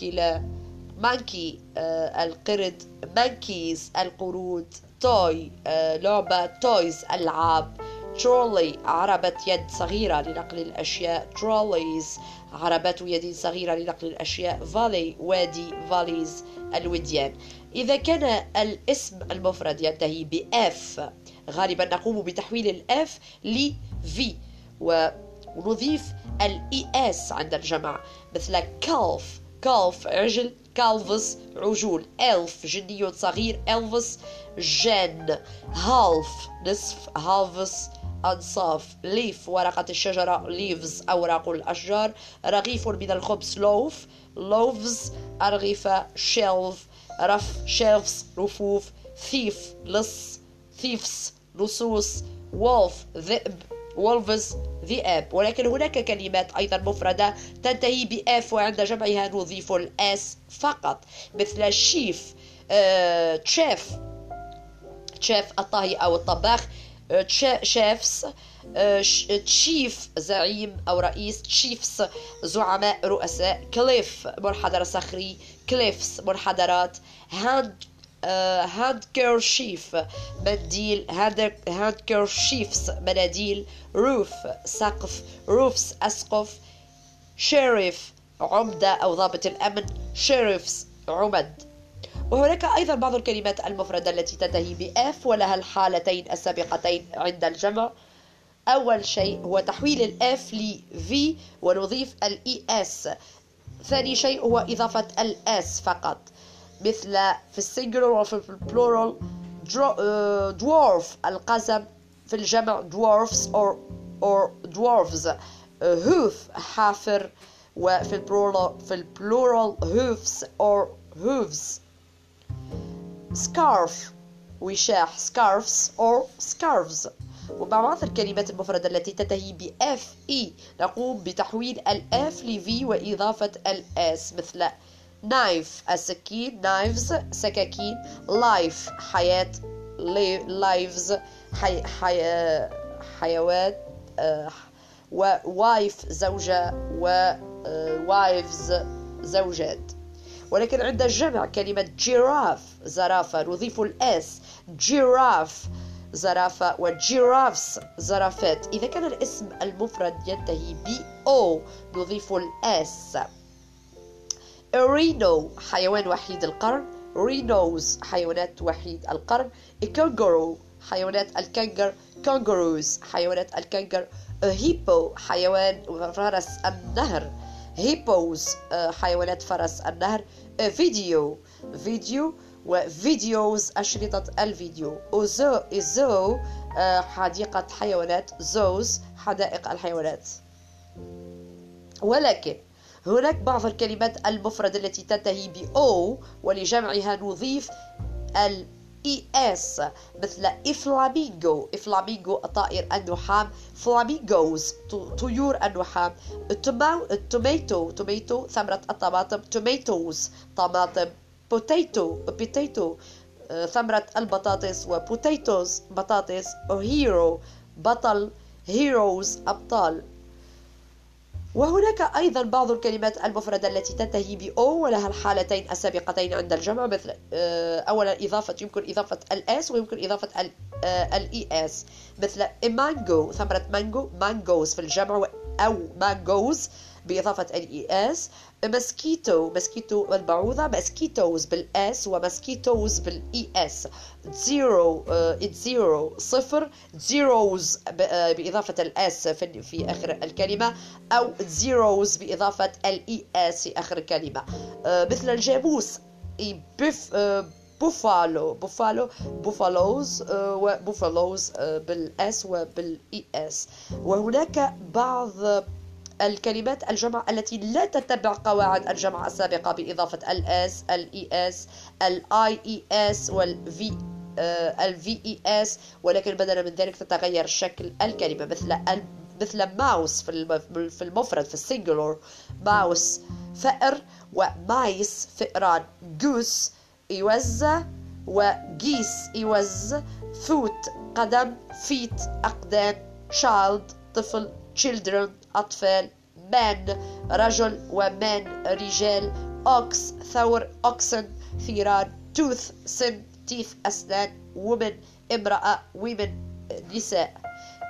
كلا monkey آه القرد monkeys القرود toy آه لعبة toys ألعاب ترولي عربة يد صغيرة لنقل الأشياء trolleys عربة يد صغيرة لنقل الأشياء valley وادي valleys الوديان. إذا كان الاسم المفرد ينتهي ب F غالبا نقوم بتحويل ال F ل V ونضيف ال ES عند الجمع مثل calf calf عجل. calves عجول elf جني صغير elves جن half نصف halves أنصاف leaf ورقة الشجرة leaves أوراق الأشجار رغيف من الخبز loaf loaves أرغفة shelf رف shelves رفوف thief لص thieves لصوص wolf ذئب wolves ذئاب ولكن هناك كلمات أيضا مفردة تنتهي ب F وعند جمعها نضيف ال S فقط مثل chef آه، chef شيف الطهي أو الطباخ آه، cha- chefs آه، chief زعيم أو رئيس chiefs زعماء رؤساء cliff منحدر صخري cliffs منحدرات hand handkerchief منديل handkerchiefs مناديل roof سقف roofs أسقف sheriff عمدة أو ضابط الأمن sheriffs عمد. وهناك أيضا بعض الكلمات المفردة التي تنتهي ب F ولها الحالتين السابقتين عند الجمع. أول شيء هو تحويل ال F ل V ونضيف ال ES ثاني شيء هو إضافة ال S فقط. مثل في ال singular وفي ال plural dwarf القزم في الجمع dwarfs or or dwarves hoof حافر وفي ال plural في ال plural hoofs or hooves. scarf وشاح scarfs or scarves. ومع بعض الكلمات المفردة التي تنتهي ب F E نقوم بتحويل ال F ل V وإضافة ال S مثل knife. السكين knives. سكاكين life. حياة li- lives. حي حي حيوات و wife. زوجة و wives. زوجات ولكن عند الجمع كلمة جيراف زرافة نضيف الأس جيراف زرافة وجيرافس زرافات إذا كان الاسم المفرد ينتهي ب أو نضيف ال S rhino حيوان وحيد القرن. rhinos حيوانات وحيد القرن. كانجرو حيوانات الكنجر kangaroos حيوانات الكنجر hippo حيوان فرس النهر. hippos حيوانات فرس النهر. video video و videos أشرطة الفيديو. و zoo zoo حديقة حيوانات. zoos حدائق الحيوانات. ولكن هناك بعض الكلمات المفردة التي تنتهي ب O ولجمعها نضيف ال ES مثل flamingo. flamingo الطائر النحام. flamingoes طيور النحام. tomato tomato ثمرة الطماطم. tomatoes طماطم. potato potato ثمرة البطاطس. و potatoes بطاطس. hero بطل. heroes أبطال. وهناك أيضا بعض الكلمات المفردة التي تنتهي ب O ولها الحالتين السابقتين عند الجمع مثل أولا إضافة يمكن إضافة ال S ويمكن إضافة ال ES مثل مانجو ثمرة مانجو mangos في الجمع أو mangoes بإضافة ال ES mosquito mosquito البعوضة mosquitos بال S و mosquitoes بال ES zero zero صفر. zeros بإضافة ال s في, في آخر الكلمة أو zeroes بإضافة ال e s في آخر الكلمة. مثل الجاموس buf buffalo buffalo buffalos و buffaloes بال s وبال e s وهناك بعض الكلمات الجمع التي لا تتبع قواعد الجمع السابقة بإضافة ال s ال e s ال i e s وال v ال v e s ولكن بدلا من ذلك تتغير شكل الكلمة مثل مثل ماوس في المفرد في ال singular mouse فأر و mice فئران. جوس يوز وجيس يوز. فوت قدم feet أقدام child طفل children. أطفال man رجل ومان رجال ox ثور oxen ثيران tooth سن teeth أسنان woman امرأة women نساء.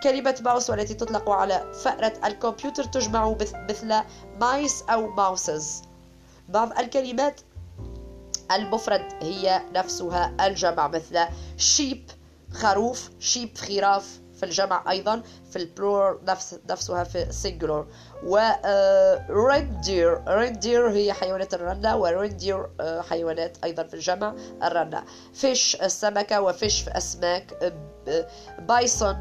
كلمة ماوس والتي تطلق على فأرة الكمبيوتر تجمع مثل مايس أو ماوسز. بعض الكلمات المفرد هي نفسها الجمع مثل sheep خروف sheep خراف. في الجمع أيضا في ال plural نفس نفسها في ال singular و reindeer reindeer هي حيوانات الرنة و reindeer حيوانات أيضا في الجمع الرنة. fish السمكة و fish في أسماك bison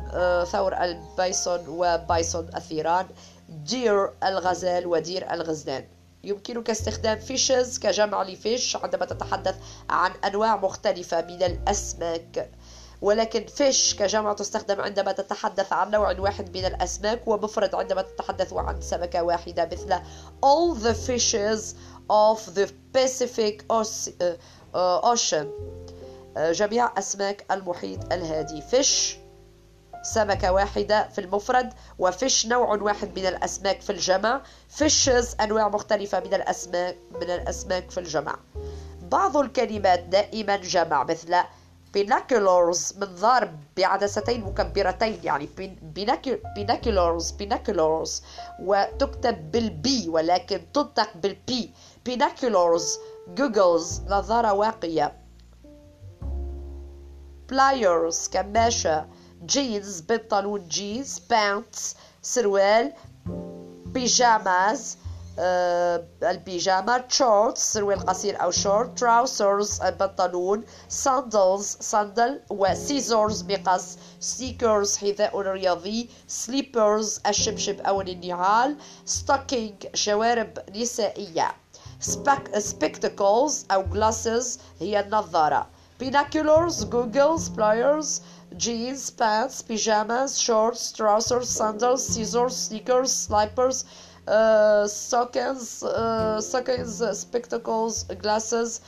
ثور ال bison و bison الثيران deer الغزال و deer الغزلان. يمكنك استخدام fishes كجمع ل fish عندما تتحدث عن أنواع مختلفة من الأسماك. ولكن فيش كجمع تستخدم عندما تتحدث عن نوع واحد من الأسماك ومفرد عندما تتحدث عن سمكة واحدة مثل all the fishes of the Pacific Ocean. جميع أسماك المحيط الهادي. فيش سمكة واحدة في المفرد وفيش نوع واحد من الأسماك في الجمع. فيشز أنواع مختلفة من الأسماك من الأسماك في الجمع. بعض الكلمات دائما جمع مثل binoculars منظار بعدستين مكبرتين يعني binoculars binoculars وتكتب بال b ولكن تنطق بال b. Binoculars goggles نظارة واقية pliers كماشة. جينز بنطلون جينز pants سروال pajamas البيجامة shorts سروال قصير أو شورت trousers البنطلون sandals صندل و scissors مقص sneakers حذاء رياضي slippers الشبشب أو النعال stocking شوارب نسائية. Spectacles أو glasses هي النظارة. Binoculars goggles pliers jeans pants pajamas shorts trousers sandals scissors sneakers slippers uh, uh, stockings spectacles glasses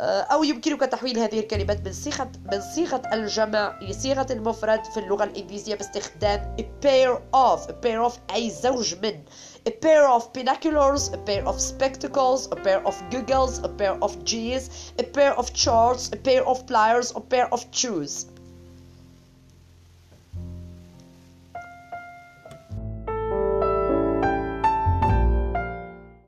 آه، أو يمكنك تحويل هذه الكلمات من صيغة من صيغة الجمع إلى صيغة المفرد في اللغة الإنجليزية باستخدام a pair of a pair of أي زوج من a pair of binoculars a pair of spectacles a pair of goggles a pair of G's a pair of charts a pair of pliers a pair of shoes